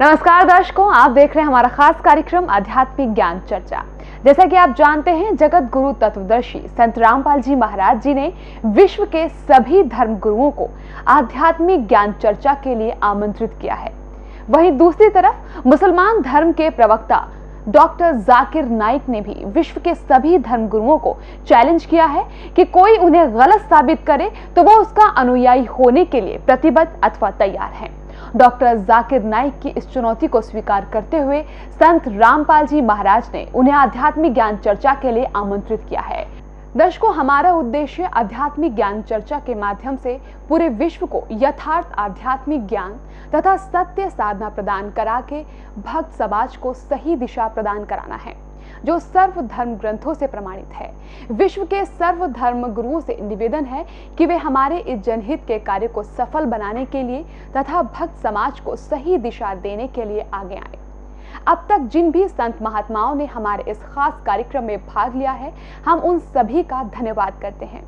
नमस्कार दर्शकों, आप देख रहे हैं हमारा खास कार्यक्रम आध्यात्मिक ज्ञान चर्चा। जैसा कि आप जानते हैं, जगत गुरु तत्वदर्शी संत रामपाल जी महाराज जी ने विश्व के सभी धर्म गुरुओं को आध्यात्मिक ज्ञान चर्चा के लिए आमंत्रित किया है। वहीं दूसरी तरफ़, मुसलमान धर्म के प्रवक्ता डॉक्टर जाकिर नाइक ने भी विश्व के सभी धर्म गुरुओं को चैलेंज किया है कि कोई उन्हें गलत साबित करे तो वो उसका अनुयायी होने के लिए प्रतिबद्ध अथवा तैयार है। डॉक्टर जाकिर नाइक की इस चुनौती को स्वीकार करते हुए संत रामपाल जी महाराज ने उन्हें आध्यात्मिक ज्ञान चर्चा के लिए आमंत्रित किया है। दर्शकों, हमारा उद्देश्य आध्यात्मिक ज्ञान चर्चा के माध्यम से पूरे विश्व को यथार्थ आध्यात्मिक ज्ञान तथा सत्य साधना प्रदान करा के भक्त समाज को सही दिशा प्रदान कराना है। जो सर्व धर्म ग्रंथों से प्रमाणित है। विश्व के सर्व धर्म गुरुओं से निवेदन है कि वे हमारे इस जनहित के कार्य को सफल बनाने के लिए तथा भक्त समाज को सही दिशा देने के लिए आगे आए। अब तक जिन भी संत महात्माओं ने हमारे इस खास कार्यक्रम में भाग लिया है, हम उन सभी का धन्यवाद करते हैं।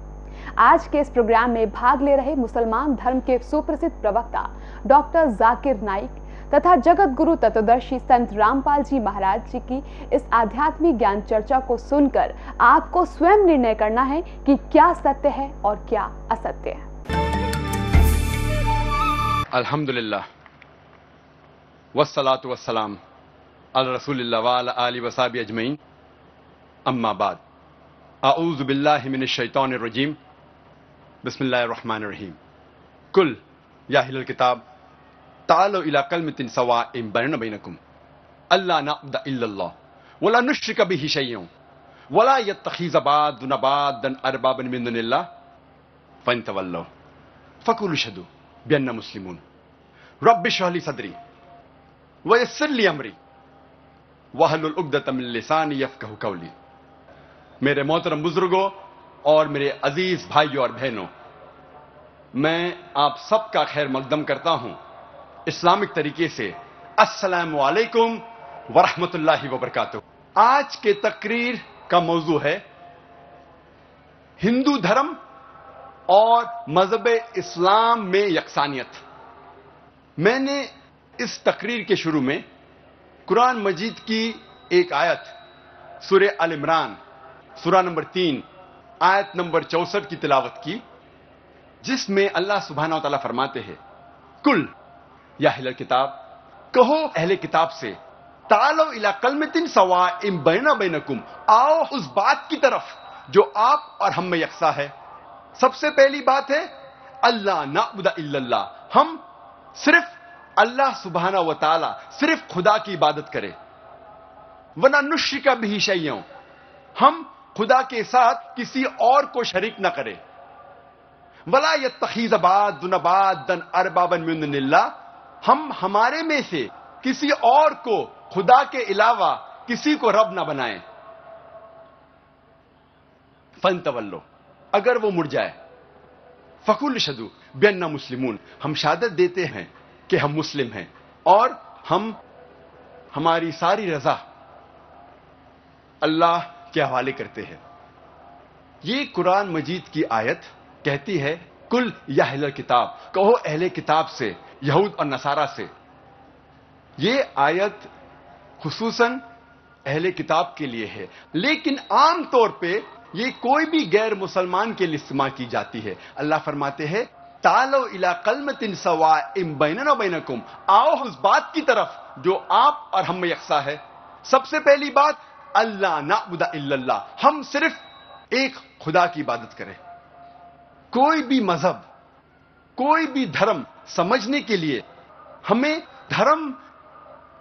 आज के इस प्रोग्राम में भाग ले रहे मुसलमान धर्म के सुप्रसिद्ध प्रवक्ता डॉक्टर जाकिर नाइक तथा जगत गुरु तत्वदर्शी संत रामपाल जी महाराज जी की इस आध्यात्मिक ज्ञान चर्चा को सुनकर आपको स्वयं निर्णय करना है कि क्या सत्य है और क्या असत्य है। अल्हम्दुलिल्लाह। वस्सलातु वस्सलाम अल रसूलिल्लाह व अला आलि वसाबी अजमईन। अम्मा बाद। अऊज़ु बिल्लाहि मिनश शैतानिर रजीम। बिस्मिल्लाहिर रहमानिर रहीम। कुल, या अहलल किताब तालो इला कलमतिन सवाइम बैन बैनकुम अल्ला नअबद वला नुश्रिक बिही शैय्यन वला यत्तखिज़ बादुन बादन अरबाबन मिन दुनिल्लाह तवल्लो फकुलु शदु बिअन्ना मुस्लिमून रब्बि इश्रह सदरी वयस्सिर अमरी वहलुल उक़्दतम मिन यफ़क़हु क़ौली मेरे मोहतरम बुज़ुर्गों और मेरे अज़ीज़ भाइयों और बहनों, मैं आप सबका खैर मकदम करता हूँ। इस्लामिक तरीके से, अस्सलाम वालेकुम वरहमतुल्लाहि आज के तकरीर का मौजू है, हिंदू धर्म और मज़हब इस्लाम में यकसानियत। मैंने इस तकरीर के शुरू में कुरान मजीद की एक आयत सुर अल इमरान सुरा नंबर तीन, आयत नंबर चौसठ की तिलावत की, जिसमें अल्लाह सुबहाना तला फरमाते हैं, कुल या अहल किताब? कहो अहले किताब से, तालो इला कलमतिन सवा इम बैना बैनकुम, आओ उस बात की तरफ़ जो आप और हम में यकसा है। सबसे पहली बात है अल्लाह नाबुदा इल्लल्लाह, हम सिर्फ़ अल्लाह सुबहाना व ताला, सिर्फ़ खुदा की इबादत करें। वना नुश्रिका भी शैयों हम खुदा के साथ किसी और को शरीक न करें। वला य तखीजबाद नबाद दन अरबाबन मिल्ला हम हमारे में से किसी और को खुदा के अलावा किसी को रब ना बनाए। फन तवल्लो। अगर वो मुड़ जाए। फकुल शदु बेन्ना मुस्लिमून। हम शहादत देते हैं कि हम मुस्लिम हैं और हम हमारी सारी रजा अल्लाह के हवाले करते हैं। ये कुरान मजीद की आयत कहती है, कुल या अहल किताब। कहो अहले किताब से यहूद और नसारा से। ये आयत खुसूसन अहले किताब के लिए है। लेकिन आम तौर पे ये कोई भी गैर मुसलमान के लिए इस्तेमाल की जाती है। अल्लाह फरमाते हैं, तालो इला कलमतिन सवा इम बैनकुम। आओ उस बात की तरफ़ जो आप और हम यकसा है। सबसे पहली बात अल्लाह नाबुदा इल्लल्लाह। हम सिर्फ़ एक खुदा की इबादत करें। कोई भी मज़हब कोई भी धर्म समझने के लिए हमें धर्म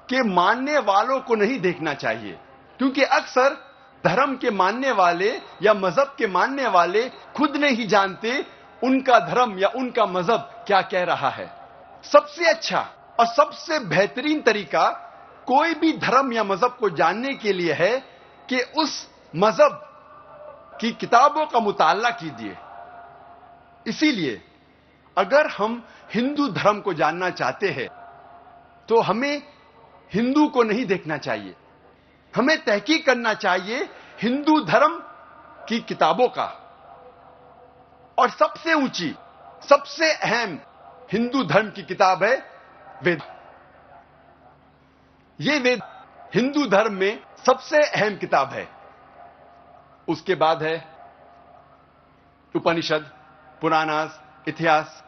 के मानने वालों को नहीं देखना चाहिए। क्योंकि अक्सर धर्म के मानने वाले या मज़हब के मानने वाले खुद नहीं जानते उनका धर्म या उनका मज़हब क्या कह रहा है। सबसे अच्छा और सबसे बेहतरीन तरीका कोई भी धर्म या मज़हब को जानने के लिए है कि उस मज़हब की किताबों का मुताला कीजिए। इसीलिए अगर हम हिंदू धर्म को जानना चाहते हैं तो हमें हिंदू को नहीं देखना चाहिए। हमें तहकीक करना चाहिए हिंदू धर्म की किताबों का। और सबसे ऊँची, सबसे अहम हिंदू धर्म की किताब है वेद। ये वेद हिंदू धर्म में सबसे अहम किताब है। उसके बाद है उपनिषद, पुराणास, इतिहास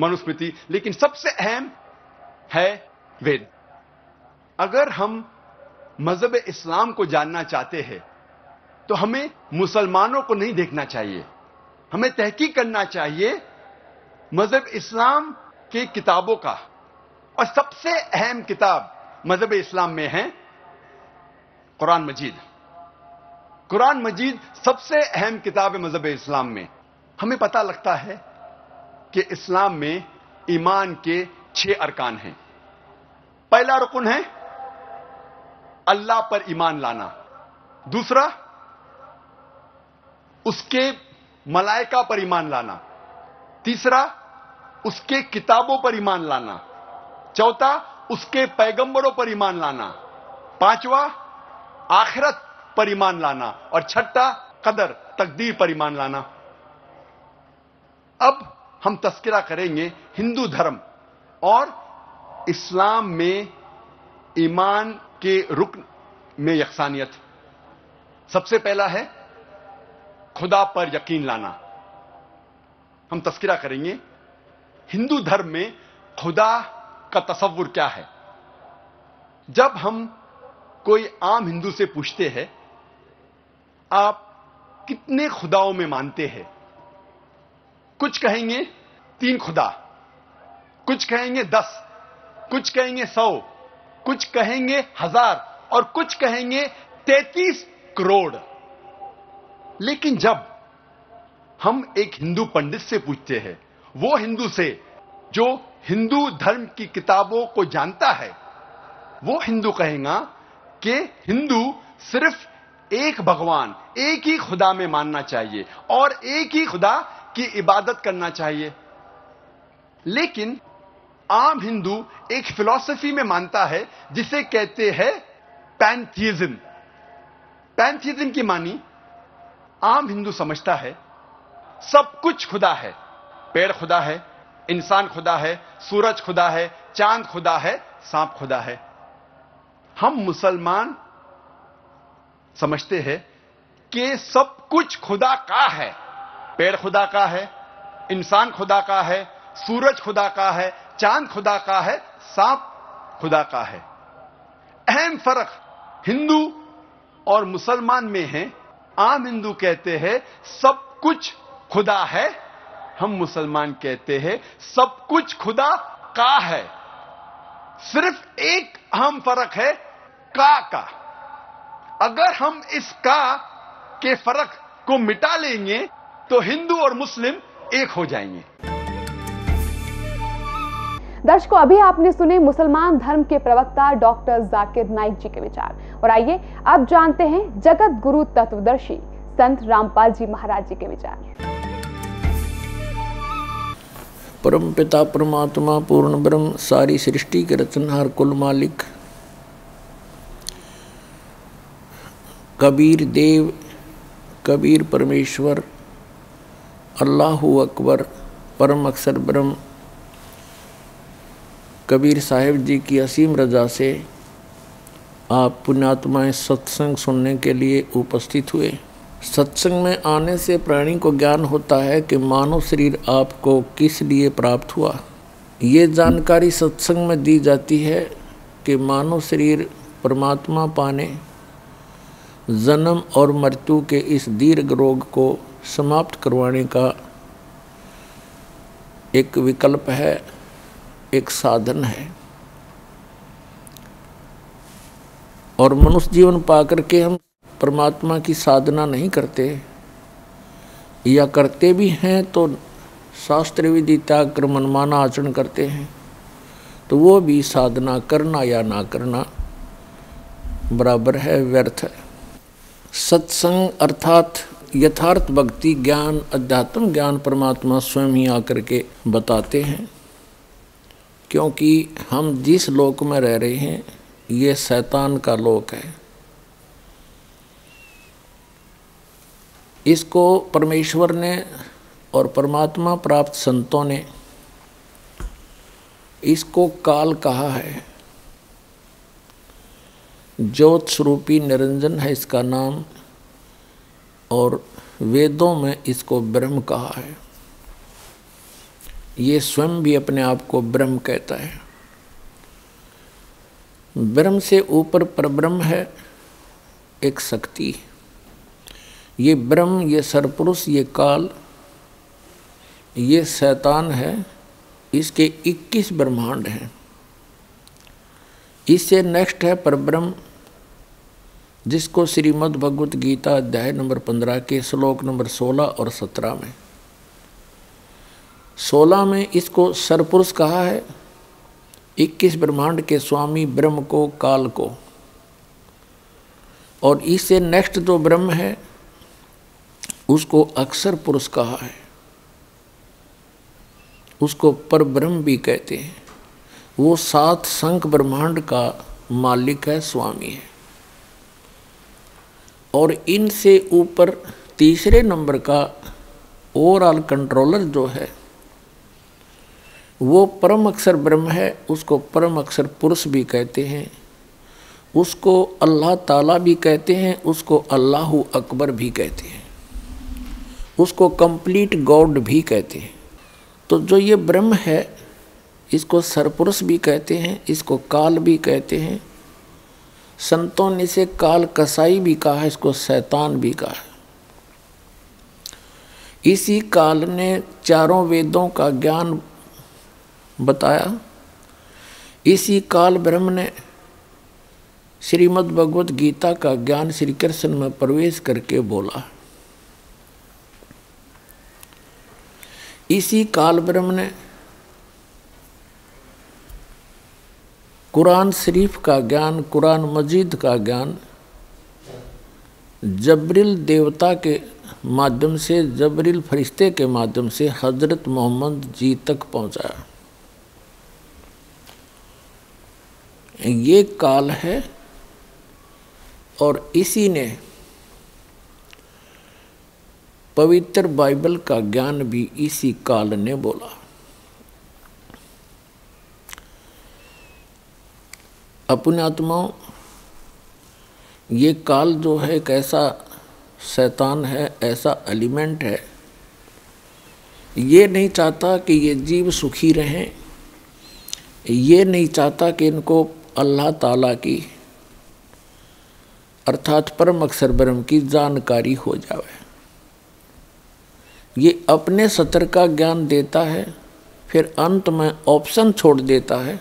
मनुस्मृति, लेकिन सबसे अहम है वेद। अगर हम मज़हब इस्लाम को जानना चाहते हैं तो हमें मुसलमानों को नहीं देखना चाहिए। हमें तहकीक करना चाहिए मज़हब इस्लाम की किताबों का। और सबसे अहम किताब मज़हब इस्लाम में है, कुरान मजीद। कुरान मजीद सबसे अहम किताब है मज़हब इस्लाम में। हमें पता लगता है कि इस्लाम में ईमान के छह अरकान हैं। पहला रुकन है, अल्लाह पर ईमान लाना। दूसरा, उसके मलाइका पर ईमान लाना। तीसरा, उसके किताबों पर ईमान लाना। चौथा, उसके पैगंबरों पर ईमान लाना। पांचवा, आखिरत पर ईमान लाना। और छठा, कदर, तकदीर पर ईमान लाना। अब हम तस्करा करेंगे हिंदू धर्म। और इस्लाम में ईमान के रुकन में यकसानियत। सबसे पहला है खुदा पर यकीन लाना। हम तस्करा करेंगे। हिंदू धर्म में खुदा का तस्वुर क्या है? जब हम कोई आम हिंदू से पूछते हैं, आप कितने खुदाओं में मानते हैं? कुछ कहेंगे तीन खुदा, कुछ कहेंगे दस, कुछ कहेंगे सौ, कुछ कहेंगे हज़ार और कुछ कहेंगे तैतीस करोड़। लेकिन जब हम एक हिंदू पंडित से पूछते हैं, वो हिंदू से जो हिंदू धर्म की किताबों को जानता है, वो हिंदू कहेगा कि हिंदू सिर्फ़ एक भगवान, एक ही खुदा में मानना चाहिए और एक ही खुदा की इबादत करना चाहिए। लेकिन आम हिंदू एक फिलॉसफी में मानता है, जिसे कहते हैं पैंथिज्म पैंथिज्म की मानी, आम हिंदू समझता है, सब कुछ खुदा है। पेड़ खुदा है, इंसान खुदा है, सूरज खुदा है, चाँद खुदा है, सांप खुदा है। हम मुसलमान समझते हैं कि सब कुछ खुदा का है। पेड़ खुदा का है, इंसान खुदा का है, सूरज खुदा का है, चाँद खुदा का है, सांप खुदा का है। अहम फ़र्क हिंदू और मुसलमान में है। आम हिंदू कहते हैं, सब कुछ खुदा है। हम मुसलमान कहते हैं, सब कुछ खुदा का है। सिर्फ़ एक अहम फ़र्क है, का का। अगर हम इस का के फ़र्क को मिटा लेंगे तो हिंदू और मुस्लिम एक हो जाएँगे। दर्शकों अभी आपने सुने मुसलमान धर्म के प्रवक्ता डॉक्टर जाकिर नाइक जी के विचार। और आइए अब जानते हैं जगत गुरु तत्वदर्शी संत रामपाल जी महाराज जी के विचार। परम पिता परमात्मा पूर्ण ब्रह्म सारी सृष्टि के रचनहार कुल मालिक कबीर देव कबीर परमेश्वर अल्लाह अकबर, परम अक्षर ब्रह्म। कबीर साहिब जी की असीम रजा से आप पुण्यात्माएँ सत्संग सुनने के लिए उपस्थित हुए। सत्संग में आने से प्राणी को ज्ञान होता है कि मानव शरीर आपको किस लिए प्राप्त हुआ। ये जानकारी सत्संग में दी जाती है कि मानव शरीर परमात्मा पाने, जन्म और मृत्यु के इस दीर्घ रोग को समाप्त करवाने का एक विकल्प है, एक साधन है। और मनुष्य जीवन पा करके हम परमात्मा की साधना नहीं करते, या करते भी हैं तो शास्त्र विधि त्याग मनमाना आचरण करते हैं तो वो भी साधना करना या ना करना बराबर है, व्यर्थ है। सत्संग अर्थात यथार्थ भक्ति, ज्ञान, अध्यात्म, ज्ञान परमात्मा स्वयं ही आकर के बताते हैं। क्योंकि हम जिस लोक में रह रहे हैं, ये शैतान का लोक है। इसको परमेश्वर ने और परमात्मा प्राप्त संतों ने इसको काल कहा है। ज्योत स्वरूपी निरंजन है इसका नाम। और वेदों में इसको ब्रह्म कहा है। ये स्वयं भी अपने आप को ब्रह्म कहता है। ब्रह्म से ऊपर परब्रह्म है, एक शक्ति। ये ब्रह्म, ये सरपुरुष ये काल, ये शैतान है, इसके 21 ब्रह्मांड हैं। इससे नेक्स्ट है परब्रह्म। जिसको श्रीमद् भगवत गीता अध्याय नंबर पंद्रह के श्लोक नंबर सोलह और सत्रह में। सोलह में इसको सरपुरुष कहा है, इक्कीस ब्रह्मांड के स्वामी ब्रह्म को, काल को। और इससे नेक्स्ट जो ब्रह्म है, उसको अक्सर पुरुष कहा है। उसको पर ब्रह्म भी कहते हैं। वो सात संख ब्रह्मांड का मालिक है, स्वामी है। और इनसे ऊपर तीसरे नंबर का ओवरऑल कंट्रोलर जो है, वो परम अक्षर ब्रह्म है, उसको परम अक्षर पुरुष भी कहते हैं, उसको अल्लाह ताला भी कहते हैं, उसको अल्लाह अकबर भी कहते हैं, उसको कंप्लीट गॉड भी कहते हैं। तो जो ये ब्रह्म है, इसको सरपुरुष भी कहते हैं, इसको काल भी कहते हैं संतों ने इसे काल कसाई भी कहा इसको शैतान भी कहा है। इसी काल ने चारों वेदों का ज्ञान बताया। इसी काल ब्रह्म ने श्रीमद् भगवत गीता का ज्ञान श्री कृष्ण में प्रवेश करके बोला। इसी काल ब्रह्म ने कुरान शरीफ का ज्ञान, कुरान मजीद का ज्ञान जबरिल देवता के माध्यम से, जबरिल फरिश्ते के माध्यम से हज़रत मोहम्मद जी तक पहुँचाया। ये काल है और इसी ने पवित्र बाइबल का ज्ञान भी इसी काल ने बोला। अपने आत्माओं, ये काल जो है एक ऐसा शैतान है, ऐसा एलिमेंट है। ये नहीं चाहता कि ये जीव सुखी रहें। ये नहीं चाहता कि इनको अल्लाह ताला की, अर्थात परम अक्षर ब्रह्म की जानकारी हो जाए ये अपने सत्र का ज्ञान देता है, फिर अंत में ऑप्शन छोड़ देता है।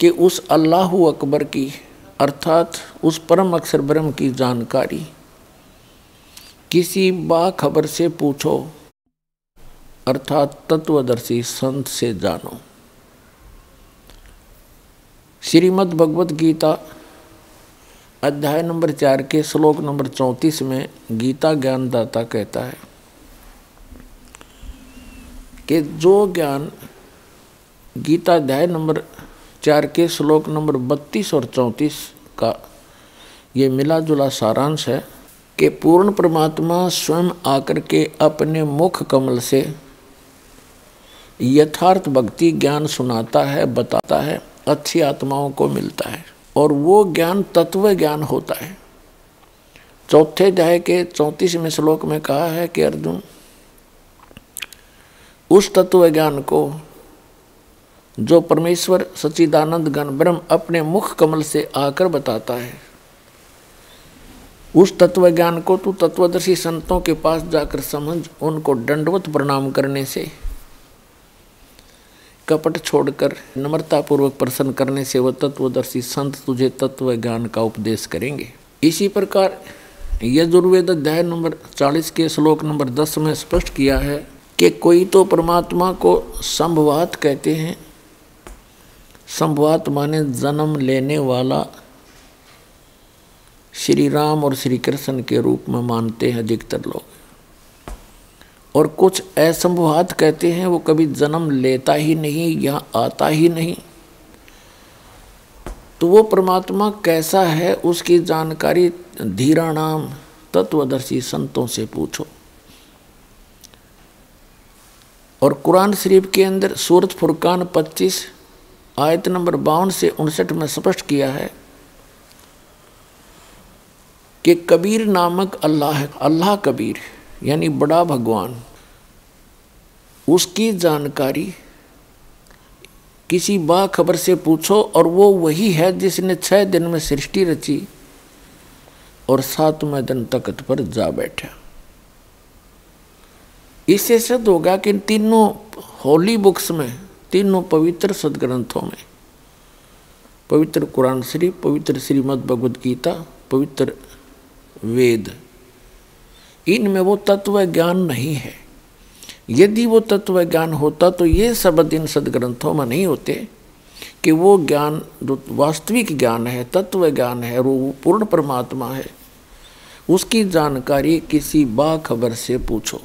कि उस अल्लाह अकबर की, अर्थात उस परम अक्षर ब्रह्म की जानकारी। किसी बाखबर से पूछो, अर्थात तत्वदर्शी संत से जानो। श्रीमद् भगवत गीता, अध्याय नंबर चार के श्लोक नंबर चौंतीस में गीता ज्ञानदाता कहता है कि जो ज्ञान गीता अध्याय नंबर चार के श्लोक नंबर बत्तीस और चौंतीस का ये मिला जुला सारांश है कि पूर्ण परमात्मा स्वयं आकर के अपने मुख कमल से यथार्थ भक्ति ज्ञान सुनाता है, बताता है, अच्छी आत्माओं को मिलता है और वो ज्ञान तत्व ज्ञान होता है। चौथे अध्याय के चौंतीसवें श्लोक में कहा है कि अर्जुन, उस तत्व ज्ञान को जो परमेश्वर सच्चिदानंद गण ब्रह्म अपने मुख कमल से आकर बताता है। उस तत्व ज्ञान को तू तत्वदर्शी संतों के पास जाकर समझ, उनको दंडवत प्रणाम करने से, कपट छोड़कर, नम्रतापूर्वक प्रसन्न करने से वह तत्वदर्शी संत तुझे तत्व ज्ञान का उपदेश करेंगे। इसी प्रकार यजुर्वेद अध्याय नंबर 40 के श्लोक नंबर 10 में स्पष्ट किया है कि कोई तो परमात्मा को संभवात कहते हैं संभवात माने जन्म लेने वाला श्री राम और श्री कृष्ण के रूप में मानते हैं अधिकतर लोग। और कुछ असंभवात कहते हैं, वो कभी जन्म लेता ही नहीं, या आता ही नहीं। तो वो परमात्मा कैसा है, उसकी जानकारी धीरा नाम तत्वदर्शी संतों से पूछो। और कुरान शरीफ के अंदर सूरत फुरकान 25 आयत नंबर बावन से उनसठ में स्पष्ट किया है कि कबीर नामक अल्लाह अल्लाह कबीर, यानी बड़ा भगवान। उसकी जानकारी किसी बाखबर से पूछो और वो वही है जिसने छह दिन में सृष्टि रची और सातवें दिन तकत पर जा बैठा। इससे सिद्ध होगा कि तीनों होली बुक्स में तीनों पवित्र सदग्रंथों में। पवित्र कुरान श्री पवित्र श्रीमद् भगवद गीता, पवित्र वेद। इनमें वो तत्व ज्ञान नहीं है। यदि वो तत्व ज्ञान होता तो ये शब्द इन सदग्रंथों में नहीं होते कि वो ज्ञान, जो वास्तविक ज्ञान है, तत्व ज्ञान है वो पूर्ण परमात्मा है, उसकी जानकारी किसी बाखबर से पूछो।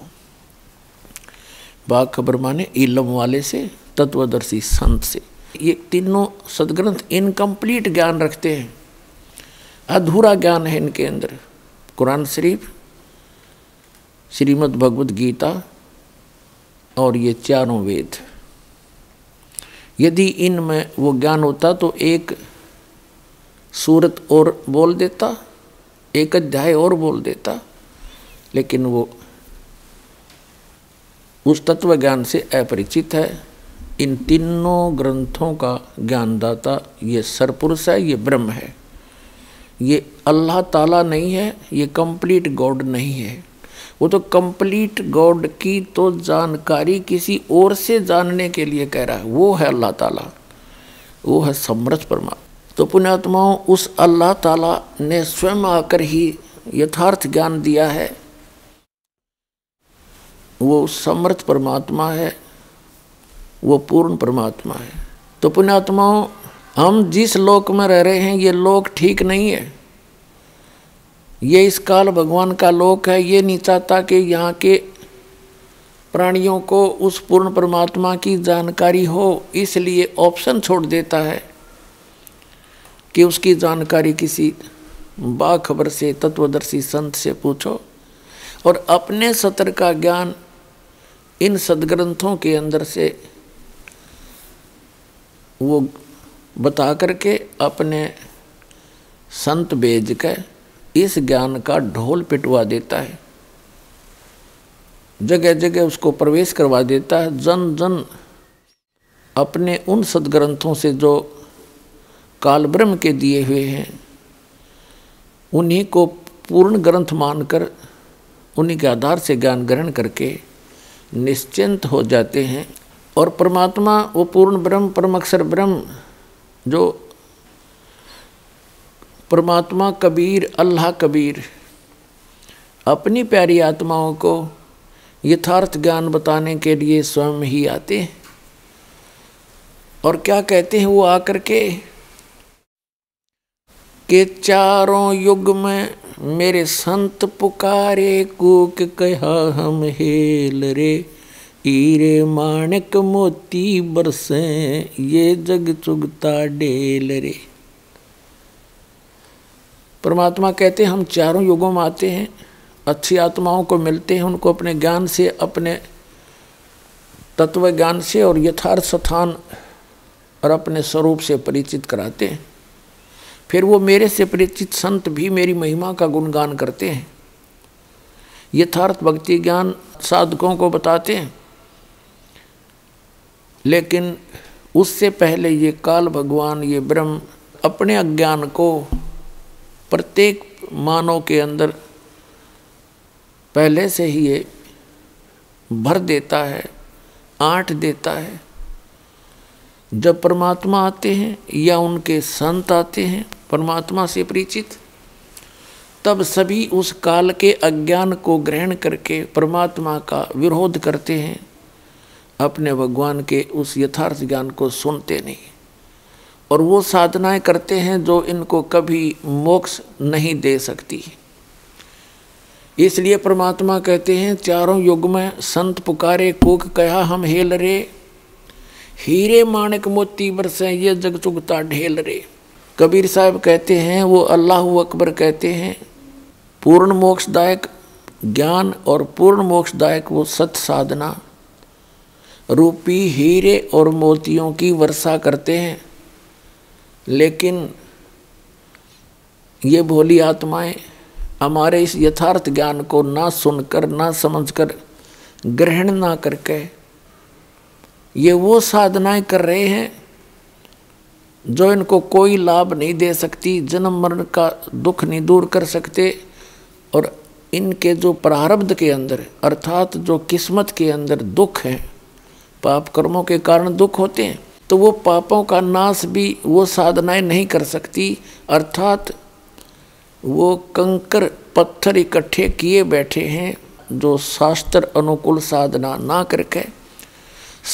बाखबर माने इलम वाले से तत्वदर्शी संत से। ये तीनों सदग्रंथ इनकम्प्लीट ज्ञान रखते हैं। अधूरा ज्ञान है इनके अंदर। कुरान शरीफ, श्रीमद् भगवद गीता और ये चारों वेद। यदि इनमें वो ज्ञान होता तो एक सूरत और बोल देता, एक अध्याय और बोल देता, लेकिन वो उस तत्व ज्ञान से अपरिचित है। इन तीनों ग्रंथों का ज्ञानदाता ये सरपुरुष है, ये ब्रह्म है। ये अल्लाह ताला नहीं है, ये कंप्लीट गॉड नहीं है। वो तो कंप्लीट गॉड की तो जानकारी किसी और से जानने के लिए कह रहा है, वो है अल्लाह ताला। वो है समृद्ध परमात्मा। तो पुण्यात्माओं, उस अल्लाह ताला ने स्वयं आकर ही यथार्थ ज्ञान दिया है। वो समर्थ परमात्मा है वो पूर्ण परमात्मा है। तो पुण्यात्माओं, हम जिस लोक में रह रहे हैं, ये लोक ठीक नहीं है। ये इस काल भगवान का लोक है, ये नहीं चाहता कि यहाँ के प्राणियों को उस पूर्ण परमात्मा की जानकारी हो, इसलिए ऑप्शन छोड़ देता है कि उसकी जानकारी किसी बाखबर से, तत्वदर्शी संत से पूछो। और अपने सत्र का ज्ञान इन सदग्रंथों के अंदर से वो बता करके अपने संत बेज के इस ज्ञान का ढोल पिटवा देता है। जगह जगह उसको प्रवेश करवा देता है। जन जन अपने उन सदग्रंथों से जो काल ब्रह्म के दिए हुए हैं, उन्हीं को पूर्ण ग्रंथ मानकर, उन्हीं के आधार से ज्ञान ग्रहण करके निश्चिंत हो जाते हैं। और परमात्मा, वो पूर्ण ब्रह्म, परम अक्षर ब्रह्म, जो परमात्मा कबीर, अल्लाह कबीर, अपनी प्यारी आत्माओं को यथार्थ ज्ञान बताने के लिए स्वयं ही आते हैं। और क्या कहते हैं वो आकर के? के चारों युग में मेरे संत पुकारे कूक कहा हम हेल रे। ईरे माणक मोती बरसे, ये जग चुगता डेल रे। परमात्मा कहते हम चारों युगों में आते हैं, अच्छी आत्माओं को मिलते हैं, उनको अपने ज्ञान से, अपने तत्व ज्ञान से और यथार्थ स्थान और अपने स्वरूप से परिचित कराते हैं। फिर वो मेरे से परिचित संत भी मेरी महिमा का गुणगान करते हैं। यथार्थ भक्ति ज्ञान साधकों को बताते हैं। लेकिन उससे पहले ये काल भगवान, ये ब्रह्म अपने अज्ञान को प्रत्येक मानव के अंदर पहले से ही ये भर देता है आठ देता है। जब परमात्मा आते हैं या उनके संत आते हैं, परमात्मा से परिचित, तब सभी उस काल के अज्ञान को ग्रहण करके परमात्मा का विरोध करते हैं। अपने भगवान के उस यथार्थ ज्ञान को सुनते नहीं। और वो साधनाएँ करते हैं जो इनको कभी मोक्ष नहीं दे सकती। इसलिए परमात्मा कहते हैं, चारों युग में संत पुकारे, कोक कहा हम हेल रे? हीरे माणक मोती बरसे, ये जग चुगता ढेल रे? कबीर साहब कहते हैं, वो अल्लाह अकबर कहते हैं, पूर्ण मोक्षदायक ज्ञान और पूर्ण मोक्षदायक वो सत साधना रूपी हीरे और मोतियों की वर्षा करते हैं। लेकिन ये भोली आत्माएँ हमारे इस यथार्थ ज्ञान को ना सुनकर, ना समझकर, ग्रहण ना करके ये वो साधनाएँ कर रहे हैं जो इनको कोई लाभ नहीं दे सकती, जन्म मरण का दुख नहीं दूर कर सकते और इनके जो प्रारब्ध के अंदर, अर्थात जो किस्मत के अंदर दुख है पाप कर्मों के कारण दुख होते हैं तो वो पापों का नाश भी वो साधनाएँ नहीं कर सकती। अर्थात वो कंकर पत्थर इकट्ठे किए बैठे हैं जो शास्त्र अनुकूल साधना ना करके,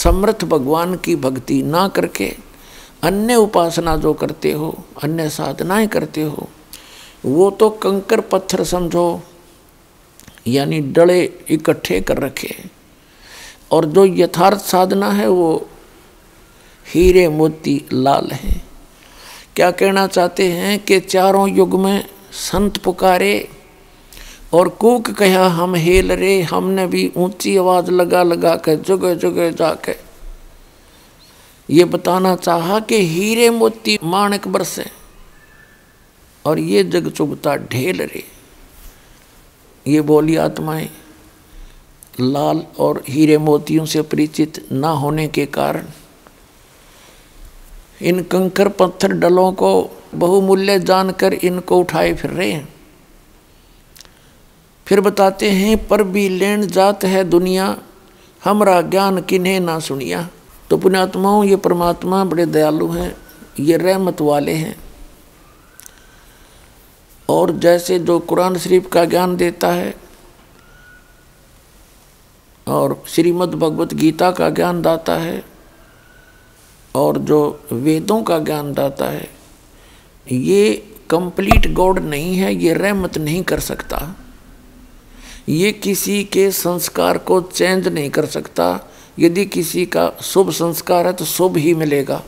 समर्थ भगवान की भक्ति ना करके, अन्य उपासना जो करते हो, अन्य साधनाएँ करते हो, वो तो कंकर पत्थर समझो, यानी डले इकट्ठे कर रखे और जो यथार्थ साधना है वो हीरे मोती लाल हैं। क्या कहना चाहते हैं कि चारों युग में संत पुकारे और कूक कहा, हम हेल रे, हमने भी ऊँची आवाज़ लगा लगा कर जगह जगह जाके। ये बताना चाहा कि हीरे मोती माणक बरसे और ये जग चुभता ढेल रे। ये बोली आत्माएँ लाल और हीरे मोतियों से परिचित ना होने के कारण इन कंकर पत्थर डलों को बहुमूल्य जानकर इनको उठाए फिर रहे हैं। फिर बताते हैं, पर भी लेन जात है दुनिया, हमारा ज्ञान किन्हें ना सुनिया। तो पुण्यात्माओं, ये परमात्मा बड़े दयालु हैं, ये रहमत वाले हैं। और जैसे जो कुरान शरीफ का ज्ञान देता है और श्रीमद् भगवत गीता का ज्ञान दाता है और जो वेदों का ज्ञान दाता है, ये कंप्लीट गॉड नहीं है, ये रहमत नहीं कर सकता। ये किसी के संस्कार को चेंज नहीं कर सकता। यदि किसी का शुभ संस्कार है तो शुभ ही मिलेगा।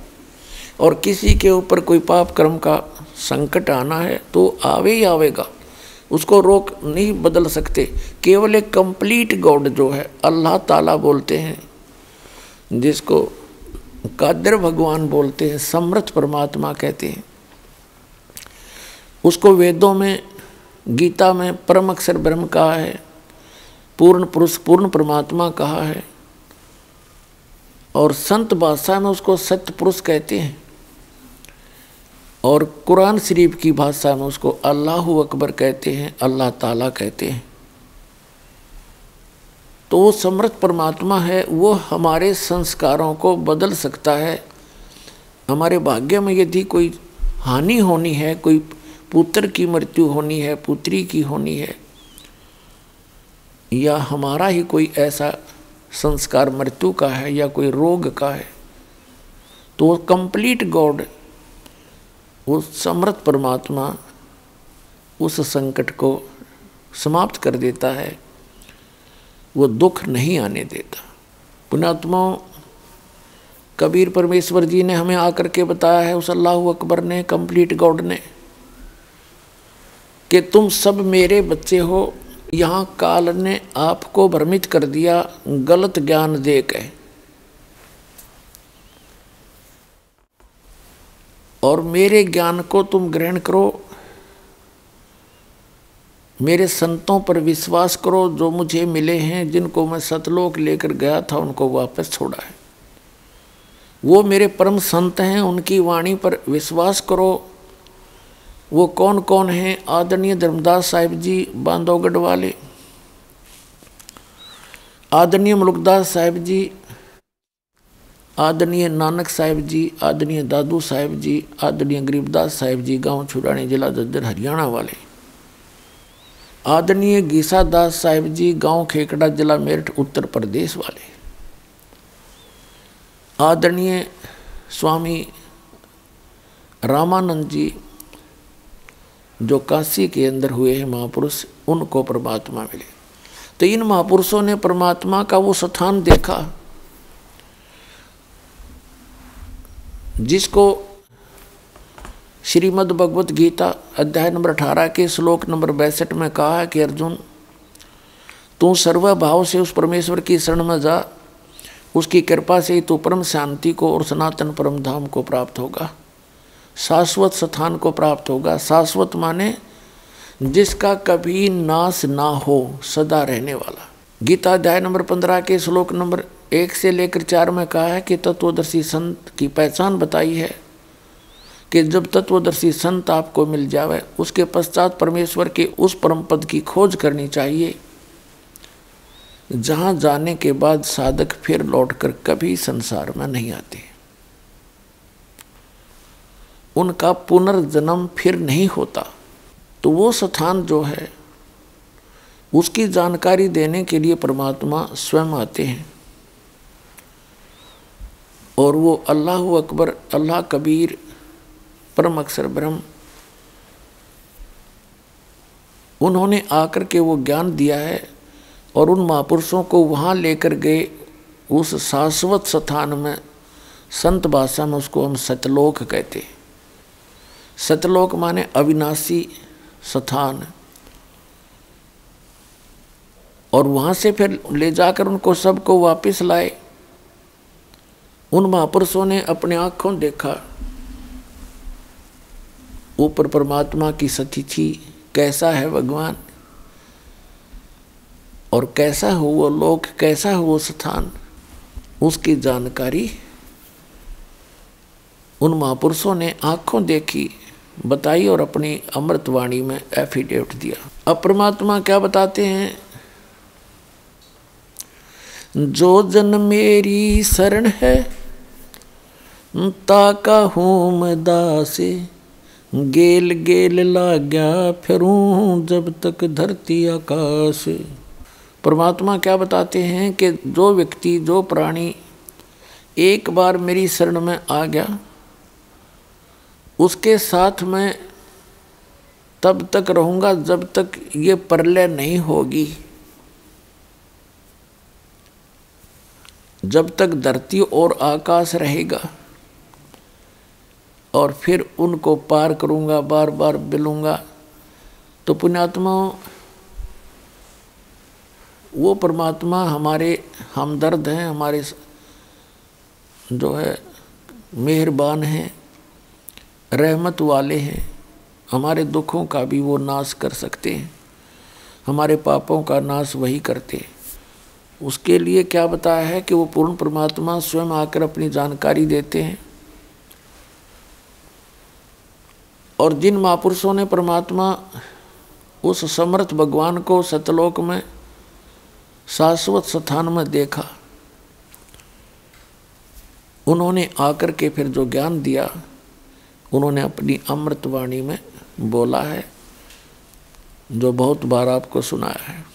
और किसी के ऊपर कोई पाप कर्म का संकट आना है तो आवे ही आवेगा। उसको रोक नहीं बदल सकते। केवल एक कंप्लीट गॉड जो है, अल्लाह ताला बोलते हैं, जिसको कादर भगवान बोलते हैं समृद्ध परमात्मा कहते हैं। उसको वेदों में, गीता में परम अक्षर ब्रह्म कहा है, पूर्ण पुरुष पूर्ण परमात्मा कहा है, और संत बादशाह में उसको सत्य पुरुष कहते हैं। और कुरान शरीफ की भाषा में उसको अल्लाह अकबर कहते हैं, अल्लाह ताला कहते हैं। तो वो समृद्ध परमात्मा है, वो हमारे संस्कारों को बदल सकता है। हमारे भाग्य में यदि कोई हानि होनी है, कोई पुत्र की मृत्यु होनी है, पुत्री की होनी है, या हमारा ही कोई ऐसा संस्कार मृत्यु का है या कोई रोग का है तो वो कंप्लीट गॉड वो समृद्ध परमात्मा उस संकट को समाप्त कर देता है, वो दुख नहीं आने देता। पुणात्मा कबीर परमेश्वर जी ने हमें आकर के बताया है, उस अल्लाह अकबर ने, कंप्लीट गॉड ने, कि तुम सब मेरे बच्चे हो, यहाँ काल ने आपको भ्रमित कर दिया, गलत ज्ञान दे के। और मेरे ज्ञान को तुम ग्रहण करो। मेरे संतों पर विश्वास करो, जो मुझे मिले हैं, जिनको मैं सतलोक लेकर गया था, उनको वापस छोड़ा है। वो मेरे परम संत हैं, उनकी वाणी पर विश्वास करो। वो कौन कौन हैं, आदरणीय धर्मदास साहिब जी, बांधवगढ़ वाले। आदरणीय मुलुकदास साहिब जी आदरणीय नानक साहिब जी, आदरणीय दादू साहिब जी, आदरणीय गरीबदास साहिब जी, गाँव छुड़ानी जिला दद्दर हरियाणा वाले। आदरणीय गीसा दास साहिब जी, गाँव खेकड़ा जिला मेरठ, उत्तर प्रदेश वाले। आदरणीय स्वामी रामानंद जी, जो काशी के अंदर हुए हैं महापुरुष, उनको परमात्मा मिले। तो इन महापुरुषों ने परमात्मा का वो स्थान देखा। जिसको श्रीमद् भगवत गीता अध्याय नंबर अठारह के श्लोक नंबर बैसठ में कहा है कि अर्जुन, तू सर्वभाव से उस परमेश्वर की शरण में जा। उसकी कृपा से ही तू परम शांति को और सनातन परम धाम को प्राप्त होगा। शाश्वत स्थान को प्राप्त होगा। शाश्वत माने जिसका कभी नाश ना हो, सदा रहने वाला। गीता अध्याय नंबर पंद्रह के श्लोक नंबर एक से लेकर चार में कहा है कि तत्वदर्शी संत की पहचान बताई है कि जब तत्वदर्शी संत आपको मिल जावे, उसके पश्चात परमेश्वर के उस परम पद की खोज करनी चाहिए। जहाँ जाने के बाद साधक फिर लौटकर कभी संसार में नहीं आते। उनका पुनर्जन्म फिर नहीं होता। तो वो स्थान जो है, उसकी जानकारी देने के लिए परमात्मा स्वयं आते हैं। और वो अल्लाह अकबर, अल्लाह कबीर, परम अक्षर ब्रह्म। उन्होंने आकर के वो ज्ञान दिया है और उन महापुरुषों को वहाँ लेकर गए, उस शाश्वत स्थान में, संत भाषा में उसको हम सतलोक कहते सतलोक माने अविनाशी स्थान। और वहाँ से फिर ले जाकर उनको सबको वापस लाए। उन महापुरुषों ने अपने आँखों देखा। ऊपर परमात्मा की सतिथि कैसा है भगवान? और कैसा हो वो लोक? कैसा हो वो स्थान? उसकी जानकारी उन महापुरुषों ने आँखों देखी, बताई और अपनी अमृतवाणी में एफिडेविट दिया। अब परमात्मा क्या बताते हैं? जो जन मेरी शरण है ताका हूँ दासे गेल गेल लाग्या फिरूं जब तक धरती आकाश। परमात्मा क्या बताते हैं कि जो व्यक्ति, जो प्राणी एक बार मेरी शरण में आ गया, उसके साथ मैं तब तक रहूँगा जब तक ये परलय नहीं होगी। जब तक धरती और आकाश रहेगा और फिर उनको पार करूँगा बार बार मिलूँगा। तो पुण्यात्मा, वो परमात्मा हमारे हमदर्द हैं, हमारे जो है, मेहरबान हैं, रहमत वाले हैं। हमारे दुखों का भी वो नाश कर सकते हैं। हमारे पापों का नाश वही करते हैं। उसके लिए क्या बताया है कि वो पूर्ण परमात्मा स्वयं आकर अपनी जानकारी देते हैं? और जिन महापुरुषों ने परमात्मा उस समर्थ भगवान को सतलोक में, शाश्वत स्थान में देखा, उन्होंने आकर के फिर जो ज्ञान दिया, उन्होंने अपनी अमृतवाणी में बोला है, जो बहुत बार आपको सुनाया है।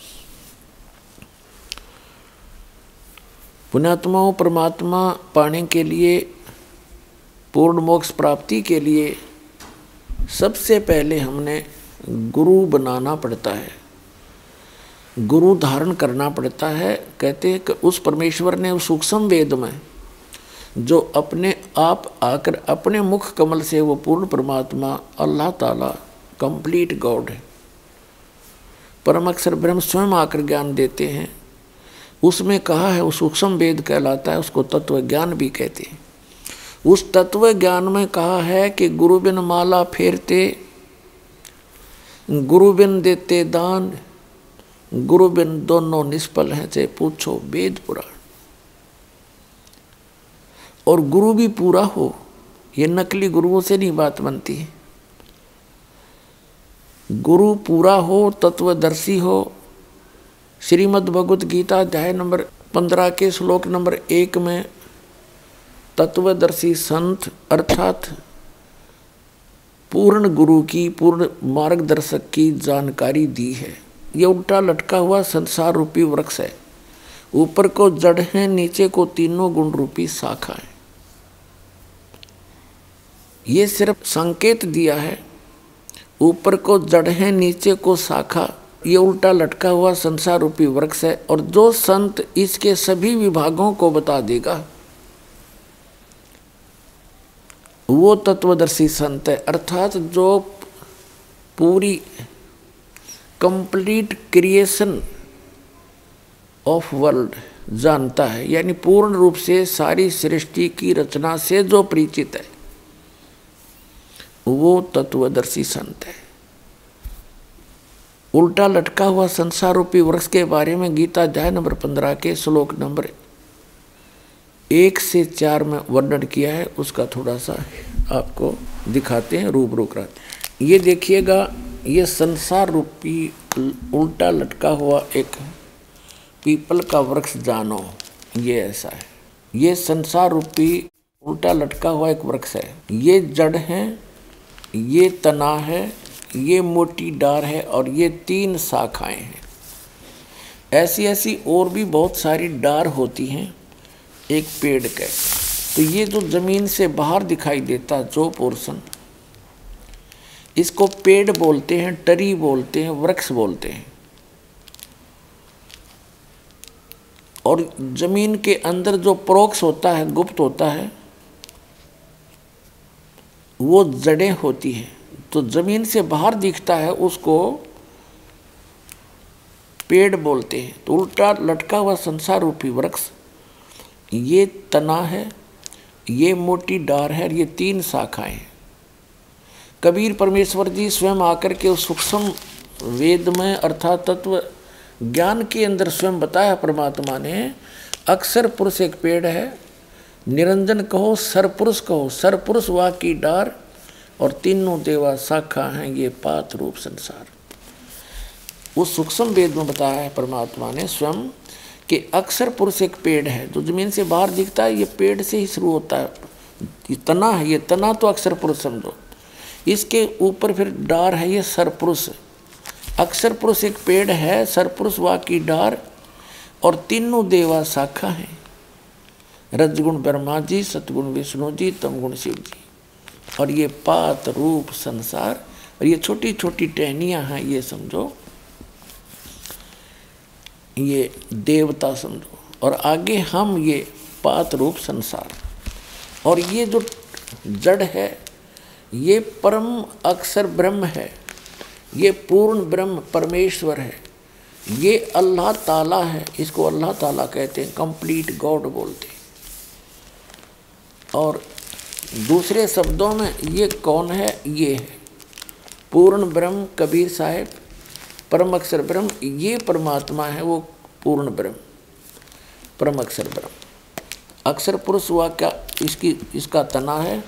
पुण्यात्माओं परमात्मा पाने के लिए, पूर्ण मोक्ष प्राप्ति के लिए सबसे पहले हमने गुरु बनाना पड़ता है। गुरु धारण करना पड़ता है। कहते हैं कि उस परमेश्वर ने उस सूक्ष्म वेद में जो अपने आप आकर अपने मुख कमल से वो पूर्ण परमात्मा अल्लाह ताला कंप्लीट गॉड है। परम अक्षर ब्रह्म स्वयं आकर ज्ञान देते हैं। उसमें कहा है वो सूक्ष्म वेद कहलाता है, उसको तत्व ज्ञान भी कहते हैं। उस तत्व ज्ञान में कहा है कि गुरु बिन माला फेरते गुरु बिन देते दान गुरु बिन दोनों निष्फल हैं से पूछो वेद पुराण। और गुरु भी पूरा हो, ये नकली गुरुओं से नहीं बात बनती है। गुरु पूरा हो, तत्वदर्शी हो श्रीमद् भगवत गीता अध्याय नंबर पंद्रह के श्लोक नंबर एक में तत्वदर्शी संत अर्थात पूर्ण गुरु की, पूर्ण मार्गदर्शक की जानकारी दी है। ये उल्टा लटका हुआ संसार रूपी वृक्ष है। ऊपर को जड़ है, नीचे को तीनों गुण रूपी शाखा है। ये सिर्फ़ संकेत दिया है। ऊपर को जड़ है, नीचे को शाखा, ये उल्टा लटका हुआ संसार रूपी वृक्ष है। और जो संत इसके सभी विभागों को बता देगा वो तत्वदर्शी संत है। अर्थात जो पूरी कंप्लीट क्रिएशन ऑफ़ वर्ल्ड जानता है। यानी पूर्ण रूप से सारी सृष्टि की रचना से जो परिचित है, वो तत्वदर्शी संत है। उल्टा लटका हुआ संसार रूपी वृक्ष के बारे में गीता अध्याय नंबर पंद्रह के श्लोक नंबर एक से चार में वर्णन किया है, उसका थोड़ा सा आपको दिखाते हैं रूप रूप कराते हैं। ये देखिएगा, ये संसार रूपी उल्टा लटका हुआ एक पीपल का वृक्ष जानो, ये ऐसा है। ये संसार रूपी उल्टा लटका हुआ एक वृक्ष है। ये जड़ है, ये तना है, ये मोटी डार है और ये तीन शाखाएँ हैं। ऐसी ऐसी और भी बहुत सारी डार होती हैं। एक पेड़ के तो ये जो ज़मीन से बाहर दिखाई देता जो पोर्शन इसको पेड़ बोलते हैं, टरी बोलते हैं, वृक्ष बोलते हैं। और ज़मीन के अंदर जो प्रोक्स होता है, गुप्त होता है, वो जड़ें होती हैं। तो ज़मीन से बाहर दिखता है, उसको पेड़ बोलते हैं। तो उल्टा लटका हुआ संसार रूपी वृक्ष ये तना है, ये मोटी डार है ये तीन शाखाएँ कबीर परमेश्वर जी स्वयं आकर के उस सूक्ष्म वेद में अर्थात तत्व ज्ञान के अंदर स्वयं बताया परमात्मा ने, अक्सर पुरुष एक पेड़ है, निरंजन कहो, सरपुरुष कहो, सरपुरुष वा की डार और तीनों देवा शाखा हैं, ये पात रूप संसार। उस सूक्ष्म वेद में बताया है परमात्मा ने, स्वयं कि अक्सर पुरुष एक पेड़ है जो ज़मीन से बाहर दिखता है, ये पेड़ से ही शुरू होता है। ये तना है, ये तना तो अक्सर पुरुष समझो। इसके ऊपर फिर डार है, ये सरपुरुष अक्सर पुरुष एक पेड़ है सरपुरुष वा की डार, और तीनों देवा शाखा हैं। रजगुण ब्रह्मा जी, सतगुण विष्णु जी, तमगुण शिव जी। और ये पात रूप संसार, और ये छोटी छोटी टहनियाँ हैं, ये समझो। ये देवता समझो। और आगे हम ये पात रूप संसार। और ये जो जड़ है, ये परम अक्षर ब्रह्म है, ये पूर्ण ब्रह्म परमेश्वर है, ये अल्लाह ताला है, इसको अल्लाह ताला कहते हैं कंप्लीट गॉड बोलते हैं। और दूसरे शब्दों में ये कौन है? ये है। पूर्ण ब्रह्म कबीर साहेब परम अक्षर ब्रह्म, ये परमात्मा है, वो पूर्ण ब्रह्म। परम अक्षर ब्रह्म। अक्षर पुरुष हुआ क्या? इसकी, इसका तना है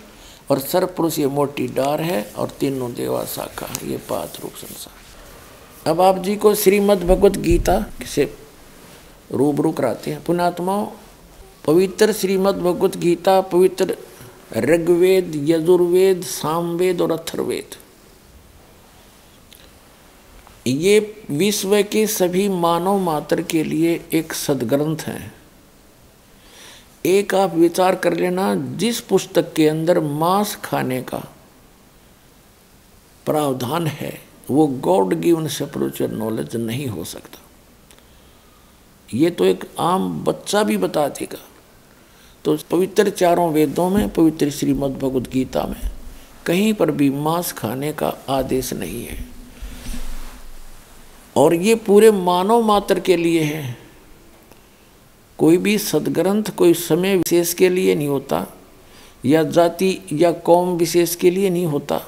और सर पुरुष ये मोटी डार है और तीनों देवा शाखा है, ये पात रूप संसार। अब आप जी को श्रीमद् भगवत गीता से रूबरू कराते हैं। पुणात्माओं पवित्र श्रीमद् भगवत गीता, पवित्र ऋग्वेद, यजुर्वेद, सामवेद और अथर्वेद। ये विश्व के सभी मानव मात्र के लिए एक सदग्रंथ है। एक आप विचार कर लेना, जिस पुस्तक के अंदर मांस खाने का प्रावधान है, वो गॉड गिवन स्पिरिचुअल नॉलेज नहीं हो सकता। ये तो एक आम बच्चा भी बता देगा। तो पवित्र चारों वेदों में, पवित्र श्रीमद् भगवद गीता में कहीं पर भी मांस खाने का आदेश नहीं है। और ये पूरे मानव मात्र के लिए है। कोई भी सदग्रंथ कोई समय विशेष के लिए नहीं होता, या जाति या कौम विशेष के लिए नहीं होता,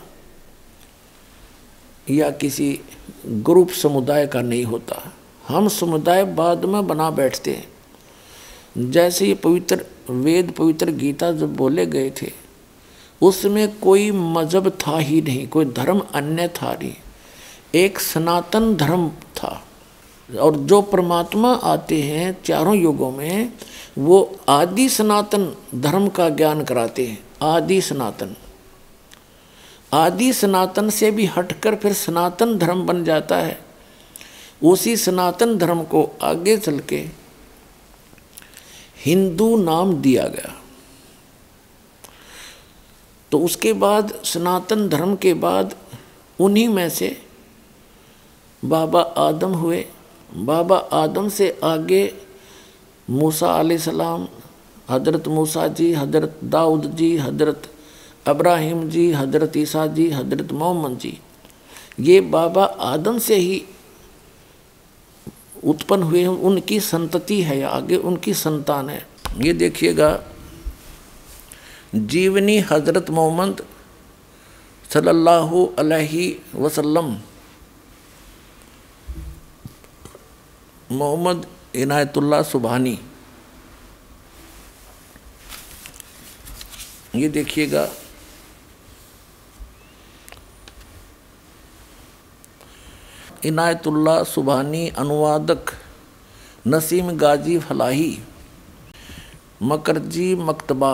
या किसी ग्रुप समुदाय का नहीं होता। हम समुदाय बाद में बना बैठते हैं। जैसे ये पवित्र वेद, पवित्र गीता जब बोले गए थे, उसमें कोई मज़हब था ही नहीं, कोई धर्म अन्य था नहीं। एक सनातन धर्म था। और जो परमात्मा आते हैं चारों युगों में, वो आदि सनातन धर्म का ज्ञान कराते हैं। आदि सनातन। आदि सनातन से भी हटकर फिर सनातन धर्म बन जाता है। उसी सनातन धर्म को आगे चल के हिंदू नाम दिया गया। तो उसके बाद, सनातन धर्म के बाद उन्हीं में से बाबा आदम हुए। बाबा आदम से आगे मूसा सलाम, हज़रत मूसा जी, हज़रत दाऊद जी, हज़रत अब्राहिम जी, हज़रत ईसा जी, हज़रत मोहम्मद जी। ये बाबा आदम से ही उत्पन्न हुए हैं। उनकी संतति है आगे उनकी संतान है। ये देखिएगा, जीवनी हज़रत मोहम्मद सल्लल्लाहु अलैहि वसल्लम मोहम्मद इनायतुल्ला सुबहानी। ये देखिएगा इनायतुल्ला सुबहानी अनुवादक नसीम गाजी फलाही, मकरजी मकतबा,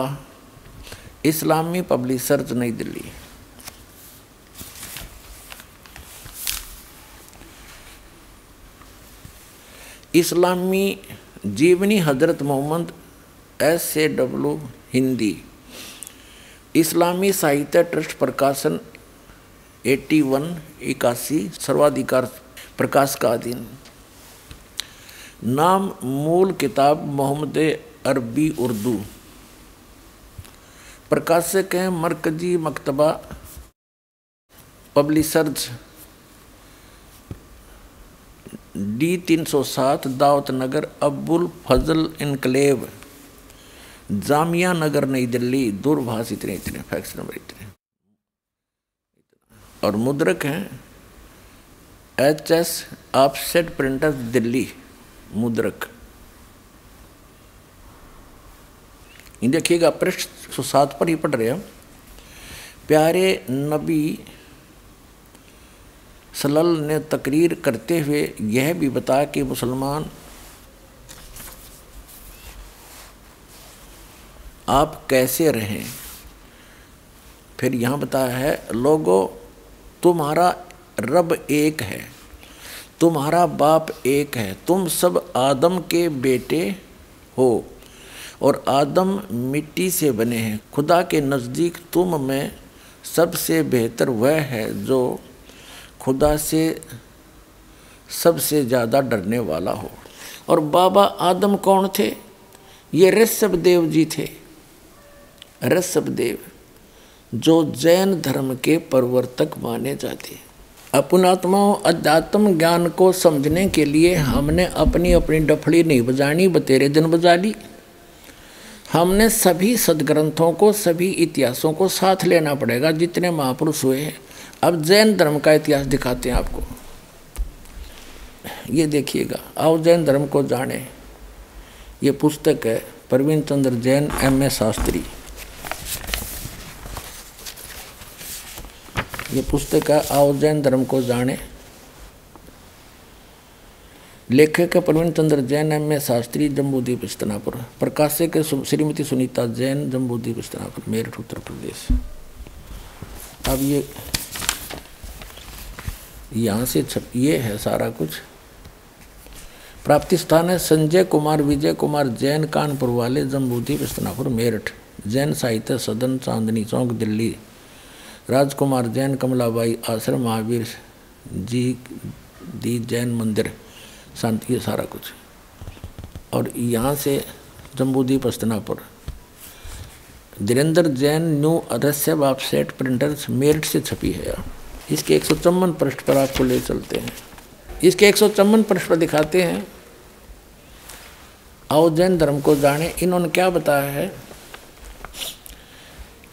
इस्लामी पब्लिशर्स नई दिल्ली। इस्लामी जीवनी Hazrat Mohammad S A W Hindi. इस्लामी साहित्य ट्रस्ट प्रकाशन एट्टी वन इक्यासी सर्वाधिकार प्रकाश का अधीन। नाम मूल किताब मोहम्मद अरबी उर्दू। प्रकाशक हैं मरकजी मकतबा, पब्लिशर्स डी तीन सौ सात दावत नगर, अब्बुल फजल इनकलेव जामिया नगर नई दिल्ली, दूरभाष इतने इतने फैक्स नंबर इतने। और मुद्रक हैं H S offset printer Delhi, मुद्रक। देखिएगा, पृष्ठ सौ सात पर ही पढ़ रहे हैं। प्यारे नबी सलल ने तकरीर करते हुए यह भी बताया कि मुसलमान, आप कैसे रहें? फिर यहाँ बताया है, लोगों, तुम्हारा रब एक है, तुम्हारा बाप एक है, तुम सब आदम के बेटे हो और आदम मिट्टी से बने हैं। खुदा के नज़दीक तुम में सबसे बेहतर वह है जो खुदा से सबसे ज़्यादा डरने वाला हो। और बाबा आदम कौन थे? ये ऋषभ देव जी थे। ऋषभ देव जो जैन धर्म के प्रवर्तक माने जाते हैं। अपनात्माओं अध्यात्म ज्ञान को समझने के लिए हमने अपनी अपनी डफड़ी नहीं बजानी, बतेरे दिन बजा ली। हमने सभी सदग्रंथों को, सभी इतिहासों को साथ लेना पड़ेगा जितने महापुरुष हुए हैं। अब जैन धर्म का इतिहास दिखाते हैं आपको। ये देखिएगा, आओ जैन धर्म को जाने। ये पुस्तक है प्रवीण चंद्र जैन, एम ए शास्त्री। ये पुस्तक है, आओ जैन धर्म को जाने। लेखक है प्रवीण चंद्र जैन, एम ए शास्त्री, जम्बूद्वीप स्तनापुर प्रकाशक श्रीमती सुनीता जैन, जम्बूद्वीप स्तनापुर मेरठ, उत्तर प्रदेश। अब ये यहाँ से छप, ये है सारा कुछ। प्राप्ति स्थान है संजय कुमार, विजय कुमार, जैन कानपुर वाले जम्बूद्वीप इस्तनापुर मेरठ। जैन साहित्य, सदन, चांदनी चौक, दिल्ली। राजकुमार, जैन कमलाबाई, आश्रम, महावीर जी दी जैन मंदिर। शांति, ये सारा कुछ। और यहाँ से जम्बूदीप अस्तनापुर धीरेन्द्र जैन न्यू अदस्य सेट प्रिंटर्स, मेरठ से छपी है इसके एक सौ चौवन पृष्ठ पर आपको ले चलते हैं। इसके एक सौ चौवन पृष्ठ पर दिखाते हैं। आओ जैन धर्म को जाने। इन्होंने क्या बताया है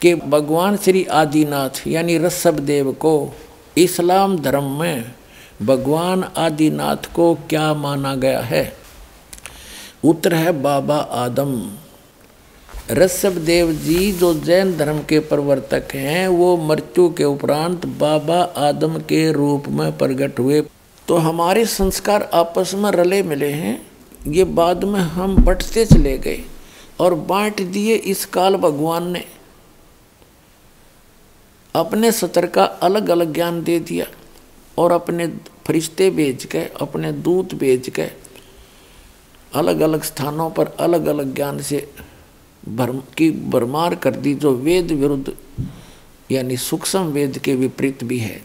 कि भगवान श्री आदिनाथ, यानी रसभ देव को इस्लाम धर्म में भगवान आदिनाथ को क्या माना गया है? उत्तर है बाबा आदम। ऋषभ देव जी जो जैन धर्म के प्रवर्तक हैं, वो मृत्यु के उपरांत बाबा आदम के रूप में प्रकट हुए। तो हमारे संस्कार आपस में रले मिले हैं। ये बाद में हम बटते चले गए और बांट दिए इस काल भगवान ने। अपने सतर का अलग अलग ज्ञान दे दिया और अपने फरिश्ते भेज के अपने दूत भेज के अलग अलग स्थानों पर अलग अलग ज्ञान से भरम की भरमार कर दी जो वेद विरुद्ध, यानी सूक्ष्म वेद के विपरीत भी है।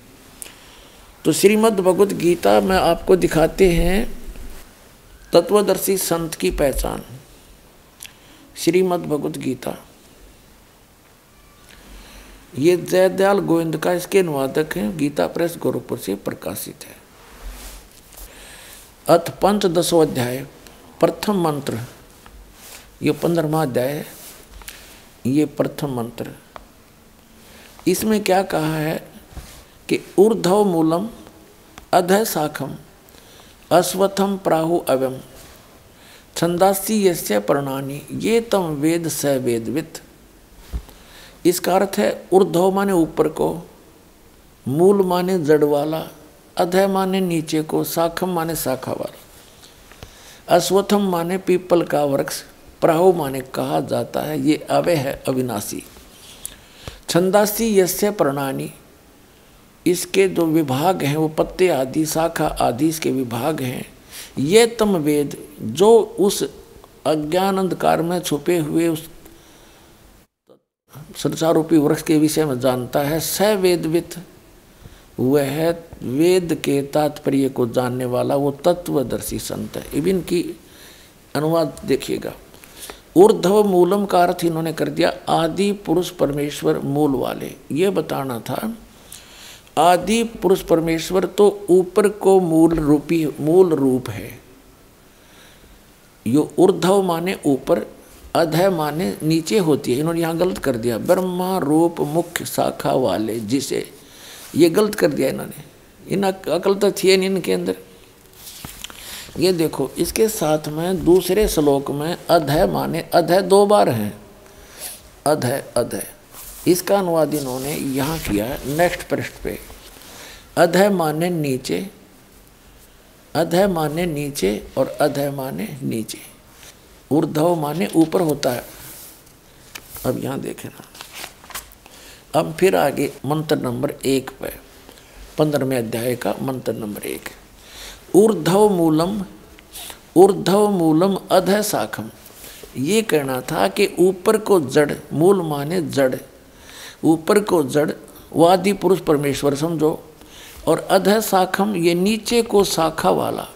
तो श्रीमद् भगवत गीता में आपको दिखाते हैं तत्वदर्शी संत की पहचान। श्रीमद् भगवत गीता। ये जयदयाल गोविंद का इसके अनुवादक हैं, गीता प्रेस गोरखपुर से प्रकाशित है। अथ पंचदशो अध्याय प्रथम मंत्र। ये पंद्रहवा अध्याय ये प्रथम मंत्र। इसमें क्या कहा है कि ऊर्धव मूलम अध शाखम अश्वथम प्राहु अवम छंदासी यस्य प्रणानी ये तम वेद स वेदवित। इसका अर्थ है ऊर्धव माने ऊपर को, मूल माने जड़ वाला अधय माने नीचे को शाखम माने शाखा वाला। अश्वथम माने पीपल का वृक्ष। प्राहु माने कहा जाता है, ये अवय है अविनाशी। छंदासी यस्य प्रणानी, इसके जो विभाग हैं, वो पत्ते आदि, शाखा आदि इसके विभाग हैं। ये तम वेद, जो उस अज्ञान अंधकार में छुपे हुए उस संसारूपी वृक्ष के विषय में जानता है स वेदवित वह वेद के तात्पर्य को जानने वाला वो तत्वदर्शी संत है। इबिन की अनुवाद देखिएगा। ऊर्धव मूलम का अर्थ इन्होंने कर दिया, आदि पुरुष परमेश्वर मूल वाले। ये बताना था, आदि पुरुष परमेश्वर तो ऊपर को मूल रूपी, मूल रूप है। यो ऊर्धव माने ऊपर अधय माने नीचे होती है। इन्होंने यहाँ गलत कर दिया। ब्रह्मा रूप मुख्य शाखा वाले जिसे, ये गलत कर दिया इन्होंने। इन अकल तो थी नहीं इनके अंदर। ये देखो, इसके साथ में दूसरे श्लोक में अधय माने, अधय दो बार हैं। अधय अधय। इसका अनुवाद इन्होंने यहाँ किया है नेक्स्ट पृष्ठ पे। अधय माने नीचे, अधय माने नीचे और अधय माने नीचे। ऊर्धव माने ऊपर होता है। अब यहाँ देखें ना। अब फिर आगे मंत्र नंबर एक पे, पंद्रहवें अध्याय का मंत्र नंबर एक। ऊर्धव मूलम ऊर्धव मूलम अध शाखम ये कहना था कि ऊपर को जड़, मूल माने जड़। ऊपर को जड़, वादी पुरुष परमेश्वर समझो। और अध शाखम ये नीचे को शाखा वाला।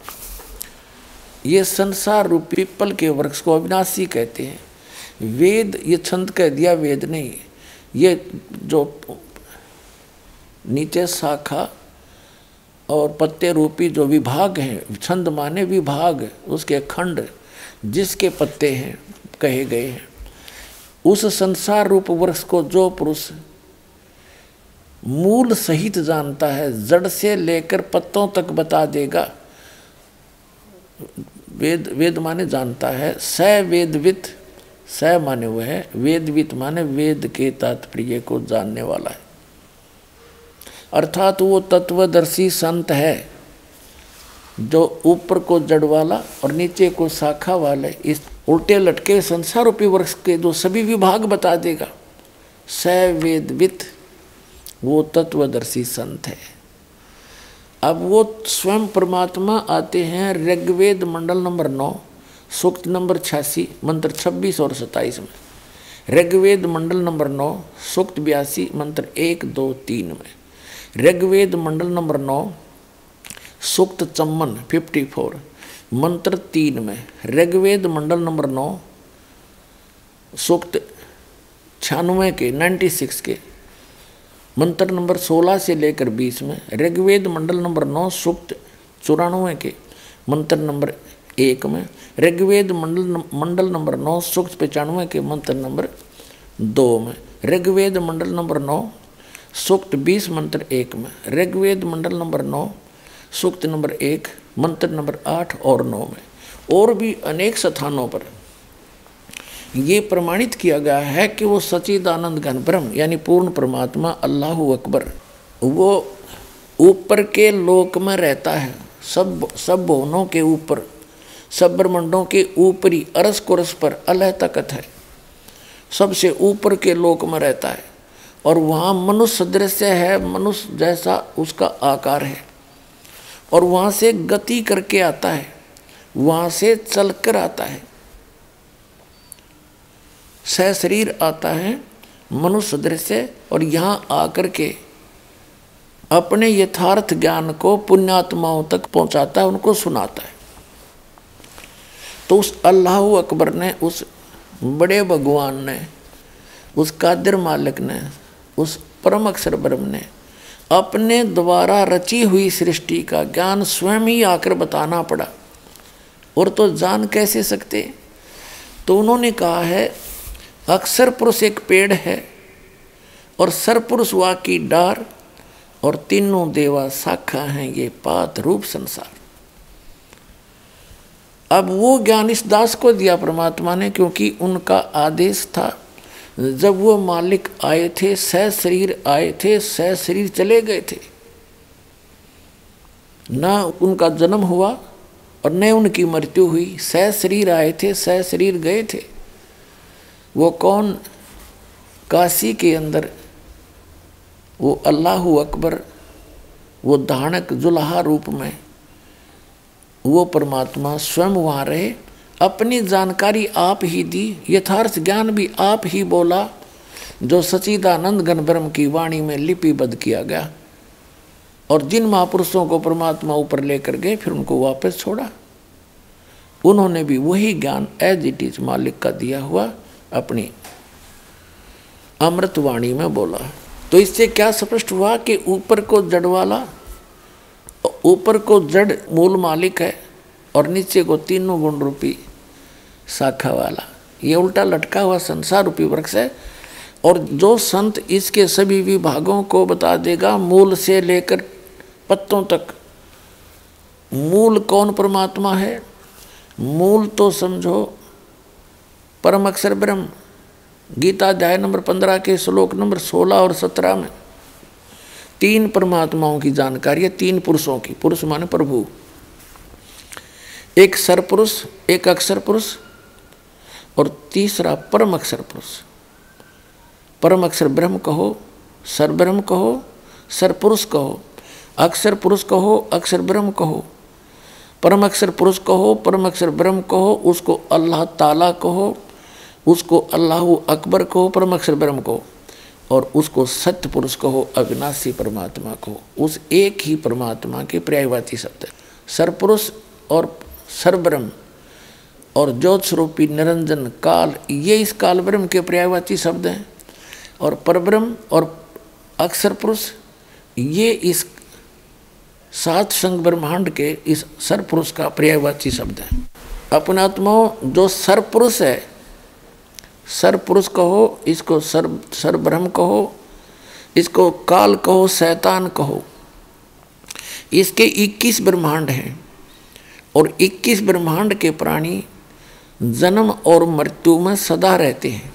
ये संसार रूपी पीपल के वृक्ष को अविनाशी कहते हैं। वेद, ये छंद कह दिया, वेद नहीं। ये जो नीचे शाखा और पत्ते रूपी जो विभाग हैं, छंद माने विभाग, उसके खंड, जिसके पत्ते हैं, कहे गए हैं। उस संसार रूप वृक्ष को जो पुरुष मूल सहित जानता है, जड़ से लेकर पत्तों तक बता देगा। वेद वेद माने जानता है। स वेदवित स माने हुए है, वेदवित माने वेद के तात्पर्य को जानने वाला है। अर्थात वो तत्वदर्शी संत है, जो ऊपर को जड़ वाला और नीचे को शाखा वाले, इस उल्टे लटके संसार रूपी वृक्ष के जो सभी विभाग बता देगा। स वेदवित वो तत्वदर्शी संत है। अब वो स्वयं परमात्मा आते हैं ऋग्वेद मंडल नंबर नौ, सूक्त नंबर छियासी, मंत्र छब्बीस और सत्ताईस में। ऋग्वेद मंडल नंबर नौ, सूक्त बयासी, मंत्र एक, दो, तीन में। ऋग्वेद मंडल नंबर नौ, सुक्त चम्मन फिफ्टी फोर मंत्र तीन में ऋग्वेद मंडल नंबर नौ, सुक्त छियानवे के नाइन्टी सिक्स के, मंत्र नंबर सोलह से लेकर बीस में ऋग्वेद मंडल नंबर नौ, सुक्त चौरानवे के, मंत्र नंबर एक में ऋग्वेद मंडल मंडल नंबर नौ, सुक्त पचानवे के, मंत्र नंबर दो में ऋग्वेद मंडल नंबर नौ सूक्त बीस मंत्र एक में, ऋग्वेद मंडल नंबर नौ, सूक्त नंबर एक, मंत्र नंबर आठ और नौ में, और भी अनेक स्थानों पर। ये प्रमाणित किया गया है कि वो सचिदानंद घन ब्रह्म, यानी पूर्ण परमात्मा, अल्लाह अकबर, वो ऊपर के लोक में रहता है। सब सब भवनों के ऊपर, सब ब्रह्मंडों के ऊपरी अरस कुरस पर अलह तकत है। सबसे ऊपर के लोक में रहता है। और वहाँ मनुष्य दृश्य है, मनुष्य जैसा उसका आकार है। और वहाँ से गति करके आता है, वहाँ से चल कर आता है। सह शरीर आता है, मनुष्य दृश्य, और यहाँ आकर के अपने यथार्थ ज्ञान को पुण्यात्माओं तक पहुँचाता है, उनको सुनाता है। तो उस अल्लाह अकबर ने, उस बड़े भगवान ने, उस कादिर मालिक ने उस परम अक्षर ब्रह्म ने अपने द्वारा रची हुई सृष्टि का ज्ञान स्वयं ही आकर बताना पड़ा। और तो जान कैसे सकते? तो उन्होंने कहा है अक्षर पुरुष एक पेड़ है और सरपुरुष वा की डार और तीनों देवा शाखा हैं, ये पात रूप संसार। अब वो ज्ञान इस दास को दिया परमात्मा ने, क्योंकि उनका आदेश था जब वो मालिक आए थे, सह शरीर आए थे, सह शरीर चले गए थे। ना उनका जन्म हुआ और न उनकी मृत्यु हुई। सह शरीर आए थे, सह शरीर गए थे। वो कौन? काशी के अंदर वो अल्लाह अकबर, वो धानक जुल्हा रूप में, वो परमात्मा स्वयं वहाँ रहे। अपनी जानकारी आप ही दी, यथार्थ ज्ञान भी आप ही बोला, जो सचिदानंद गण ब्रह्म की वाणी में लिपिबद्ध किया गया। और जिन महापुरुषों को परमात्मा ऊपर लेकर गए, फिर उनको वापस छोड़ा। उन्होंने भी वही ज्ञान एज इट इज़ मालिक का दिया हुआ, अपनी अमृतवाणी में बोला। तो इससे क्या स्पष्ट हुआ कि ऊपर को जड़ वाला, ऊपर को जड़ मूल मालिक है, और नीचे को तीनों गुण रूपी शाखा वाला। ये उल्टा लटका हुआ संसार रूपी वृक्ष है। और जो संत इसके सभी विभागों को बता देगा, मूल से लेकर पत्तों तक। मूल कौन परमात्मा है? मूल तो समझो, परम अक्षर ब्रह्म। गीता अध्याय नंबर पंद्रह के श्लोक नंबर सोलह और सत्रह में। तीन परमात्माओं की जानकारी है, तीन पुरुषों की। पुरुष माने प्रभु। एक सर पुरुष एक अक्षर पुरुष और तीसरा परम अक्षर पुरुष। परम अक्षर ब्रह्म कहो सर ब्रह्म कहो सर पुरुष कहो, अक्षर पुरुष कहो, अक्षर ब्रह्म कहो। परम अक्षर पुरुष कहो, परम अक्षर ब्रह्म कहो, उसको अल्लाह ताला कहो, उसको अल्लाह अकबर कहो, परम अक्षर ब्रह्म कहो। और उसको सत्य पुरुष कहो, अविनाशी परमात्मा को उस एक ही परमात्मा के पर्यायवाची शब्द सरपुरुष और सरब्रह्म और ज्योत स्वरूपी निरंजन काल, ये इस काल ब्रह्म के पर्यायवाची शब्द हैं। और परब्रह्म और अक्षर पुरुष, ये इस सात संग ब्रह्मांड के इस सरपुरुष का पर्यायवाची शब्द है। अपनात्माओं जो सरपुरुष है सरपुरुष कहो, इसको सर सर ब्रह्म कहो, इसको काल कहो, शैतान कहो। इसके 21 ब्रह्मांड हैं और 21 ब्रह्मांड के प्राणी जन्म और मृत्यु में सदा रहते हैं।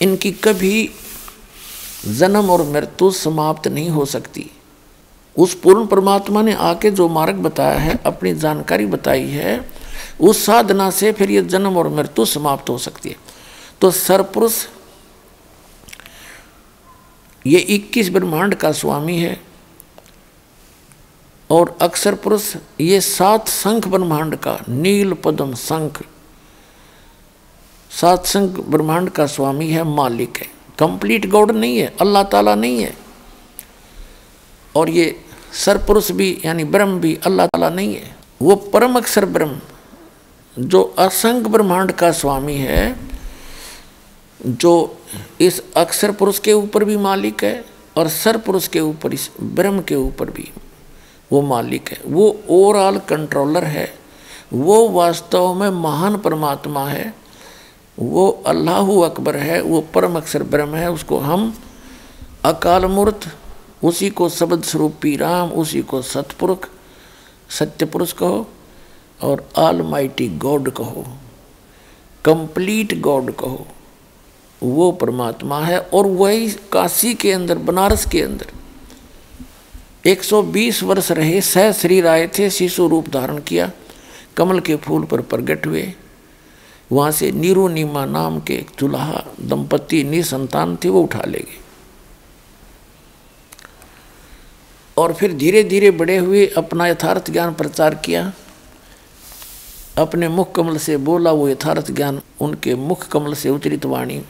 इनकी कभी जन्म और मृत्यु समाप्त नहीं हो सकती। उस पूर्ण परमात्मा ने आके जो मार्ग बताया है, अपनी जानकारी बताई है, उस साधना से फिर ये जन्म और मृत्यु समाप्त हो सकती है। तो सरपुरुष ये 21 ब्रह्मांड का स्वामी है और अक्षर पुरुष ये सात संख ब्रह्मांड का, नील, पद्म संख सात संख ब्रह्मांड का स्वामी है, मालिक है। कंप्लीट गॉड नहीं है, अल्लाह ताला नहीं है। और ये सरपुरुष भी, यानी ब्रह्म भी अल्लाह ताला नहीं है। वो परम अक्षर ब्रह्म, जो असंख्य ब्रह्मांड का स्वामी है, जो इस अक्षर पुरुष के ऊपर भी मालिक है और सर पुरुष के ऊपर, इस ब्रह्म के ऊपर भी। वो मालिक है, वो ओवरऑल कंट्रोलर है, वो वास्तव में महान परमात्मा है, वो अल्लाह अकबर है, वो परम अक्षर ब्रह्म है, उसको हम अकाल मूर्त, उसी को शब्द स्वरूपी राम, उसी को सतपुरुष सत्य पुरुष कहो और आल माइटी गॉड कहो कंप्लीट गॉड कहो। वो परमात्मा है और वही काशी के अंदर, बनारस के अंदर। 120 वर्ष रहे, सह शरीर आए थे, शिशु रूप धारण किया, कमल के फूल पर प्रकट हुए। वहाँ से नीरू नीमा के चूल्हा दंपति निसंतान थे, वो उठा ले गए। और फिर धीरे धीरे बड़े हुए, अपना यथार्थ ज्ञान प्रचार किया। अपने मुख कमल से बोला, वो यथार्थ ज्ञान उनके मुख कमल से उचरित वाणी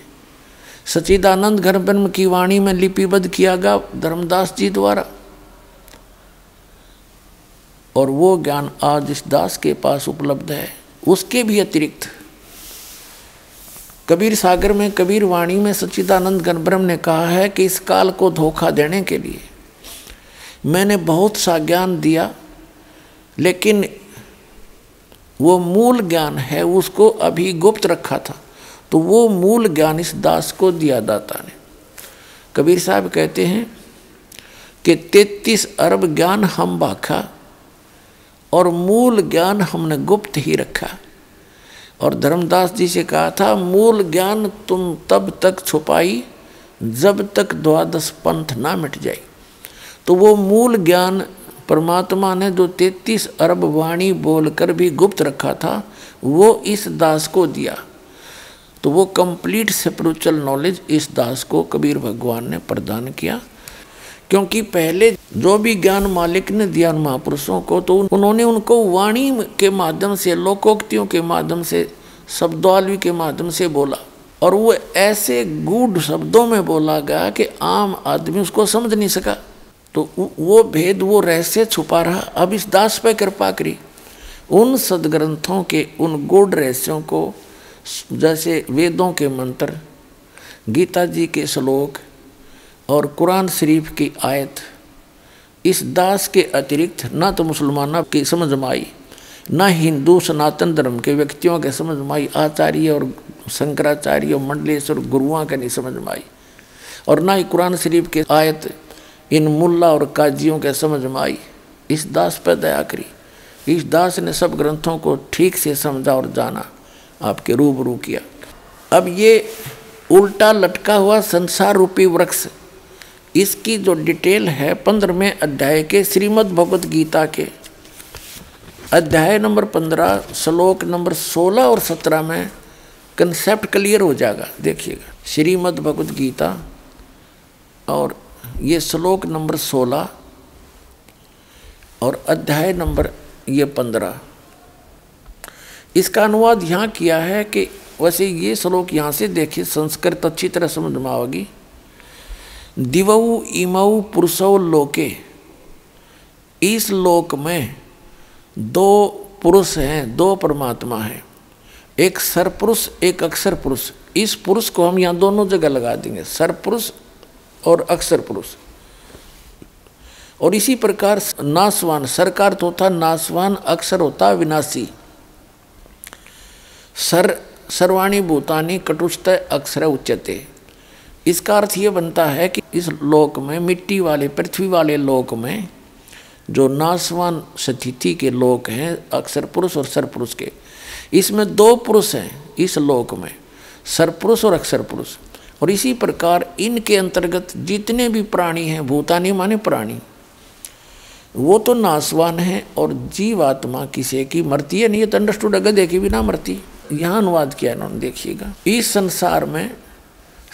सचिदानंद घर ब्रह्म की वाणी में लिपिबद्ध किया गया, धर्मदास जी द्वारा। और वो ज्ञान आज इस दास के पास उपलब्ध है। उसके भी अतिरिक्त, कबीर सागर में, कबीर वाणी में सच्चिदानंद गण ब्रह्म ने कहा है कि इस काल को धोखा देने के लिए मैंने बहुत सा ज्ञान दिया, लेकिन वो मूल ज्ञान है, उसको अभी गुप्त रखा था। तो वो मूल ज्ञान इस दास को दिया दाता ने। कबीर साहब कहते हैं कि तैतीस अरब ज्ञान हम बाखा और मूल ज्ञान हमने गुप्त ही रखा। और धर्मदास जी से कहा था, मूल ज्ञान तुम तब तक छुपाई जब तक द्वादश पंथ ना मिट जाए। तो वो मूल ज्ञान परमात्मा ने जो तैतीस अरब वाणी बोलकर भी गुप्त रखा था, वो इस दास को दिया। तो वो कंप्लीट स्पिरिचुअल नॉलेज इस दास को कबीर भगवान ने प्रदान किया। क्योंकि पहले जो भी ज्ञान मालिक ने दिया महापुरुषों को तो उन्होंने उनको वाणी के माध्यम से, लोकोक्तियों के माध्यम से, शब्दावली के माध्यम से बोला। और वो ऐसे गूढ़ शब्दों में बोला गया कि आम आदमी उसको समझ नहीं सका। तो वो भेद, वो रहस्य छुपा रहा। अब इस दास पर कृपा करी। उन सदग्रंथों के, उन गूढ़ रहस्यों को, जैसे वेदों के मंत्र, गीता जी के श्लोक और कुरान शरीफ की आयत, इस दास के अतिरिक्त न तो मुसलमानों की समझ में आई, न हिंदू सनातन धर्म के व्यक्तियों के समझ में आई, आचार्य और शंकराचार्य और मंडलेश्वर गुरुओं के नहीं समझ में आई। और ना ही कुरान शरीफ के आयत इन मुल्ला और काजियों के समझ में आई। इस दास पर दया करी। इस दास ने सब ग्रंथों को ठीक से समझा और जाना, आपके रूबरू किया। अब ये उल्टा लटका हुआ संसार रूपी वृक्ष इसकी जो डिटेल है पंद्रहवें अध्याय के श्रीमद् भगवद गीता के। अध्याय नंबर पंद्रह, श्लोक नंबर सोलह और सत्रह में कंसेप्ट क्लियर हो जाएगा। देखिएगा, श्रीमद् भगवद गीता और ये श्लोक नंबर सोलह और अध्याय नंबर ये पंद्रह। इसका अनुवाद यहाँ किया है कि वैसे ये श्लोक यहाँ से देखिए संस्कृत अच्छी तरह समझ में आओगी। दिवऊ, इमऊ पुरुषौ लोके। इस लोक में दो पुरुष हैं, दो परमात्मा हैं। एक सरपुरुष एक अक्षर पुरुष इस पुरुष को हम यहाँ दोनों जगह लगा देंगे सरपुरुष और अक्षर पुरुष और इसी प्रकार नासवान, सरकार तो होता नासवान, अक्षर होता विनाशी। सर, सर्वाणी भूतानी कटुष्ट अक्षर उच्चते इसका अर्थ ये बनता है कि इस लोक में, मिट्टी वाले, पृथ्वी वाले लोक में, जो नासवान स्थिति के लोक हैं अक्षर पुरुष और सरपुरुष के, इसमें दो पुरुष हैं इस लोक में सरपुरुष और अक्षर पुरुष। और इसी प्रकार इनके अंतर्गत जितने भी प्राणी हैं, भूतानी माने प्राणी, वो तो नासवान है और जीवात्मा किसी की मरती है नहीं तो अंडरस्टूड अगर देखी भी ना मरती। यहाँ अनुवाद किया इन्होंने, देखिएगा। इस संसार में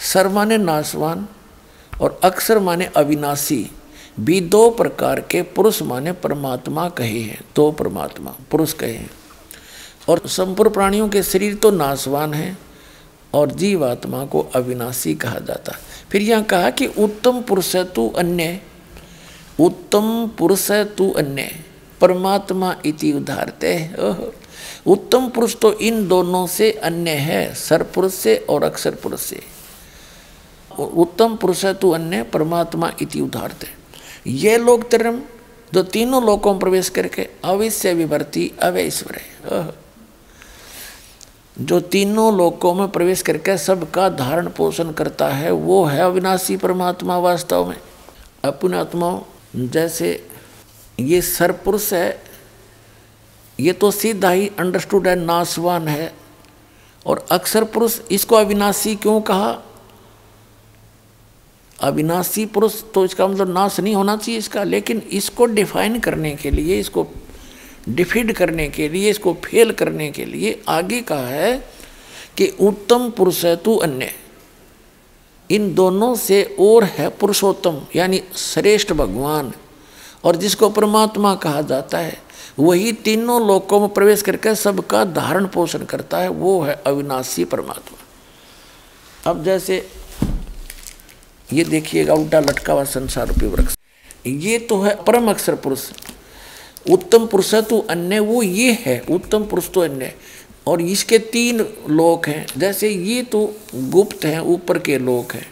सर माने नासवान और अक्षर माने अविनाशी, भी दो प्रकार के पुरुष माने परमात्मा कहे हैं, दो परमात्मा पुरुष कहे हैं। और संपूर्ण प्राणियों के शरीर तो नासवान है और जीवात्मा को अविनाशी कहा जाता फिर यहाँ कहा कि उत्तम पुरुष है तू अन्य, उत्तम पुरुष है तू अन्य, परमात्मा इति उदारते उत्तम पुरुष तो इन दोनों से अन्य है सर पुरुष से और अक्षर पुरुष से। उत्तम पुरुष है तू अन्य, परमात्मा इति उदारते ये लोग तरम जो तीनों लोकों में प्रवेश करके अवश्य विभर्ती अवैश्वर है। जो तीनों लोकों में प्रवेश करके सबका धारण पोषण करता है, वो है अविनाशी परमात्मा वास्तव में। अपने आत्माओं, जैसे ये सरपुरुष है, ये तो सीधा ही अंडरस्टूड है नासवान है। और अक्सर पुरुष इसको अविनाशी क्यों कहा? अविनाशी पुरुष तो इसका मतलब नाश नहीं होना चाहिए इसका, लेकिन इसको डिफाइन करने के लिए, इसको डिफीड करने के लिए, इसको फेल करने के लिए आगे कहा है कि उत्तम पुरुष है तू अन्य। इन दोनों से और है पुरुषोत्तम, यानी श्रेष्ठ भगवान। और जिसको परमात्मा कहा जाता है, वही तीनों लोकों में प्रवेश करके सबका धारण पोषण करता है, वो है अविनाशी परमात्मा। अब जैसे ये देखिएगा, उल्टा लटका हुआ संसार रूपी वृक्ष। ये तो है परम अक्षर पुरुष। उत्तम पुरुष तो अन्य वो ये है, उत्तम पुरुष तो अन्य। और इसके तीन लोक हैं। जैसे ये तो गुप्त हैं, ऊपर के लोक हैं।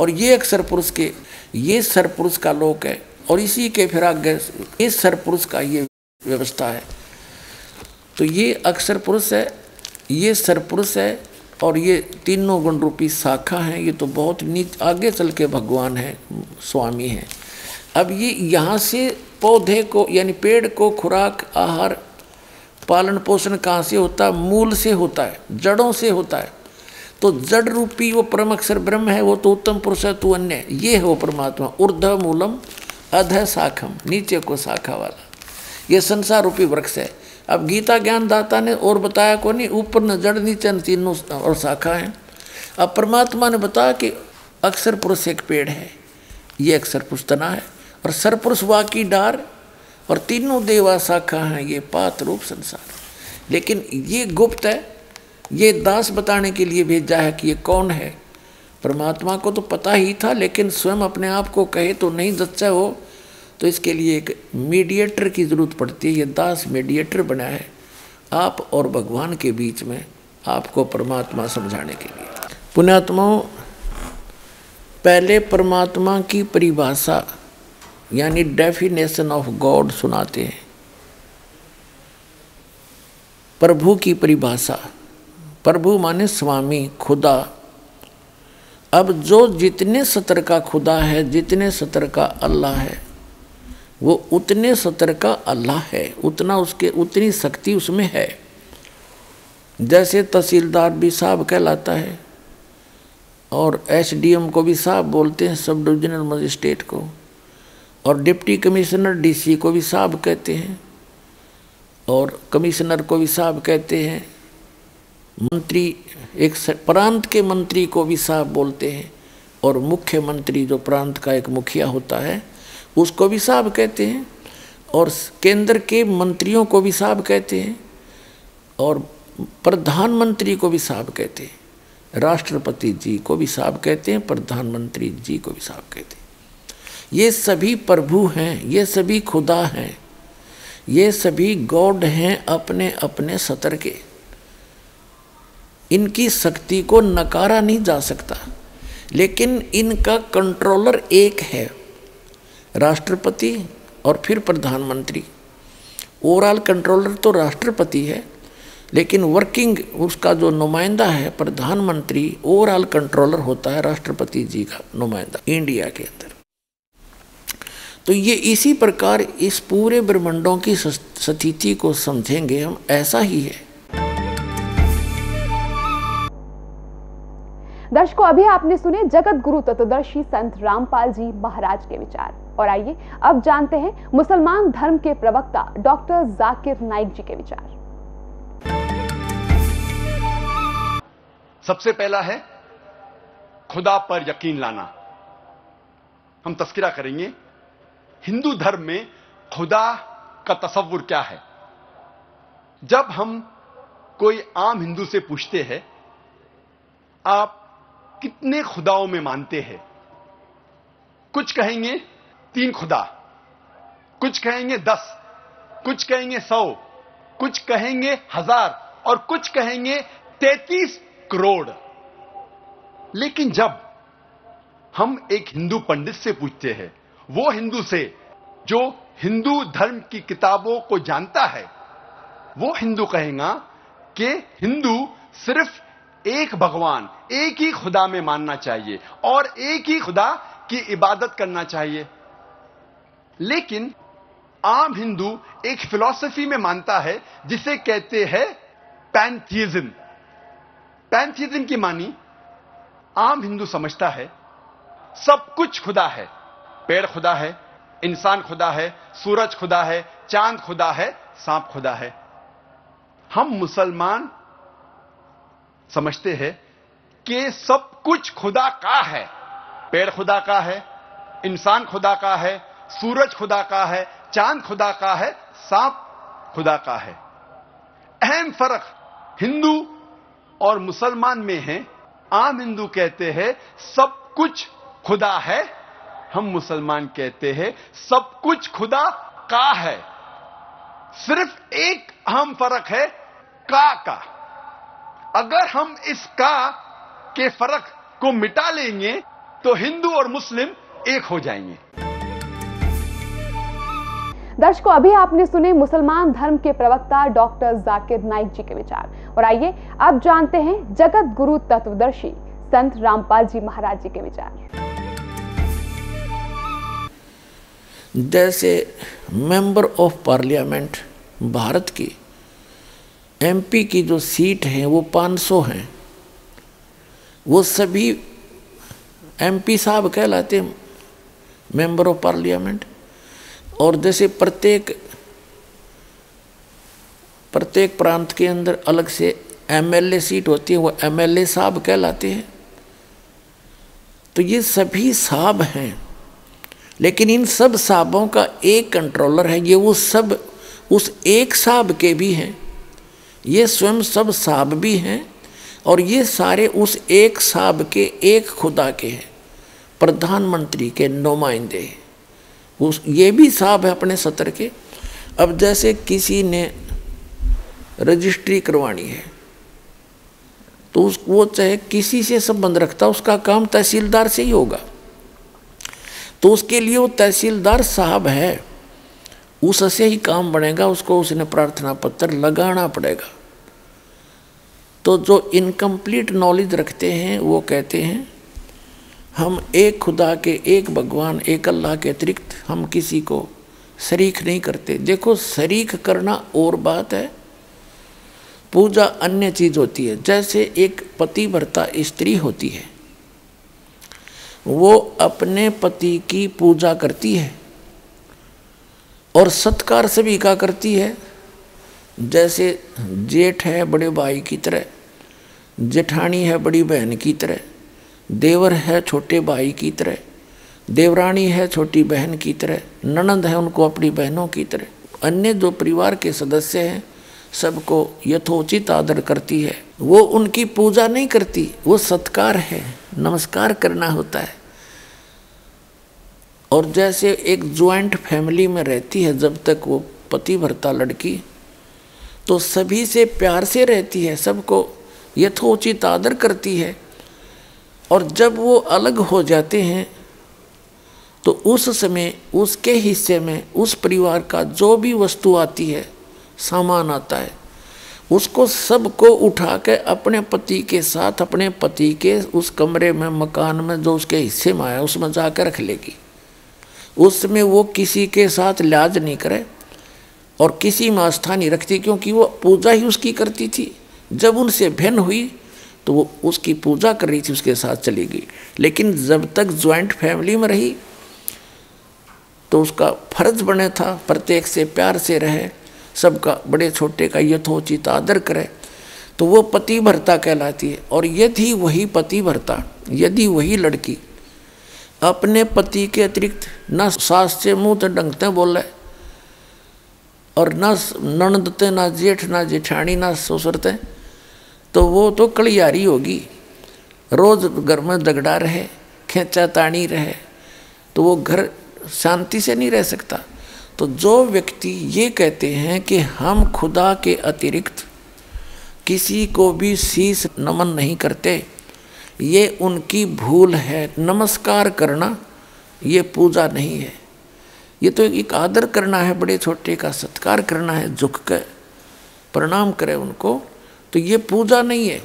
और ये अक्षर पुरुष के, ये सरपुरुष का लोक है। और इसी के फिर आगे इस सरपुरुष का ये व्यवस्था है। तो ये अक्षर पुरुष है, ये सरपुरुष है और ये तीनों गुण रूपी शाखा हैं, ये तो बहुत नीच, आगे चल के भगवान हैं, स्वामी हैं। अब ये यहाँ से पौधे को, यानी पेड़ को, खुराक, आहार, पालन पोषण कहाँ से होता है? मूल से होता है, जड़ों से होता है। तो जड़ रूपी वो परम अक्षर ब्रह्म है, वो तो उत्तम पुरुष है, तू अन्य। ये है वो परमात्मा ऊर्ध मूलम, अध शाखम, नीचे को शाखा वाला। ये संसार रूपी वृक्ष है। अब गीता ज्ञान दाता ने और बताया को नहीं, ऊपर न जड़ नीचे न तीनों और शाखा है। अब परमात्मा ने बताया कि अक्षर पुरुष एक पेड़ है, ये अक्षर पुरुष तना है, और सरपुरुष वाकी डार, और तीनों देवा शाखा हैं, ये पात रूप संसार। लेकिन ये गुप्त है, ये दास बताने के लिए भेजा है कि ये कौन है? परमात्मा को तो पता ही था, लेकिन स्वयं अपने आप को कहे तो नहीं दच्चा हो तो इसके लिए एक मीडिएटर की ज़रूरत पड़ती है। ये दास मीडिएटर बना है। आप और भगवान के बीच में आपको परमात्मा समझाने के लिए। पुण्यात्माओं, पहले परमात्मा की परिभाषा, यानी डेफिनेशन ऑफ़ गॉड सुनाते हैं। प्रभु की परिभाषा। प्रभु माने स्वामी, खुदा। अब जो जितने सतर का खुदा है, जितने सतर का अल्लाह है वो उतने सतर का अल्लाह है, उतना उसके, उतनी शक्ति उसमें है। जैसे तहसीलदार भी साहब कहलाता है, और एसडीएम को भी साहब बोलते हैं, सब डिविजनल मजिस्ट्रेट को, और डिप्टी कमिश्नर डीसी को भी साहब कहते हैं, और कमिश्नर को भी साहब कहते हैं, मंत्री, एक प्रांत के मंत्री को भी साहब बोलते हैं, और मुख्यमंत्री जो प्रांत का एक मुखिया होता है उसको भी साहब कहते हैं और केंद्र के मंत्रियों को भी साहब कहते हैं और प्रधानमंत्री को भी साहब कहते हैं। राष्ट्रपति जी को भी साहब कहते हैं, प्रधानमंत्री जी को भी साहब कहते हैं। ये सभी प्रभु हैं, ये सभी खुदा हैं, ये सभी गॉड हैं अपने अपने सतर के। इनकी शक्ति को नकारा नहीं जा सकता, लेकिन इनका कंट्रोलर एक है। राष्ट्रपति और फिर प्रधानमंत्री। ओवरऑल कंट्रोलर तो राष्ट्रपति है, लेकिन वर्किंग उसका जो नुमाइंदा है, प्रधानमंत्री ओवरऑल कंट्रोलर होता है राष्ट्रपति जी का नुमाइंदा इंडिया के अंदर। तो ये इसी प्रकार इस पूरे ब्रह्मंडों की स्थिति को समझेंगे हम, ऐसा ही है। दर्शकों, अभी आपने सुने जगत गुरु तत्वदर्शी संत रामपाल जी महाराज के विचार। और आइए अब जानते हैं मुसलमान धर्म के प्रवक्ता डॉक्टर जाकिर नाइक जी के विचार। सबसे पहला है खुदा पर यकीन लाना। हम तस्करा करेंगे। हिंदू धर्म में खुदा का तस्वुर क्या है? जब हम कोई आम हिंदू से पूछते हैं, आप कितने खुदाओं में मानते हैं? कुछ कहेंगे तीन खुदा। कुछ कहेंगे दस, कुछ कहेंगे सौ, कुछ कहेंगे हज़ार और कुछ कहेंगे तैतीस करोड़। लेकिन जब हम एक हिंदू पंडित से पूछते हैं, वो हिंदू से जो हिंदू धर्म की किताबों को जानता है, वो हिंदू कहेगा कि हिंदू सिर्फ़ एक भगवान, एक ही खुदा में मानना चाहिए और एक ही खुदा की इबादत करना चाहिए। लेकिन आम हिंदू एक फिलॉसफी में मानता है, जिसे कहते हैं पैंथिज्म पैंथिज्म की मानी, आम हिंदू समझता है, सब कुछ खुदा है. पेड़ खुदा है, इंसान खुदा है, सूरज खुदा है, चाँद खुदा है, सांप खुदा है. हम मुसलमान समझते हैं कि सब कुछ खुदा का है. पेड़ खुदा का है, इंसान खुदा का है सूरज खुदा का है, चाँद खुदा का है, सांप खुदा का है। अहम फ़र्क हिंदू और मुसलमान में है। आम हिंदू कहते हैं, सब कुछ खुदा है। हम मुसलमान कहते हैं, सब कुछ खुदा का है। सिर्फ़ एक अहम फ़र्क है, का का। अगर हम इस का के फ़र्क को मिटा लेंगे तो हिंदू और मुस्लिम एक हो जाएँगे। दर्शकों, अभी आपने सुने मुसलमान धर्म के प्रवक्ता डॉक्टर जाकिर नाइक जी के विचार। और आइए, अब जानते हैं जगत गुरु तत्वदर्शी संत रामपाल जी महाराज जी के विचार। जैसे मेंबर ऑफ़ पार्लियामेंट भारत की एमपी की जो सीट है, वो 500 हैं। वो सभी एमपी साहब कहलाते हैं मेंबर ऑफ़ पार्लियामेंट। और जैसे प्रत्येक प्रत्येक प्रांत के अंदर अलग से एमएलए सीट होती है, वो एमएलए साहब कहलाते हैं। तो ये सभी साहब हैं, लेकिन इन सब साहबों का एक कंट्रोलर है, ये वो सब, उस एक साहब के भी हैं। ये स्वयं सब साहब भी हैं, और ये सारे उस एक साहब के एक खुदा के हैं। प्रधानमंत्री के नुमाइंदे उस, ये भी साहब है अपने सत्र के। अब जैसे किसी ने रजिस्ट्री करवानी है तो उस, वो चाहे किसी से संबंध रखता, उसका काम तहसीलदार से ही होगा। तो उसके लिए वो तहसीलदार साहब है, उससे ही काम बनेगा, उसको उसने प्रार्थना पत्र लगाना पड़ेगा। तो जो इनकम्प्लीट नॉलेज रखते हैं, वो कहते हैं हम एक खुदा के, एक भगवान, एक अल्लाह के अतिरिक्त हम किसी को शरीक नहीं करते। देखो, शरीक करना और बात है। पूजा अन्य चीज़ होती है, जैसे एक पति भरता स्त्री होती है, वो अपने पति की पूजा करती है और सत्कार सभी का करती है। जैसे जेठ है बड़े भाई की तरह, जेठानी है बड़ी बहन की तरह देवर है छोटे भाई की तरह, देवरानी है छोटी बहन की तरह, ननंद है उनको अपनी बहनों की तरह। अन्य जो परिवार के सदस्य हैं, सबको यथोचित आदर करती है। वो उनकी पूजा नहीं करती, वो सत्कार है, नमस्कार करना होता है। और जैसे एक ज्वाइंट फैमिली में रहती है, जब तक वो पति भरता लड़की तो सभी से प्यार से रहती है, सबको यथोचित आदर करती है। और जब वो अलग हो जाते हैं तो उस समय, उसके हिस्से में, उस परिवार का जो भी वस्तु आती है, सामान आता है, उसको सबको उठा के अपने पति के साथ, अपने पति के उस कमरे में, मकान में, जो उसके हिस्से में आया, उसमें जा कर रख लेगी। उसमें वो किसी के साथ लिहाज नहीं करे और किसी में आस्था नहीं रखती, क्योंकि वो पूजा ही उसकी करती थी। जब उनसे भिन्न हुई तो वो उसकी पूजा कर रही थी, उसके साथ चली गई। लेकिन जब तक ज्वाइंट फैमिली में रही तो उसका फ़र्ज़ बने था, प्रत्येक से प्यार से रहे, सबका, बड़े छोटे का यथोचित आदर करे। तो वो पति भरता कहलाती है। और यदि वही पति भरता यदि वही लड़की अपने पति के अतिरिक्त न सास से मुँह तो डंगते बोले, और न नणदते, ना जेठ, ना जेठानी ना ससुरते तो वो तो कलियारी होगी। रोज घर में झगड़ा रहे, खेचा तानी रहे तो वो घर शांति से नहीं रह सकता। तो जो व्यक्ति ये कहते हैं कि हम खुदा के अतिरिक्त किसी को भी शीश नमन नहीं करते, ये उनकी भूल है। नमस्कार करना, ये पूजा नहीं है। ये तो एक आदर करना है, बड़े छोटे का सत्कार करना है, झुक कर प्रणाम करें उनको। तो ये पूजा नहीं है।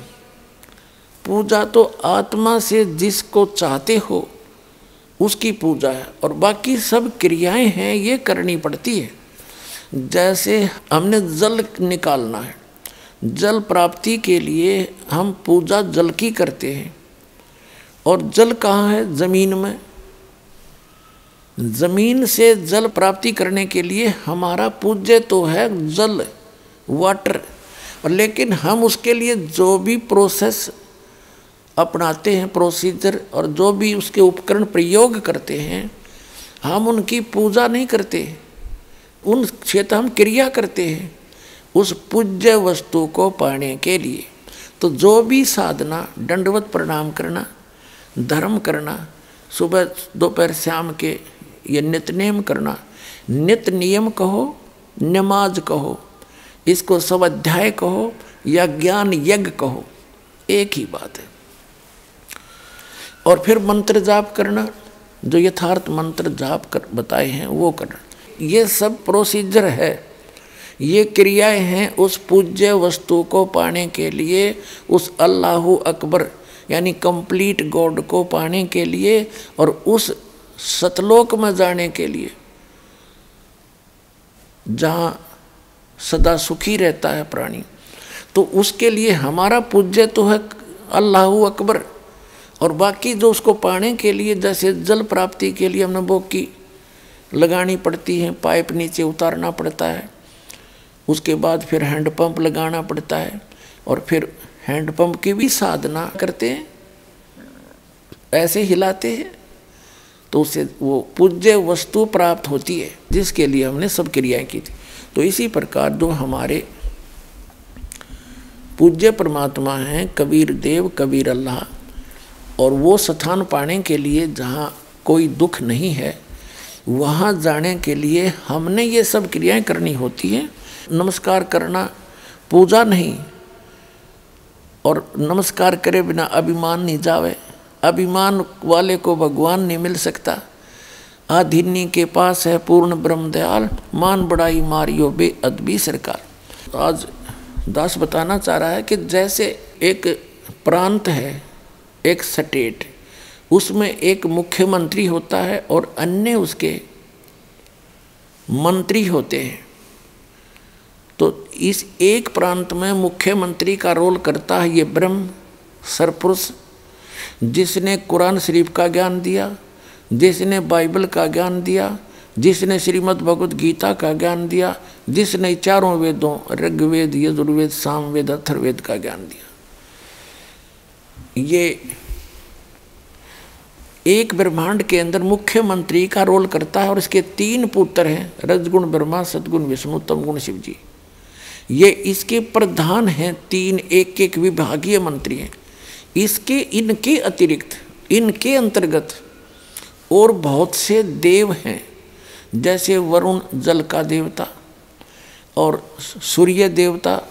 पूजा तो आत्मा से जिसको चाहते हो, उसकी पूजा है। और बाकी सब क्रियाएँ हैं, ये करनी पड़ती है। जैसे हमने जल निकालना है, जल प्राप्ति के लिए हम पूजा जल की करते हैं। और जल कहाँ है? ज़मीन में। ज़मीन से जल प्राप्ति करने के लिए हमारा पूज्य तो है जल, वाटर। और लेकिन हम उसके लिए जो भी प्रोसेस अपनाते हैं प्रोसीजर और जो भी उसके उपकरण प्रयोग करते हैं, हम उनकी पूजा नहीं करते उन क्षेत्र हम क्रिया करते हैं उस पूज्य वस्तु को पाने के लिए। तो जो भी साधना, दंडवत प्रणाम करना, धर्म करना, सुबह, दोपहर, शाम के ये नित नियम करना नित नियम कहो, नमाज़ कहो इसको स्वाध्याय कहो या ज्ञान यज्ञ कहो, एक ही बात है। और फिर मंत्र जाप करना, जो यथार्थ मंत्र जाप कर बताए हैं, वो करना। ये सब प्रोसीजर है। ये क्रियाएँ हैं उस पूज्य वस्तु को पाने के लिए, उस अल्लाह अकबर, यानी कंप्लीट गॉड को पाने के लिए और उस सतलोक में जाने के लिए। जहाँ सदा सुखी रहता है प्राणी। तो उसके लिए हमारा पूज्य तो है अल्लाह अकबर। और बाकी जो उसको पाने के लिए, जैसे जल प्राप्ति के लिए हमने बोकी लगानी पड़ती है, पाइप नीचे उतारना पड़ता है, उसके बाद फिर हैंडपम्प लगाना पड़ता है, और फिर हैंडपम्प की भी साधना करते हैं, ऐसे हिलाते हैं तो उससे वो पूज्य वस्तु प्राप्त होती है, जिसके लिए हमने सब क्रियाएँ की थी। तो इसी प्रकार जो हमारे पूज्य परमात्मा हैं, कबीर देव, कबीर अल्लाह, और वो स्थान पाने के लिए जहाँ कोई दुख नहीं है, वहाँ जाने के लिए हमने ये सब क्रियाएँ करनी होती हैं। नमस्कार करना पूजा नहीं, और नमस्कार करे बिना अभिमान नहीं जावे। अभिमान वाले को भगवान नहीं मिल सकता। आधिनी के पास है पूर्ण ब्रह्म दयाल मान बड़ाई मारियो बे अदबी सरकार। आज दास बताना चाह रहा है कि जैसे एक प्रांत है, एक स्टेट, उसमें एक मुख्यमंत्री होता है और अन्य उसके मंत्री होते हैं। तो इस एक प्रांत में मुख्यमंत्री का रोल करता है ये ब्रह्म, सरपुरुष, जिसने कुरान शरीफ का ज्ञान दिया जिसने बाइबल का ज्ञान दिया, जिसने श्रीमद् भगवत गीता का ज्ञान दिया, जिसने चारों वेदों, ऋग्वेद, यजुर्वेद, सामवेद अथर्वेद का ज्ञान दिया। ये एक ब्रह्मांड के अंदर मुख्यमंत्री का रोल करता है और इसके तीन पुत्र हैं, रजगुण, ब्रह्मा, सदगुण, विष्णु, तमगुण शिव जी ये इसके प्रधान हैं, तीन एक एक विभागीय मंत्री हैं। इसके, इनके अतिरिक्त, इनके अंतर्गत और बहुत से देव हैं, जैसे वरुण जल का देवता और सूर्य देवता,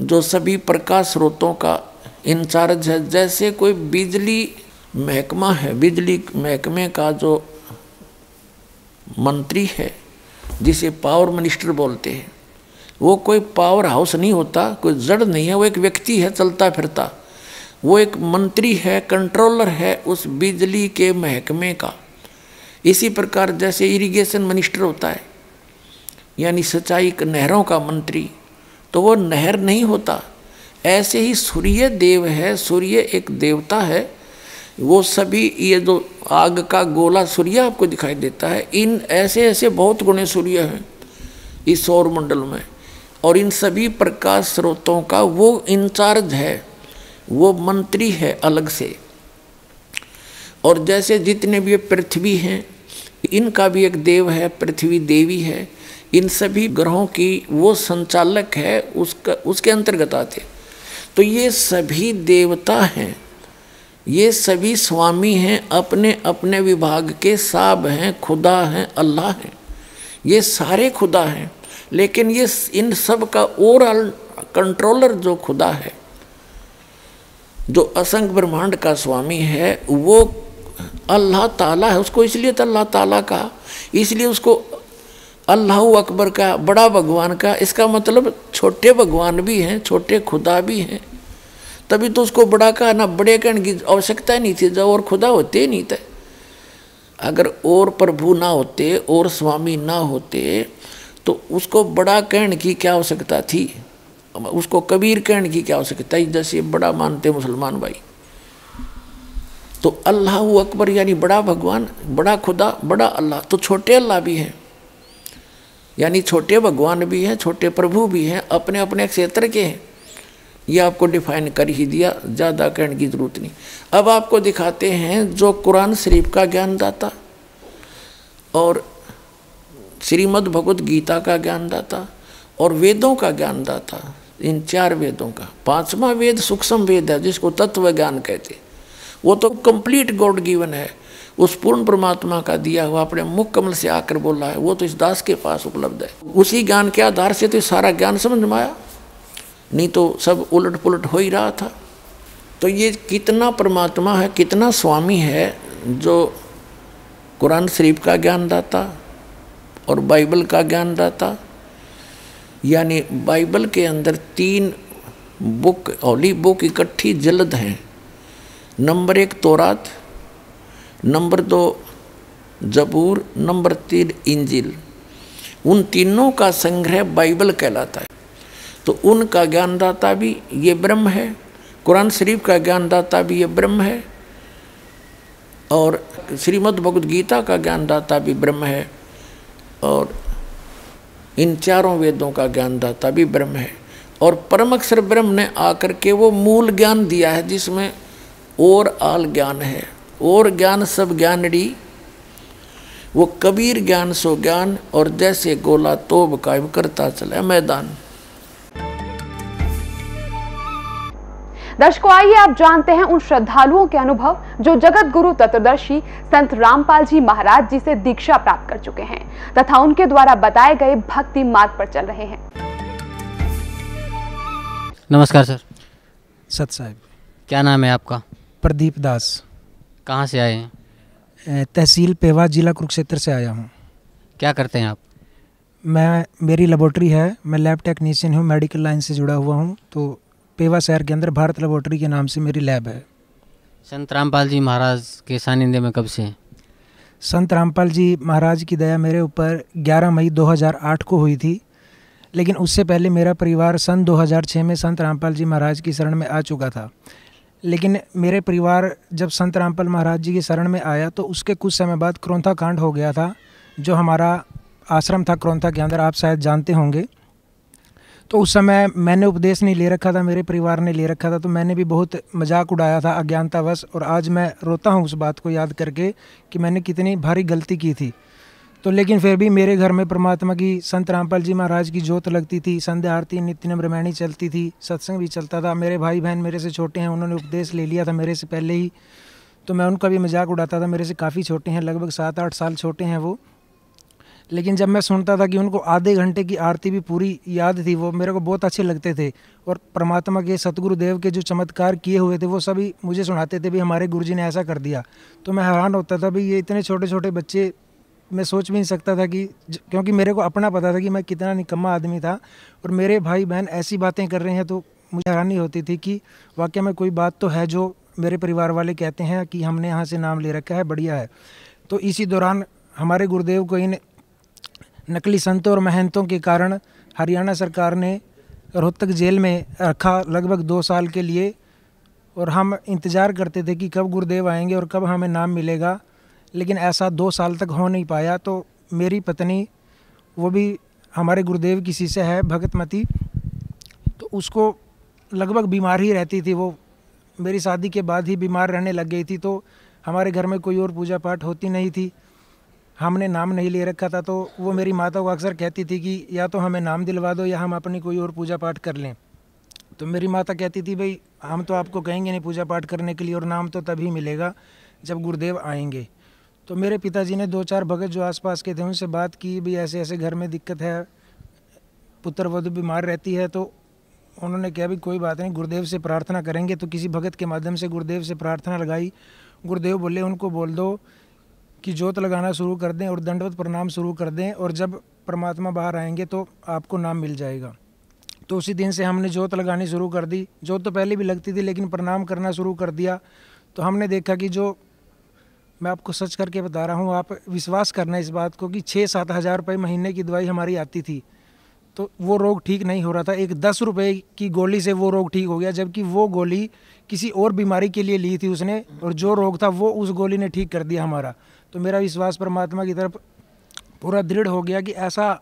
जो सभी प्रकाश स्रोतों का इंचार्ज है। जैसे कोई बिजली महकमा है, बिजली महकमे का जो मंत्री है, जिसे पावर मिनिस्टर बोलते हैं, वो कोई पावर हाउस नहीं होता, कोई जड़ नहीं है, वो एक व्यक्ति है, चलता फिरता। वो एक मंत्री है कंट्रोलर है उस बिजली के महकमे का। इसी प्रकार जैसे इरिगेशन मिनिस्टर होता है, यानी सिंचाई नहरों का मंत्री तो वो नहर नहीं होता। ऐसे ही सूर्य देव है, सूर्य एक देवता है, वो सभी ये जो आग का गोला सूर्य आपको दिखाई देता है, इन ऐसे ऐसे बहुत गुणे सूर्य हैं इस सौर मंडल में। और इन सभी प्रकाश स्रोतों का वो इंचार्ज है। वो मंत्री है अलग से। और जैसे जितने भी पृथ्वी हैं, इनका भी एक देव है, पृथ्वी देवी है, इन सभी ग्रहों की वो संचालक है उसका, उसके अंतर्गत आते। तो ये सभी देवता हैं, ये सभी स्वामी हैं, अपने अपने विभाग के साब हैं, खुदा हैं, अल्लाह हैं। ये सारे खुदा हैं, लेकिन ये इन सब का ओवरऑल कंट्रोलर जो खुदा है जो असंग ब्रह्मांड का स्वामी है, वो अल्लाह ताला है, उसको इसलिए तो अल्लाह ताला का, इसलिए उसको अल्लाह अकबर का, बड़ा भगवान का, इसका मतलब छोटे भगवान भी हैं, छोटे खुदा भी हैं। तभी तो उसको बड़ा का ना बड़े कहने की आवश्यकता नहीं थी, जब और खुदा होते नहीं थे। अगर और प्रभु ना होते, और स्वामी ना होते तो उसको बड़ा कहने की क्या आवश्यकता थी? उसको कबीर कहने की क्या आवश्यकता है? जैसे बड़ा मानते मुसलमान भाई। तो अल्लाह अकबर, यानी बड़ा भगवान, बड़ा खुदा, बड़ा अल्लाह तो छोटे अल्लाह भी हैं। यानी छोटे भगवान भी हैं, छोटे प्रभु भी हैं अपने अपने क्षेत्र के हैं। ये आपको डिफाइन कर ही दिया, ज़्यादा कहने की ज़रूरत नहीं। अब आपको दिखाते हैं जो कुरान शरीफ का ज्ञान दाता और श्रीमद् भगवत गीता का ज्ञान दाता और वेदों का ज्ञान दाता इन चार वेदों का। पांचवा वेद सूक्ष्म वेद है, जिसको तत्व ज्ञान कहते वो तो कंप्लीट गॉड गिवन है। उस पूर्ण परमात्मा का दिया हुआ अपने मुख कमल से आकर बोला है। वो तो इस दास के पास उपलब्ध है। उसी ज्ञान के आधार से तो सारा ज्ञान समझ में आया। नहीं तो सब उलट पुलट हो ही रहा था। तो ये कितना परमात्मा है, कितना स्वामी है, जो कुरान शरीफ का ज्ञान दाता और बाइबल का ज्ञान दाता यानी बाइबल के अंदर तीन बुक, होली बुक इकट्ठी जल्द हैं। नंबर एक तोरात, नंबर दो जबूर, नंबर तीन इंजिल। उन तीनों का संग्रह बाइबल कहलाता है। तो उनका ज्ञानदाता भी ये ब्रह्म है, कुरान शरीफ का ज्ञानदाता भी ये ब्रह्म है, और श्रीमद् भगवद गीता का ज्ञानदाता भी ब्रह्म है, और इन चारों वेदों का ज्ञानदाता भी ब्रह्म है। और परम अक्षर ब्रह्म ने आकर के वो मूल ज्ञान दिया है, जिसमें और आल ज्ञान है। और ज्ञान सब ज्ञान डी वो कबीर ज्ञान सो ज्ञान, और जैसे गोला तोब कायम करता चला मैदान। दर्शकों आइए आप जानते हैं उन श्रद्धालुओं के अनुभव जो जगत गुरु तत्वदर्शी संत रामपाल जी महाराज जी से दीक्षा प्राप्त कर चुके हैं तथा उनके द्वारा बताए गए भक्ति मार्ग पर चल रहे हैं। नमस्कार सर। सत साहब। क्या नाम है आपका? प्रदीप दास। कहाँ से आए हैं? तहसील पेवा जिला कुरुक्षेत्र से आया हूँ। क्या करते हैं आप? मैं मेरी लेबोरेटरी है मैं लैब टेक्नीशियन हूँ मेडिकल लाइन से जुड़ा हुआ हूँ तो पेवा शहर के अंदर भारत लेबोरेटरी के नाम से मेरी लैब है। संत रामपाल जी महाराज के सानिध्य में कब से हैं? संत रामपाल जी महाराज की दया मेरे ऊपर 11 मई 2008 को हुई थी लेकिन उससे पहले मेरा परिवार सन 2006 में संत रामपाल जी महाराज की शरण में आ चुका था। लेकिन मेरे परिवार जब संत रामपाल महाराज जी की शरण में आया तो उसके कुछ समय बाद क्रोंथा कांड हो गया था जो हमारा आश्रम था क्रोंथा के अंदर आप शायद जानते होंगे। तो उस समय मैंने उपदेश नहीं ले रखा था, मेरे परिवार ने ले रखा था तो मैंने भी बहुत मज़ाक उड़ाया था, अज्ञानतावश, और आज मैं रोता हूँ उस बात को याद करके कि मैंने कितनी भारी गलती की थी। तो लेकिन फिर भी मेरे घर में परमात्मा की, संत रामपाल जी महाराज की जोत लगती थी, संध्या आरती नित्य नम्र चलती थी, सत्संग भी चलता था, मेरे भाई बहन मेरे से छोटे हैं, उन्होंने उपदेश ले लिया था मेरे से पहले ही तो मैं उनका भी मज़ाक उड़ाता था, मेरे से काफ़ी छोटे हैं, लगभग सात आठ साल छोटे हैं वो लेकिन जब मैं सुनता था कि उनको आधे घंटे की आरती भी पूरी याद थी, वो मेरे को बहुत अच्छे लगते थे। और परमात्मा के सतगुरु देव के जो चमत्कार किए हुए थे, वो सभी मुझे सुनाते थे भी हमारे गुरुजी ने ऐसा कर दिया। तो मैं हैरान होता था भी ये इतने छोटे छोटे बच्चे, मैं सोच भी नहीं सकता था कि क्योंकि मेरे को अपना पता था कि मैं कितना निकम्मा आदमी था। और मेरे भाई बहन ऐसी बातें कर रहे हैं तो मुझे हैरानी होती थी कि वाकई में कोई बात तो है जो मेरे परिवार वाले कहते हैं कि हमने यहाँ से नाम ले रखा है, बढ़िया है। तो इसी दौरान हमारे गुरुदेव को इन नकली संतों और महंतों के कारण हरियाणा सरकार ने रोहतक जेल में रखा लगभग दो साल के लिए और हम इंतज़ार करते थे कि कब गुरुदेव आएँगे और कब हमें नाम मिलेगा, लेकिन ऐसा दो साल तक हो नहीं पाया। तो मेरी पत्नी, वो भी हमारे गुरुदेव की शिष्य है भगतमती तो उसको लगभग बीमार ही रहती थी। वो मेरी शादी के बाद ही बीमार रहने लग गई थी तो हमारे घर में कोई और पूजा पाठ होती नहीं थी। हमने नाम नहीं ले रखा था तो वो मेरी माता को अक्सर कहती थी कि या तो हमें नाम दिलवा दो या हम अपनी कोई और पूजा पाठ कर लें। तो मेरी माता कहती थी, भाई, हम तो आपको कहेंगे नहीं पूजा पाठ करने के लिए और नाम तो तभी मिलेगा जब गुरुदेव आएँगे। तो मेरे पिताजी ने दो चार भगत जो आसपास के थे, उनसे बात की भी ऐसे ऐसे घर में दिक्कत है पुत्र वधु बीमार रहती है। तो उन्होंने कहा भी कोई बात नहीं, गुरुदेव से प्रार्थना करेंगे। तो किसी भगत के माध्यम से गुरुदेव से प्रार्थना लगाई। गुरुदेव बोले, उनको बोल दो कि जोत लगाना शुरू कर दें और दंडवत प्रणाम शुरू कर दें और जब परमात्मा बाहर आएँगे तो आपको नाम मिल जाएगा। तो उसी दिन से हमने जोत लगानी शुरू कर दी। जोत तो पहले भी लगती थी लेकिन प्रणाम करना शुरू कर दिया। तो हमने देखा कि जो मैं आपको सच करके बता रहा हूँ, आप विश्वास करना इस बात को कि छः सात हज़ार रुपये महीने की दवाई हमारी आती थी। तो वो रोग ठीक नहीं हो रहा था। एक दस रुपये की गोली से वो रोग ठीक हो गया, जबकि वो गोली किसी और बीमारी के लिए ली थी उसने और जो रोग था वो उस गोली ने ठीक कर दिया हमारा। तो मेरा विश्वास परमात्मा की तरफ़ पूरा दृढ़ हो गया कि ऐसा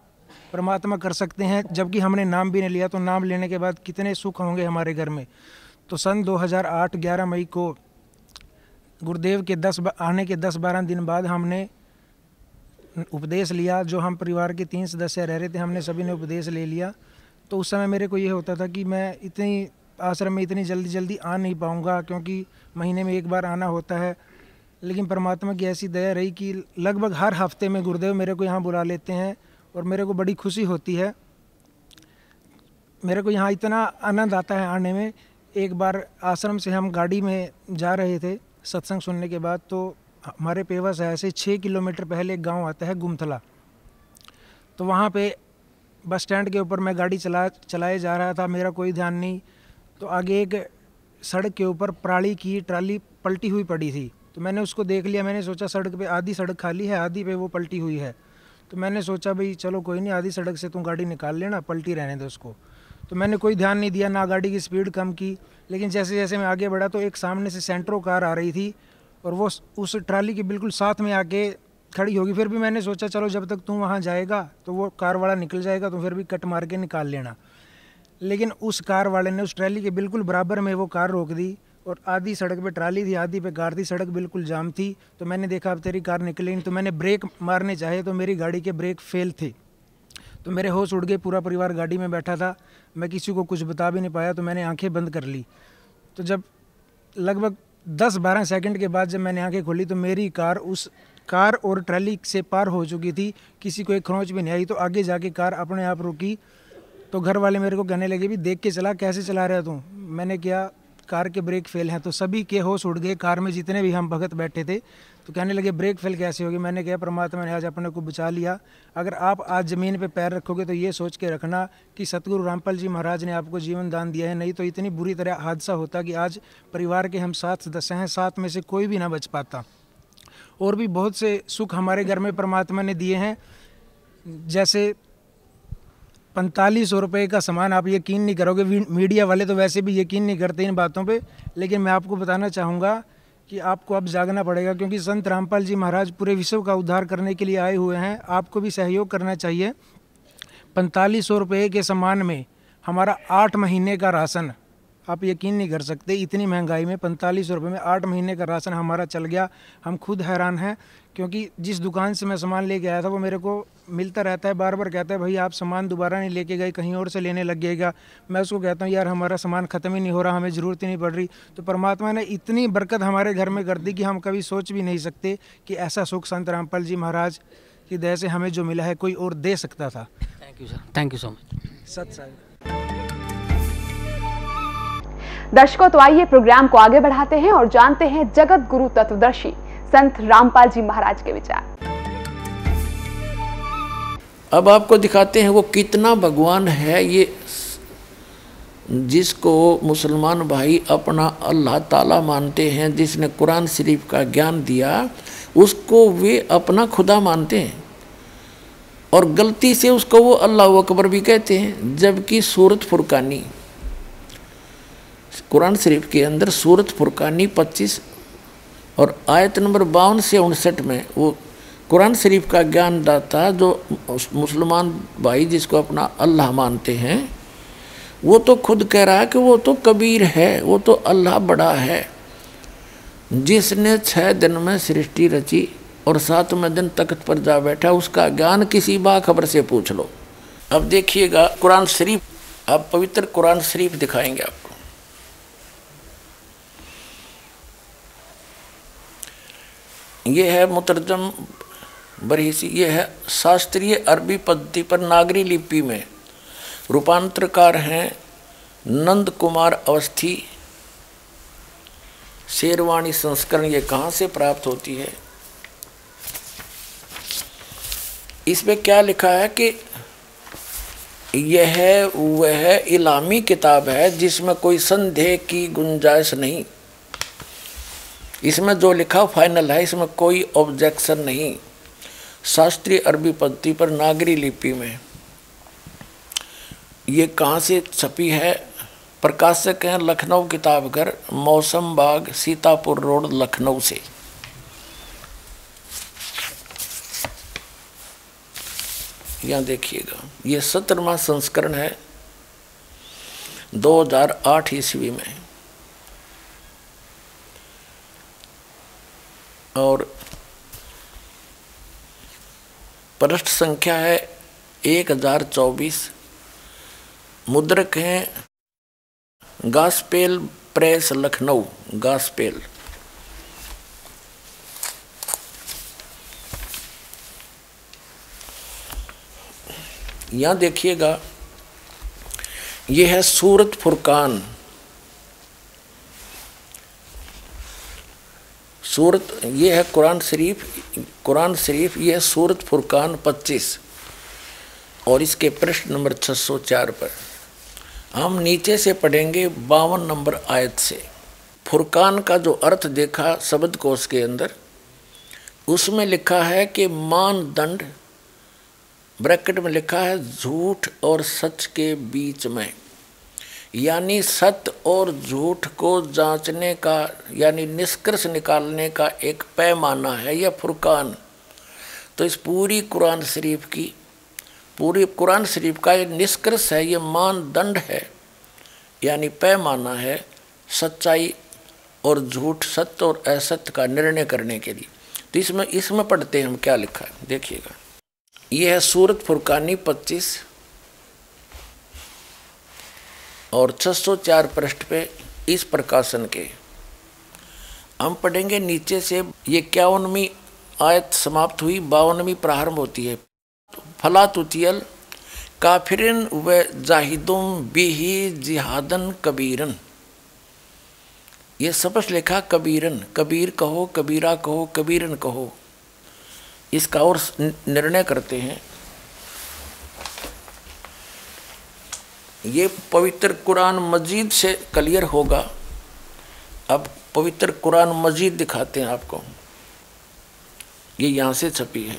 परमात्मा कर सकते हैं। जबकि हमने नाम भी नहीं लिया तो नाम लेने के बाद कितने सुख होंगे हमारे घर में। तो सन 2008 11 मई को गुरुदेव के 10 बा- आने के 10 12 दिन बाद हमने उपदेश लिया, जो हम परिवार के तीन सदस्य रह रहे थे, हमने सभी ने उपदेश ले लिया। तो उस समय मेरे को ये होता था कि मैं इतनी, आश्रम में इतनी जल्दी जल्दी आ नहीं पाऊँगा, क्योंकि महीने में एक बार आना होता है। लेकिन परमात्मा की ऐसी दया रही कि लगभग हर हफ़्ते में गुरुदेव मेरे को यहाँ बुला लेते हैं और मेरे को बड़ी खुशी होती है। मेरे को यहाँ इतना आनंद आता है आने में। एक बार आश्रम से हम गाड़ी में जा रहे थे सत्संग सुनने के बाद तो हमारे पेवा शहर से छः किलोमीटर पहले एक गाँव आता है गुमथला। तो वहाँ पे बस स्टैंड के ऊपर मैं गाड़ी चला, चलाए जा रहा था, मेरा कोई ध्यान नहीं। तो आगे एक सड़क के ऊपर पराली की ट्राली पलटी हुई पड़ी थी। तो मैंने उसको देख लिया, मैंने सोचा सड़क पे आधी सड़क खाली है, आधी पे वो पलटी हुई है। तो मैंने सोचा भाई चलो कोई नहीं, आधी सड़क से तू गाड़ी निकाल लेना, पलटी रहने दो उसको। तो मैंने कोई ध्यान नहीं दिया, ना गाड़ी की स्पीड कम की, लेकिन जैसे जैसे मैं आगे बढ़ा तो एक सामने से सेंट्रो कार आ रही थी और वो उस ट्राली के बिल्कुल साथ में आके खड़ी होगी। फिर भी मैंने सोचा चलो जब तक तू वहाँ जाएगा तो वो कार वाला निकल जाएगा तो फिर भी कट मार के निकाल लेना। लेकिन उस कार वाले ने, उस ट्रैली के बिल्कुल बराबर में वो कार रोक दी और आधी सड़क पे ट्राली थी, आधी पे कार थी, सड़क बिल्कुल जाम थी। तो मैंने देखा, अब तेरी कार निकली नहीं। तो मैंने ब्रेक मारने चाहे तो मेरी गाड़ी के ब्रेक फेल थे। तो मेरे होश उड़ गए, पूरा परिवार गाड़ी में बैठा था। मैं किसी को कुछ बता भी नहीं पाया तो मैंने आँखें बंद कर ली। तो जब लगभग दस बारह सेकंड के बाद जब मैंने आँखें खोली तो मेरी कार उस कार और ट्रैली से पार हो चुकी थी। किसी को एक खरोंच भी नहीं आई तो आगे जाके कार अपने आप रुकी। तो घर वाले मेरे को कहने लगे, भी देख के चला, कैसे चला रहा तू? मैंने किया कार के ब्रेक फेल हैं तो सभी के होश उड़ गए। कार में जितने भी हम भगत बैठे थे तो कहने लगे ब्रेक फेल कैसे होगी? मैंने कहा, परमात्मा ने आज अपने को बचा लिया। अगर आप आज ज़मीन पे पैर रखोगे तो ये सोच के रखना कि सतगुरु रामपाल जी महाराज ने आपको जीवन दान दिया है। नहीं तो इतनी बुरी तरह हादसा होता कि आज परिवार के हम सात सदस्य हैं सात में से कोई भी ना बच पाता। और भी बहुत से सुख हमारे घर में परमात्मा ने दिए हैं। जैसे पैंतालीस सौ रुपये का सामान आप यकीन नहीं करोगे। मीडिया वाले तो वैसे भी यकीन नहीं करते इन बातों पे, लेकिन मैं आपको बताना चाहूँगा कि आपको अब जागना पड़ेगा, क्योंकि संत रामपाल जी महाराज पूरे विश्व का उद्धार करने के लिए आए हुए हैं। आपको भी सहयोग करना चाहिए। पैंतालीस सौ रुपये के सामान में हमारा आठ महीने का राशन, आप यकीन नहीं कर सकते, इतनी महँगाई में पैंतालीस रुपये में आठ महीने का राशन हमारा चल गया। हम खुद हैरान हैं क्योंकि जिस दुकान से मैं सामान लेके आया था वो मेरे को मिलता रहता है बार बार कहता है भाई आप सामान दोबारा नहीं लेके गए कहीं और से लेने लग गएगा मैं उसको कहता हूँ यार हमारा सामान ख़त्म ही नहीं हो रहा हमें ज़रूरत ही नहीं पड़ रही। तो परमात्मा ने इतनी बरकत हमारे घर में कर दी कि हम कभी सोच भी नहीं सकते कि ऐसा सुख संत रामपाल जी महाराज की दया से हमें जो मिला है कोई और दे सकता था। Thank you sir thank you so much Sat Saheb दर्शकों तो आइए प्रोग्राम को आगे बढ़ाते हैं और जानते हैं जगत गुरु तत्वदर्शी। संत रामपाल जी महाराज के विचार। अब आपको दिखाते हैं वो कितना भगवान है ये जिसको मुसलमान भाई अपना अल्लाह ताला मानते हैं, जिसने कुरान शरीफ का ज्ञान दिया, उसको वे अपना खुदा मानते हैं। और गलती से उसको वो अल्लाह अकबर भी कहते हैं, जबकि सूरत फुरकानी, कुरान शरीफ के अंदर सूरत फुरकानी 25 और आयत नंबर बावन से उनसठ में वो कुरान शरीफ का ज्ञान दाता जो मुसलमान भाई जिसको अपना अल्लाह मानते हैं, वो तो खुद कह रहा है कि वो तो कबीर है, वो तो अल्लाह बड़ा है। जिसने छः दिन में सृष्टि रची और सातवें दिन तख्त पर जा बैठा, उसका ज्ञान किसी बाखबर से पूछ लो। अब देखिएगा कुरान शरीफ अब पवित्र कुरान शरीफ दिखाएँगे आपको। ये है मुतरजम बरहीसी, ये है शास्त्रीय अरबी पद्धति पर नागरी लिपि में रूपांतरकार हैं नंद कुमार अवस्थी। शेरवाणी संस्करण ये कहाँ से प्राप्त होती है? इसमें क्या लिखा है कि यह वह इलामी किताब है जिसमें कोई संदेह की गुंजाइश नहीं। इसमें जो लिखा फाइनल है, इसमें कोई ऑब्जेक्शन नहीं। शास्त्रीय अरबी पद्धति पर नागरी लिपि में। ये कहाँ से छपी है? प्रकाशक हैं लखनऊ किताब घर मौसम बाग, सीतापुर रोड, लखनऊ से। यहाँ देखिएगा, ये सत्रहवा संस्करण है 2008 ईस्वी में। और पृष्ठ संख्या है एक हज़ार चौबीस। मुद्रक हैं गास्पेल प्रेस लखनऊ, गास्पेल। यहाँ देखिएगा यह है सूरत फुरकान। सूरत ये है कुरान शरीफ कुरान शरीफ ये है सूरत फुरकान 25 और इसके प्रश्न नंबर 604 पर, हम नीचे से पढ़ेंगे बावन नंबर आयत से। फुरकान का जो अर्थ देखा शब्द कोश के अंदर, उसमें लिखा है कि मानदंड, ब्रैकेट में लिखा है झूठ और सच के बीच में। यानी सत्य और झूठ को जांचने का, यानी निष्कर्ष निकालने का एक पैमाना है या फुरकान। तो इस पूरी कुरान शरीफ की, पूरी कुरान शरीफ का ये निष्कर्ष है, ये मानदंड है। यानी पैमाना है सच्चाई और झूठ, सत्य और असत्य का निर्णय करने के लिए। तो इसमें इसमें पढ़ते हैं हम क्या लिखा है, देखिएगा। यह है सूरत फुरकानी 25 और 604 पृष्ठ पे इस प्रकाशन के। हम पढ़ेंगे नीचे से, ये इक्यावनवीं आयत समाप्त हुई, बावनवीं प्रारंभ होती है। फला तुतियल काफिरन व जाहिदुम बिही जिहादन कबीरन। ये सबस लिखा कबीरन, कबीर कहो, कबीरा कहो, कबीरन कहो। इसका और निर्णय करते हैं। ये पवित्र कुरान मजीद से क्लियर होगा। अब पवित्र कुरान मजीद दिखाते हैं आपको। ये यहाँ से छपी है।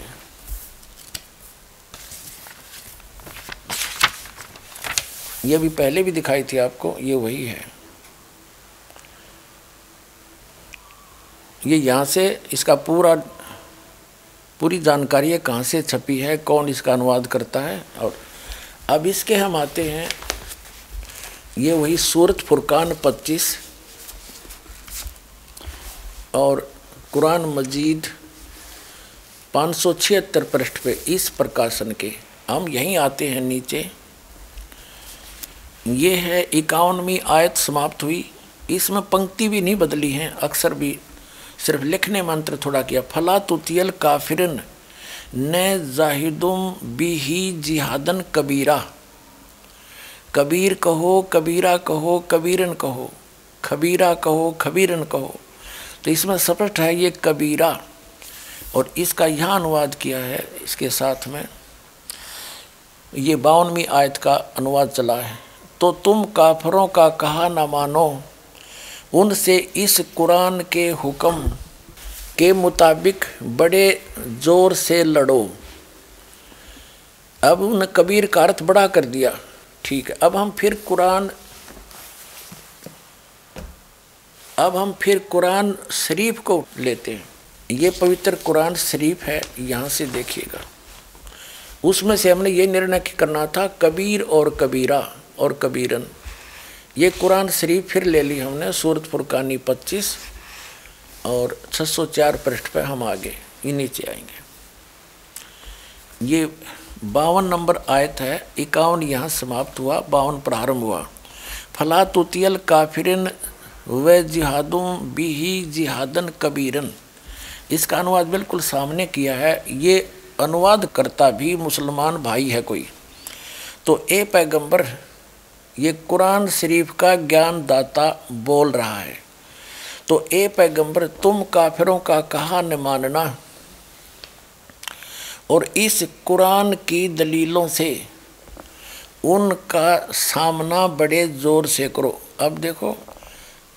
ये भी पहले भी दिखाई थी आपको, ये वही है। ये यहाँ से इसका पूरा, पूरी जानकारी है कहाँ से छपी है, कौन इसका अनुवाद करता है? और अब इसके हम आते हैं ये वही सूरत फुरकान 25 और कुरान मजीद पाँच सौ छिहत्तर पृष्ठ पे इस प्रकाशन के। हम यहीं आते हैं नीचे। ये है इक्यावनवीं आयत समाप्त हुई। इसमें पंक्ति भी नहीं बदली है, अक्सर भी सिर्फ़ लिखने मंत्र थोड़ा किया। फला तुतियल काफिरन, न जाहिदुम बिही जिहादन कबीरा। कबीर कहो, कबीरा कहो, कबीरन कहो, खबीरा कहो, खबीरन कहो। तो इसमें स्पष्ट है ये कबीरा। और इसका यहाँ अनुवाद किया है, इसके साथ में ये बावनवीं आयत का अनुवाद चला है। तो तुम काफरों का कहा ना मानो, उनसे इस कुरान के हुक्म के मुताबिक बड़े ज़ोर से लड़ो। अब उन कबीर का अर्थ बड़ा कर दिया। ठीक है। अब हम फिर कुरान, अब हम फिर कुरान शरीफ को लेते हैं। ये पवित्र कुरान शरीफ है, यहाँ से देखिएगा। उसमें से हमने ये निर्णय करना था, कबीर और कबीरा और कबीरन। ये कुरान शरीफ फिर ले ली हमने, सूरत फुरकानी 25 और 604 पृष्ठ पर हम आगे, ये नीचे आएँगे। ये बावन नंबर आयत है, इक्यावन यहाँ समाप्त हुआ, बावन प्रारंभ हुआ। फला तुतियल काफिरन, व जिहादों बिही जिहादन कबीरन। इसका अनुवाद बिल्कुल सामने किया है, ये अनुवाद करता भी मुसलमान भाई है कोई। तो ए पैगंबर, ये कुरान शरीफ का ज्ञान दाता बोल रहा है। तो ए पैगंबर, तुम काफिरों का कहा न मानना और इस कुरान की दलीलों से उनका सामना बड़े ज़ोर से करो। अब देखो,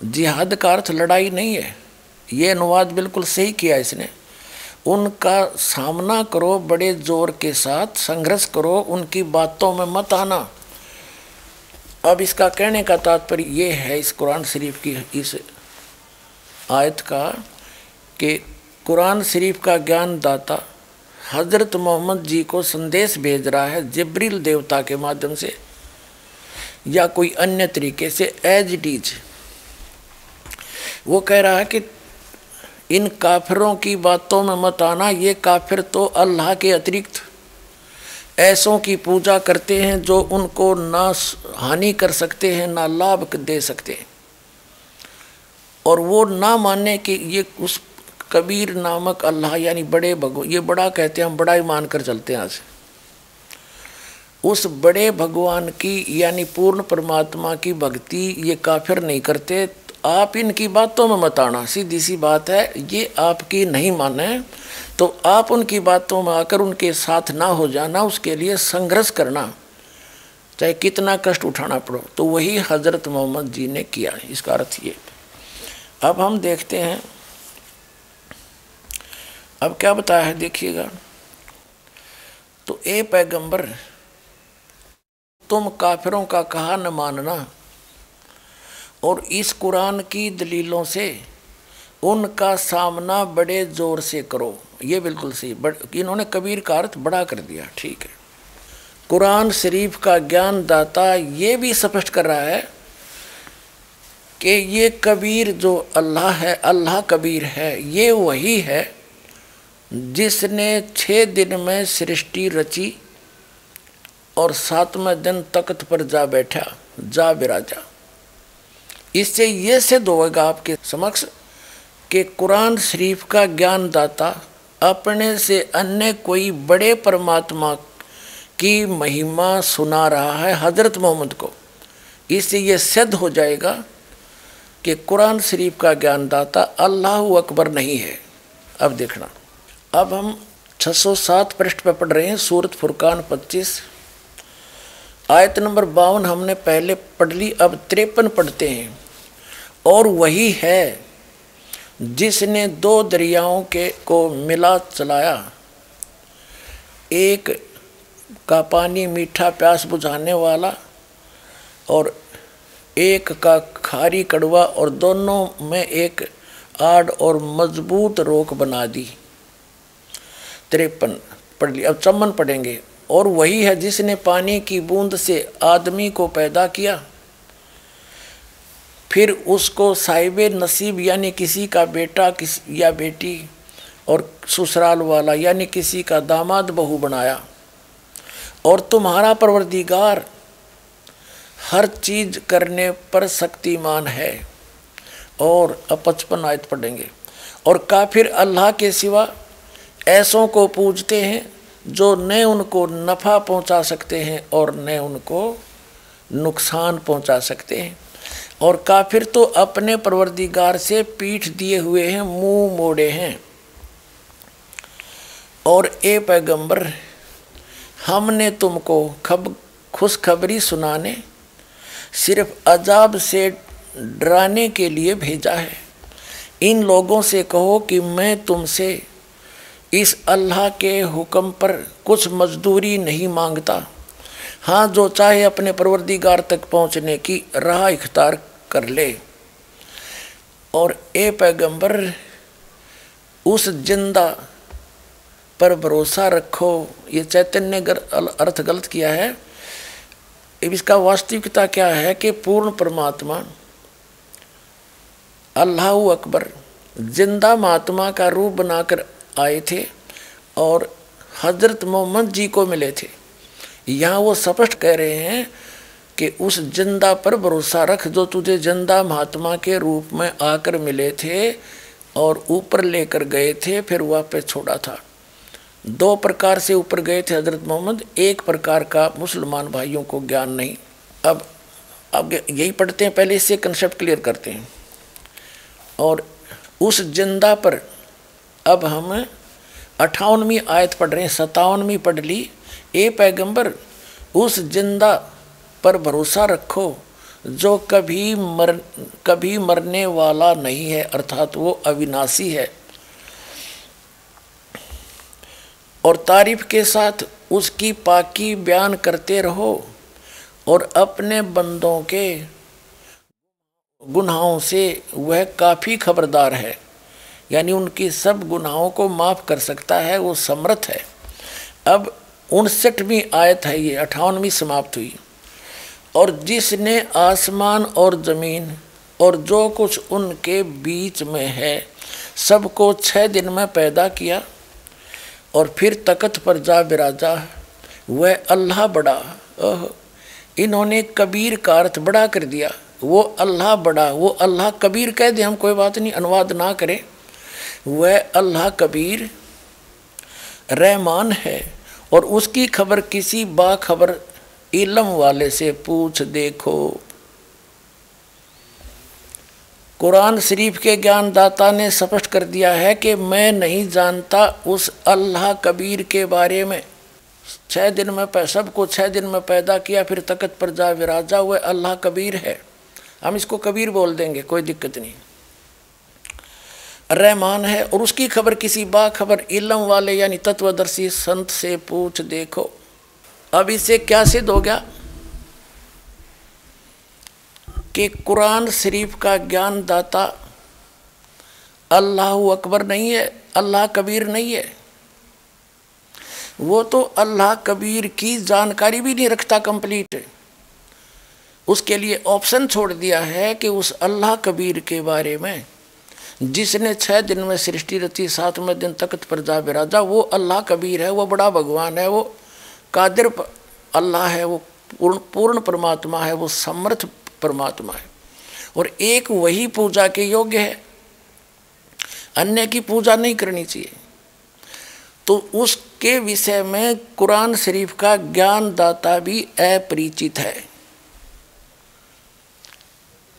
जिहाद का अर्थ लड़ाई नहीं है। ये अनुवाद बिल्कुल सही किया इसने। उनका सामना करो, बड़े ज़ोर के साथ संघर्ष करो, उनकी बातों में मत आना। अब इसका कहने का तात्पर्य ये है इस कुरान शरीफ की, इस आयत का कि कुरान शरीफ का ज्ञान दाता हज़रत मोहम्मद जी को संदेश भेज रहा है जबरील देवता के माध्यम से, या कोई अन्य तरीके से एज इट इज़। वो कह रहा है कि इन काफिरों की बातों में मत आना, ये काफिर तो अल्लाह के अतिरिक्त ऐसों की पूजा करते हैं जो उनको ना हानि कर सकते हैं, ना लाभ दे सकते हैं। और वो ना मानने कि ये उस कबीर नामक अल्लाह, यानी बड़े भगवान, ये बड़ा कहते हैं, हम बड़ा ही मान कर चलते हैं आज। उस बड़े भगवान की, यानी पूर्ण परमात्मा की भक्ति ये काफिर नहीं करते। आप इनकी बातों में मत आना। सीधी सी बात है, ये आपकी नहीं माने तो आप उनकी बातों में आकर उनके साथ ना हो जाना, उसके लिए संघर्ष करना। चाहे कितना कष्ट उठाना पड़ो तो वही हज़रत मोहम्मद जी ने किया इसका अर्थ ये। अब हम देखते हैं अब क्या बताया है? देखिएगा। तो ए पैगंबर, तुम काफिरों का कहा न मानना और इस कुरान की दलीलों से उनका सामना बड़े ज़ोर से करो। ये बिल्कुल सही। बट इन्होंने कबीर का अर्थ बड़ा कर दिया। ठीक है। कुरान शरीफ का ज्ञान दाता ये भी स्पष्ट कर रहा है कि ये कबीर जो अल्लाह है, अल्लाह कबीर है, ये वही है जिसने छः दिन में सृष्टि रची और सातवें दिन तख्त पर जा बैठा, जा बिराजा इससे ये सिद्ध होगा आपके समक्ष कि कुरान शरीफ का ज्ञान दाता अपने से अन्य कोई बड़े परमात्मा की महिमा सुना रहा है हज़रत मोहम्मद को। इससे ये सिद्ध हो जाएगा कि कुरान शरीफ का ज्ञानदाता अल्लाह अकबर नहीं है। अब देखना। अब हम 607 पृष्ठ पर पढ़ रहे हैं, सूरत फुरकान 25 आयत नंबर बावन हमने पहले पढ़ ली, अब तिरपन पढ़ते हैं। और वही है, जिसने दो दरियाओं के को मिला चलाया। एक का पानी मीठा प्यास बुझाने वाला और एक का खारी कड़वा और दोनों में एक आड़ और मज़बूत रोक बना दी। तिरपन पढ़ ली अब चमन पढ़ेंगे। और वही है जिसने पानी की बूंद से आदमी को पैदा किया, फिर उसको साहिब नसीब, यानी किसी का बेटा किस, या बेटी और ससुराल वाला, यानी किसी का दामाद बहू बनाया। और तुम्हारा परवरदिगार हर चीज़ करने पर शक्तिमान है। और पचपन आयत पढ़ेंगे। और काफिर अल्लाह के सिवा ऐसों को पूजते हैं जो न उनको नफ़ा पहुँचा सकते हैं और न उनको नुकसान पहुँचा सकते हैं। और काफिर तो अपने परवरदिगार से पीठ दिए हुए हैं, मुँह मोड़े हैं। और ए पैगंबर, हमने तुमको खब, खुशखबरी सुनाने, सिर्फ़ अजाब से डराने के लिए भेजा है। इन लोगों से कहो कि मैं तुमसे इस अल्लाह के हुक्म पर कुछ मजदूरी नहीं माँगता। हाँ जो चाहे अपने परवरदिगार तक पहुँचने की राह इख्तार कर ले। और ए पैगंबर, उस ज़िंदा पर भरोसा रखो। ये चैतन्य अर्थ गलत किया है। इसका वास्तविकता क्या है कि पूर्ण परमात्मा, अल्लाह अकबर, ज़िंदा महात्मा का रूप बनाकर आए थे और हज़रत मोहम्मद जी को मिले थे। यहाँ वो स्पष्ट कह रहे हैं कि उस ज़िंदा पर भरोसा रख जो तुझे ज़िंदा महात्मा के रूप में आकर मिले थे और ऊपर लेकर गए थे, फिर वापस छोड़ा था। दो प्रकार से ऊपर गए थे हज़रत मोहम्मद। एक प्रकार का मुसलमान भाइयों को ज्ञान नहीं। अब अब यही पढ़ते हैं, पहले इससे कंसेप्ट क्लियर करते हैं। और उस ज़िंदा पर अब हम अठावनवीं आयत पढ़ रहे हैं सतावनवीं पढ़ ली। ए पैगंबर, उस ज़िंदा पर भरोसा रखो जो कभी मर, कभी मरने वाला नहीं है, अर्थात वो अविनाशी है। और तारीफ़ के साथ उसकी पाकी बयान करते रहो और अपने बंदों के गुनाहों से वह काफ़ी खबरदार है। यानी उनकी सब गुनाहों को माफ़ कर सकता है, वो समर्थ है। अब उनसठवीं आयत है ये, अठावनवीं समाप्त हुई। और जिसने आसमान और ज़मीन और जो कुछ उनके बीच में है, सबको छः दिन में पैदा किया और फिर तकत पर जा बिराजा, वह अल्लाह बड़ा, ओह, इन्होंने कबीर का अर्थ बड़ा कर दिया। वो अल्लाह बड़ा, वो अल्लाह कबीर कह दे, हम कोई बात नहीं, अनुवाद ना करें। वह अल्लाह कबीर रहमान है और उसकी खबर किसी बाखबर इलम वाले से पूछ देखो। कुरान शरीफ के ज्ञानदाता ने स्पष्ट कर दिया है कि मैं नहीं जानता उस अल्लाह कबीर के बारे में। छः दिन में सबको छः दिन में पैदा किया, फिर तकत पर जा विराजा हुए, अल्लाह कबीर है। हम इसको कबीर बोल देंगे, कोई दिक्कत नहीं। रहमान है और उसकी खबर किसी बाखबर इलम वाले यानी तत्वदर्शी संत से पूछ देखो। अब इससे क्या सिद्ध हो गया? कि कुरान शरीफ का ज्ञान दाता अल्लाह अकबर नहीं है, अल्लाह कबीर नहीं है। वो तो अल्लाह कबीर की जानकारी भी नहीं रखता कंप्लीट उसके लिए ऑप्शन छोड़ दिया है कि उस अल्लाह कबीर के बारे में। जिसने छः दिन में सृष्टि रची, सातवें दिन तख्त पर जा बिराजा वो अल्लाह कबीर है, वो बड़ा भगवान है, वो कादिर अल्लाह है, वो पूर्ण पूर्ण परमात्मा है, वो समर्थ परमात्मा है। और एक वही पूजा के योग्य है। अन्य की पूजा नहीं करनी चाहिए। तो उसके विषय में कुरान शरीफ का ज्ञान दाता भी अपरिचित है।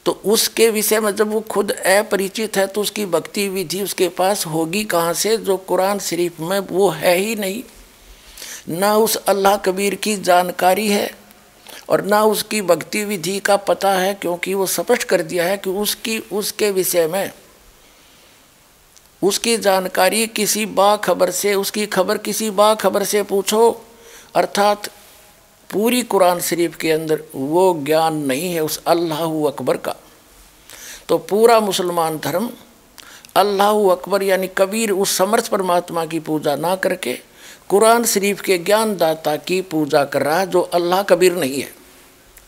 तो उसके विषय में जब वो खुद अपरिचित है तो उसकी भक्ति विधि उसके पास होगी कहाँ से? जो कुरान शरीफ में वो है ही नहीं। ना उस अल्लाह कबीर की जानकारी है और ना उसकी भक्ति विधि का पता है, क्योंकि वो स्पष्ट कर दिया है कि उसकी, उसके विषय में उसकी जानकारी किसी बा खबर से, उसकी खबर किसी बा खबर से पूछो, अर्थात पूरी कुरान शरीफ के अंदर वो ज्ञान नहीं है उस अल्लाह अकबर का। तो पूरा मुसलमान धर्म अल्लाह अकबर यानी कबीर उस समर्थ परमात्मा की पूजा ना करके कुरान शरीफ के ज्ञानदाता की पूजा कर रहा है, जो अल्लाह कबीर नहीं है।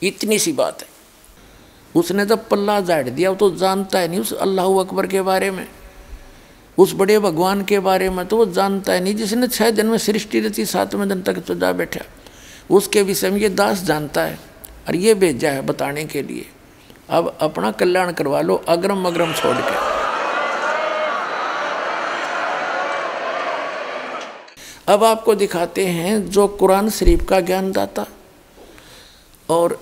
इतनी सी बात है। उसने जब पल्ला झाड़ दिया, वो तो जानता है नहीं उस अल्लाह अकबर के बारे में। उस बड़े भगवान के बारे में तो वो जानता है नहीं, जिसने छः दिन में सृष्टि रची, सातवें दिन तक तो जा बैठा। उसके विषय में ये दास जानता है और ये भेजा है बताने के लिए। अब अपना कल्याण करवा लो अग्रम अग्रम छोड़ के। अब आपको दिखाते हैं जो कुरान शरीफ का ज्ञान दाता और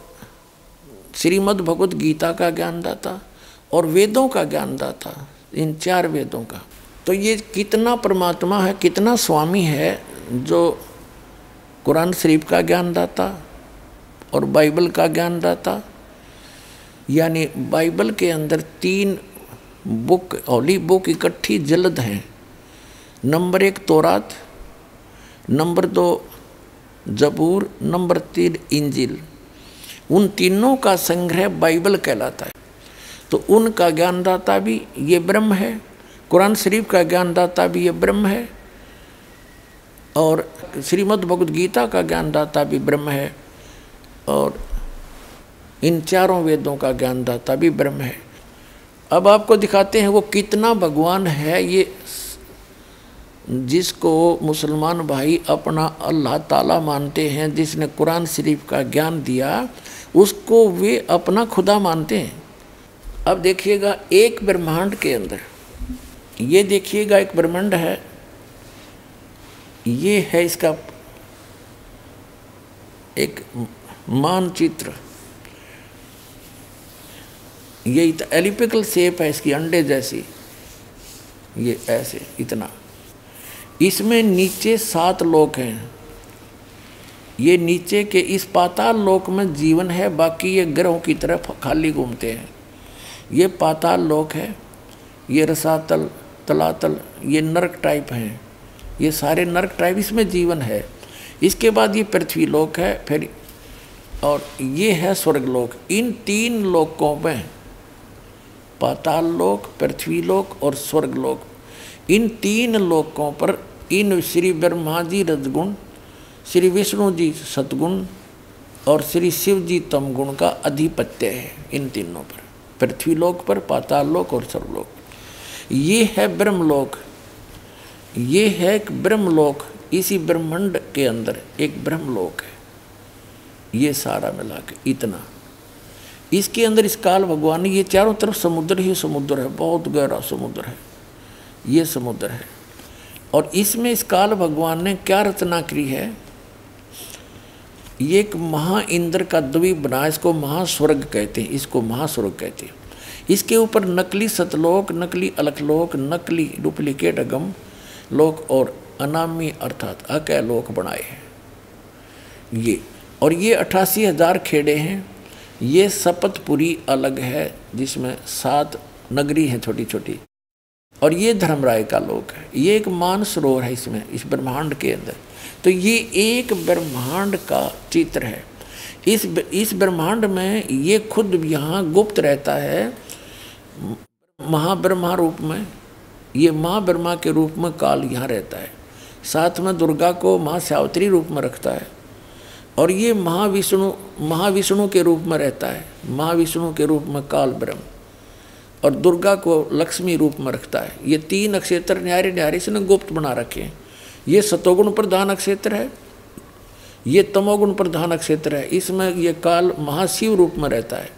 श्रीमद् भगवत गीता का ज्ञान दाता और वेदों का ज्ञान दाता इन चार वेदों का। तो ये कितना परमात्मा है, कितना स्वामी है जो कुरान शरीफ का ज्ञान दाता और बाइबल का ज्ञान दाता। यानी बाइबल के अंदर तीन बुक, होली बुक इकट्ठी जल्द हैं। नंबर एक तोरात, नंबर दो जबूर, नंबर तीन इंजिल। उन तीनों का संग्रह बाइबल कहलाता है। तो उनका ज्ञानदाता भी ये ब्रह्म है, कुरान शरीफ का ज्ञानदाता भी ये ब्रह्म है और श्रीमद् भगवद गीता का ज्ञानदाता भी ब्रह्म है और इन चारों वेदों का ज्ञानदाता भी ब्रह्म है। अब आपको दिखाते हैं वो कितना भगवान है ये जिसको मुसलमान भाई अपना अल्लाह ताला मानते हैं, जिसने कुरान शरीफ का ज्ञान दिया, उसको वे अपना खुदा मानते हैं। अब देखिएगा एक ब्रह्मांड के अंदर। ये देखिएगा एक ब्रह्मांड है ये है इसका एक मानचित्र। ये एलिपिकल सेप है इसकी, अंडे जैसी। ये ऐसे, इतना। इसमें नीचे सात लोक हैं। ये नीचे के इस पाताल लोक में जीवन है, बाकी ये ग्रहों की तरफ़ खाली घूमते हैं। ये पाताल लोक है, ये रसातल, तलातल, ये नर्क टाइप हैं। ये सारे नर्क टाइप, इसमें जीवन है। इसके बाद ये पृथ्वी लोक है, फिर और ये है स्वर्ग लोक। इन तीन लोकों में पाताल लोक, पृथ्वी लोक और स्वर्ग लोक। इन तीन लोकों पर इन श्री ब्रह्मा जी रजगुण, श्री विष्णु जी सतगुण और श्री शिव जी तमगुण का अधिपत्य है इन तीनों पर। पृथ्वी लोक पर, पाताल लोक और स्वर्गलोक ये है ब्रह्मलोक ये है एक ब्रह्मलोक, इसी ब्रह्मांड के अंदर एक ब्रह्मलोक है। ये सारा मिला के इतना। इसके अंदर इस काल भगवान ये चारों तरफ़ समुद्र ही समुद्र है, बहुत गहरा समुद्र है। ये समुद्र है। और इसमें इस काल भगवान ने क्या रचना की है? ये एक महा इंद्र का द्वीप बना, इसको महास्वर्ग कहते हैं, इसको महास्वर्ग कहते हैं। इसके ऊपर नकली सतलोक, नकली अलखलोक, नकली डुप्लीकेट अगम लोक और अनामी अर्थात अकय लोक बनाए हैं। ये, और ये अट्ठासी हज़ार खेड़े हैं। ये सपतपुरी अलग है, जिसमें सात नगरी हैं छोटी छोटी और ये धर्मराय का लोक है। ये एक मान सरोवर है इसमें, इस ब्रह्मांड के अंदर। तो ये एक ब्रह्मांड का चित्र है। इस इस ब्रह्मांड में ये खुद यहाँ गुप्त रहता है महाब्रह्मा रूप में। ये माँ ब्रह्मा के रूप में काल यहाँ रहता है। साथ में दुर्गा को माँ सावित्री रूप में रखता है। और ये महाविष्णु महाविष्णु के रूप में रहता है। महाविष्णु के रूप में काल ब्रह्म। और दुर्गा को लक्ष्मी रूप में रखता है। ये तीन अक्षेत्र न्यारे न्यारे से गुप्त बना रखे हैं। ये सतोगुण प्रधान अक्षेत्र है। ये तमोगुण प्रधान क्षेत्र है। इसमें ये काल महाशिव रूप में रहता है।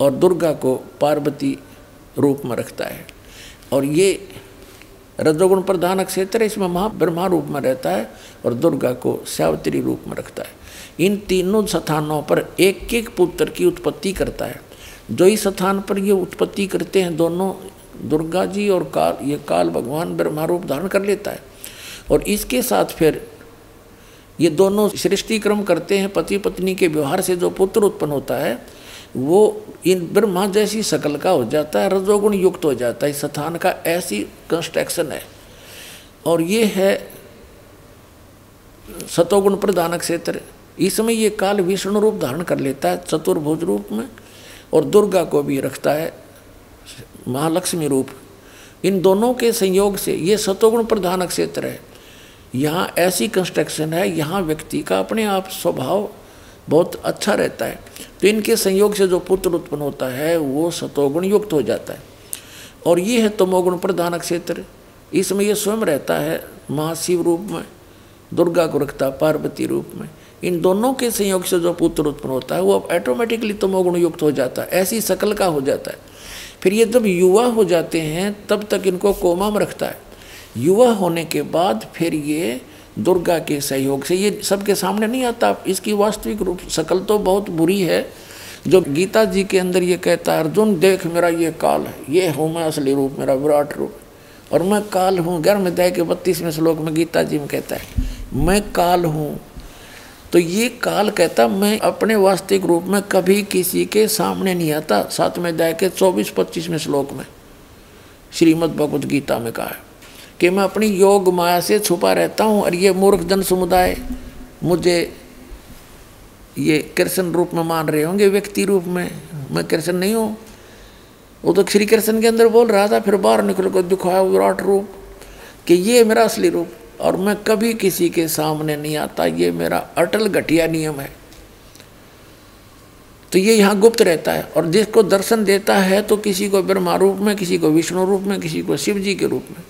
और दुर्गा को पार्वती रूप में रखता है। और ये रजोगुण प्रधान क्षेत्र इसमें महाब्रह्मा रूप में रहता है और दुर्गा को सावित्री रूप में रखता है। इन तीनों स्थानों पर एक एक पुत्र की उत्पत्ति करता है। जो इस स्थान पर ये उत्पत्ति करते हैं, दोनों दुर्गा जी और काल, ये काल भगवान ब्रह्मा रूप धारण कर लेता है। और इसके साथ फिर ये दोनों सृष्टिक्रम करते हैं पति पत्नी के व्यवहार से जो पुत्र उत्पन्न होता है वो इन ब्रह्मा जैसी शकल का हो जाता है, रजोगुण युक्त हो जाता है स्थान का ऐसी कंस्ट्रक्शन है। और ये है सतोगुण प्रधान क्षेत्र। इसमें ये काल विष्णु रूप धारण कर लेता है, चतुर्भुज रूप में, और दुर्गा को भी रखता है, महालक्ष्मी रूप। इन दोनों के संयोग से ये सतोगुण प्रधान क्षेत्र है। यहाँ ऐसी कंस्ट्रक्शन है, यहाँ व्यक्ति का अपने आप स्वभाव बहुत अच्छा रहता है। तो इनके संयोग से जो पुत्र उत्पन्न होता है, वो सतोगुण युक्त हो जाता है। और ये है तमोगुण प्रधान क्षेत्र। इसमें ये स्वयं रहता है महाशिव रूप में, दुर्गा को रखता पार्वती रूप में। इन दोनों के संयोग से जो पुत्र उत्पन्न होता है, वो अब ऑटोमेटिकली तमोगुण युक्त हो जाता है। ऐसी शकल का हो जाता है। फिर ये जब युवा हो जाते हैं, तब तक इनको कोमा में रखता है। युवा होने के बाद फिर ये दुर्गा के सहयोग से। ये सबके सामने नहीं आता। इसकी वास्तविक रूप, शकल तो बहुत बुरी है। जो गीता जी के अंदर ये कहता है, अर्जुन, देख मेरा ये काल है। ये हूँ मैं असली रूप, मेरा विराट रूप। और मैं काल हूँ। गर्म दया के बत्तीसवें श्लोक में गीता जी में कहता है, मैं काल हूँ। तो ये काल कहता, मैं अपने वास्तविक रूप में कभी किसी के सामने नहीं आता। सातवें दया के चौबीस पच्चीसवें श्लोक में श्रीमद् भगवद गीता में कहा है। कि मैं अपनी योग माया से छुपा रहता हूँ और ये मूर्ख जन समुदाय मुझे ये कृष्ण रूप में मान रहे होंगे, व्यक्ति रूप में। मैं कृष्ण नहीं हूँ। वो तो श्री कृष्ण के अंदर बोल रहा था, फिर बाहर निकल कर दिखाया विराट रूप कि ये मेरा असली रूप और मैं कभी किसी के सामने नहीं आता। ये मेरा अटल घटिया नियम है। तो ये यहाँ गुप्त रहता है और जिसको दर्शन देता है तो किसी को ब्रह्मा रूप में, किसी को विष्णु रूप में, किसी को शिव जी के रूप में।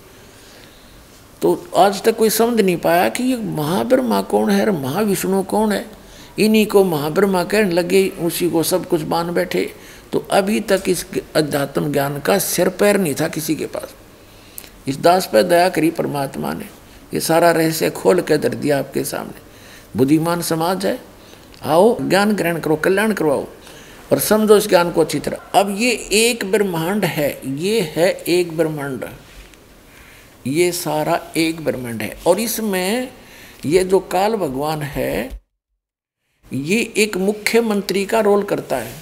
तो आज तक कोई समझ नहीं पाया कि ये महाब्रह्मा कौन है और महाविष्णु कौन है। इन्हीं को महाब्रह्मा कहने लगे, उसी को सब कुछ मान बैठे। तो अभी तक इस अध्यात्म ज्ञान का सिर पैर नहीं था किसी के पास। इस दास पर दया करी परमात्मा ने। ये सारा रहस्य खोल के दर दिया आपके सामने। बुद्धिमान समाज है। आओ, ज्ञान ग्रहण करो, कल्याण करवाओ और समझो इस ज्ञान को अच्छी तरह। अब ये एक ब्रह्मांड है। ये है एक ब्रह्मांड। ये सारा एक ब्रह्मांड है। और इसमें ये जो काल भगवान है, ये एक मुख्यमंत्री का रोल करता है।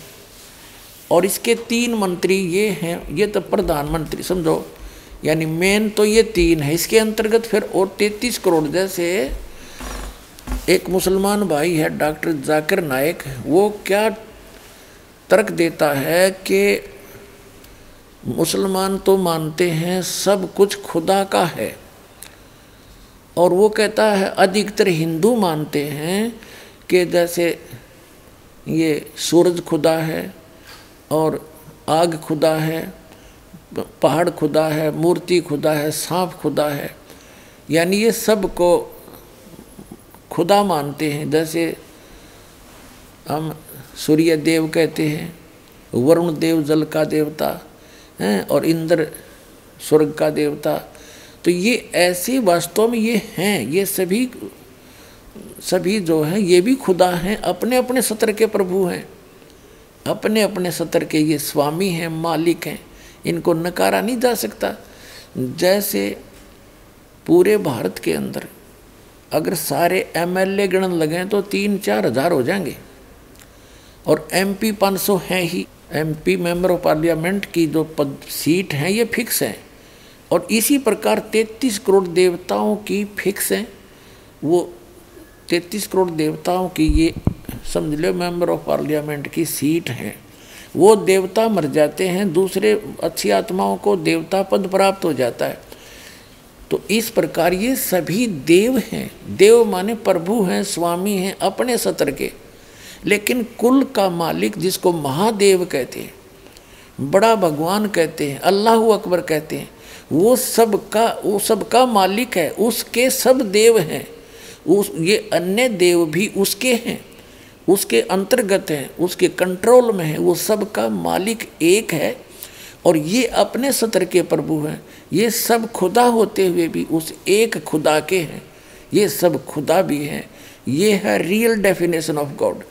और इसके तीन मंत्री ये हैं, ये तो प्रधानमंत्री, समझो। यानी मेन तो ये तीन है। इसके अंतर्गत फिर और तैतीस करोड़, जैसे एक मुसलमान भाई है, डॉक्टर जाकिर नायक, वो क्या तर्क देता है कि मुसलमान तो मानते हैं, सब कुछ खुदा का है। और वो कहता है, अधिकतर हिंदू मानते हैं कि जैसे ये सूरज खुदा है और आग खुदा है, पहाड़ खुदा है, मूर्ति खुदा है, सांप खुदा है। यानी ये सबको खुदा मानते हैं। जैसे हम सूर्य देव कहते हैं, वरुण देव जल का देवता हैं और इंद्र, स्वर्ग का देवता। तो ये ऐसे वास्तव में ये हैं, ये सभी सभी जो हैं, ये भी खुदा हैं अपने अपने सत्र के प्रभु हैं। अपने अपने सत्र के ये स्वामी हैं, मालिक हैं, इनको नकारा नहीं जा सकता। जैसे पूरे भारत के अंदर अगर सारे एमएलए गणन लगें तो तीन चार हज़ार हो जाएँगे। और एमपी 500 हैं ही। एमपी मेंबर ऑफ़ पार्लियामेंट की जो पद सीट हैं, ये फिक्स हैं। और इसी प्रकार तैतीस करोड़ देवताओं की फिक्स है। वो तैतीस करोड़ देवताओं की ये, समझ लो मेंबर ऑफ़ पार्लियामेंट की सीट है। वो देवता मर जाते हैं, दूसरे अच्छी आत्माओं को देवता पद प्राप्त हो जाता है। तो इस प्रकार ये सभी देव हैं। देव माने प्रभु हैं, स्वामी हैं, अपने सत्र के। लेकिन कुल का मालिक जिसको महादेव कहते हैं, बड़ा भगवान कहते हैं, अल्लाह अकबर कहते हैं, वो सब का वो सब का मालिक है, उसके सब देव हैं, उस, ये अन्य देव भी उसके हैं, उसके अंतर्गत हैं, उसके कंट्रोल में है, वो सब का मालिक एक है, और ये अपने सतर के प्रभु हैं, ये सब खुदा होते हुए भी उस एक खुदा के हैं, ये सब खुदा भी हैं, ये है रियल डेफिनेशन ऑफ़ गॉड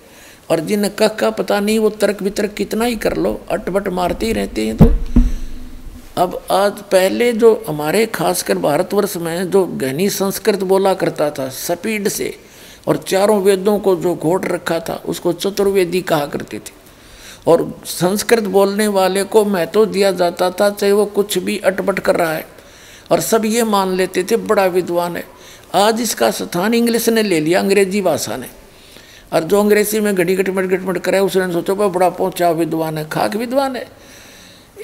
और जिन कह का पता नहीं, वो तर्क वितर्क कितना ही कर लो अटपट मारते ही रहते हैं तो। अब आज पहले जो हमारे, खासकर भारतवर्ष में जो गहनी संस्कृत बोला करता था, स्पीड से, और चारों वेदों को जो घोट रखा था, उसको चतुर्वेदी कहा करते थे। और संस्कृत बोलने वाले को महत्व दिया जाता था, चाहे वो कुछ भी अटपट कर रहा है। और सब ये मान लेते थे, बड़ा विद्वान है। आज इसका स्थान इंग्लिश ने ले लिया, अंग्रेज़ी भाषा ने। और जो अंग्रेज़ी में घड़ी गटमट गटमट करे उसने सोचो, भाई बड़ा पहुँचा विद्वान है, खाक विद्वान है।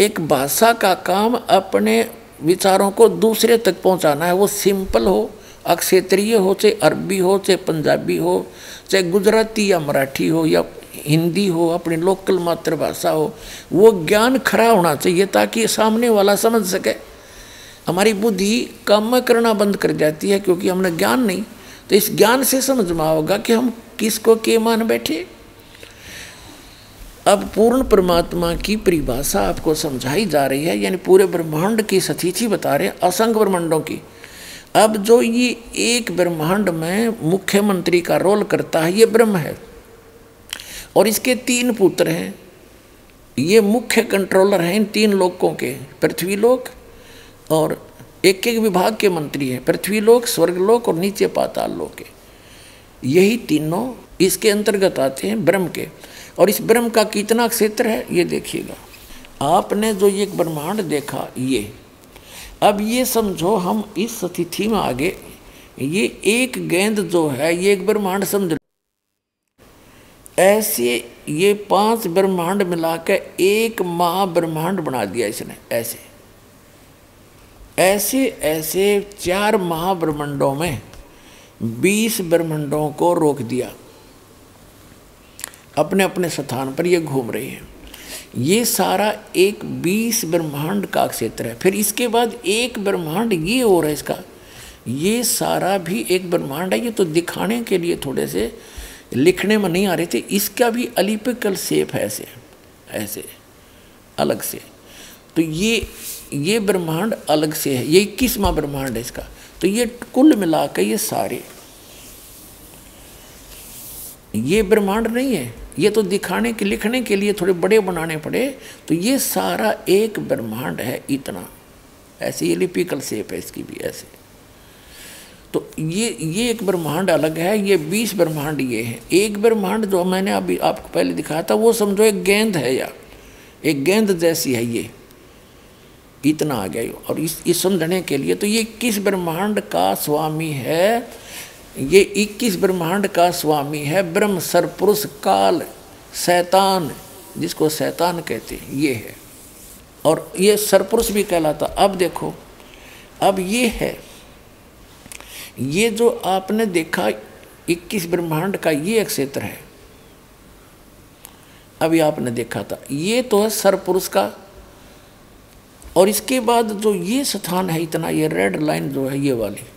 एक भाषा का काम अपने विचारों को दूसरे तक पहुंचाना है। वो सिंपल हो, अक्षेत्रीय हो, चाहे अरबी हो, चाहे पंजाबी हो, चाहे गुजराती या मराठी हो, या हिंदी हो, अपनी लोकल मातृभाषा हो, वो ज्ञान खड़ा होना चाहिए ताकि सामने वाला समझ सके। हमारी बुद्धि काम करना बंद कर जाती है, क्योंकि हमने ज्ञान नहीं। तो इस ज्ञान से समझ में होगा कि हम किसको के मान बैठे? अब पूर्ण परमात्मा की परिभाषा आपको समझाई जा रही है, यानी पूरे ब्रह्मांड की सतीथि बता रहे हैं, असंख्य ब्रह्मांडों की। अब जो ये एक ब्रह्मांड में मुख्यमंत्री का रोल करता है, ये ब्रह्म है। और इसके तीन पुत्र हैं। ये मुख्य कंट्रोलर हैं इन तीन लोकों के पृथ्वी लोक और एक एक विभाग के मंत्री हैं पृथ्वी लोक स्वर्गलोक और नीचे पाताल लोक के। यही तीनों इसके अंतर्गत आते हैं ब्रह्म के। और इस ब्रह्म का कितना क्षेत्र है, ये देखिएगा। आपने जो ये ब्रह्मांड देखा, ये। अब ये समझो, हम इस स्थिति में आगे, ये एक गेंद जो है, ये एक ब्रह्मांड समझ ऐसे ये पाँच ब्रह्मांड मिलाकर एक महाब्रह्मांड बना दिया इसने, ऐसे। ऐसे ऐसे चार महाब्रह्मांडों में बीस ब्रह्मांडों को रोक दिया। अपने अपने स्थान पर ये घूम रहे हैं। ये सारा एक बीस ब्रह्मांड का क्षेत्र है। फिर इसके बाद एक ब्रह्मांड ये हो रहा है इसका। ये सारा भी एक ब्रह्मांड है। ये तो दिखाने के लिए थोड़े से लिखने में नहीं आ रहे थे। इसका भी अलिपिकल सेप है ऐसे ऐसे, अलग से। तो ये ये ब्रह्मांड अलग से है। ये इक्कीसवा ब्रह्मांड है इसका। तो ये कुल मिला मिलाकर ये सारे ये ब्रह्मांड नहीं है, ये तो दिखाने के, लिखने के लिए थोड़े बड़े बनाने पड़े। तो ये सारा एक ब्रह्मांड है इतना। ऐसे ये लिपिकल शेप है इसकी भी, ऐसे। तो ये ये एक ब्रह्मांड अलग है, ये बीस ब्रह्मांड ये है। एक ब्रह्मांड जो मैंने अभी आपको पहले दिखाया था, वो समझो एक गेंद है या, एक गेंद जैसी है ये। इतना आ गया और इस इस समझने के लिए तो ये किस ब्रह्मांड का स्वामी है? ये इक्कीस ब्रह्मांड का स्वामी है, ब्रह्म सरपुरुष काल, शैतान, जिसको शैतान कहते हैं, ये है। और ये सरपुरुष भी कहलाता। अब देखो, अब ये है, ये जो आपने देखा, इक्कीस ब्रह्मांड का ये क्षेत्र है। अभी आपने देखा था, ये तो है सरपुरुष का। और इसके बाद जो ये स्थान है, इतना ये रेड लाइन जो है, ये वाली।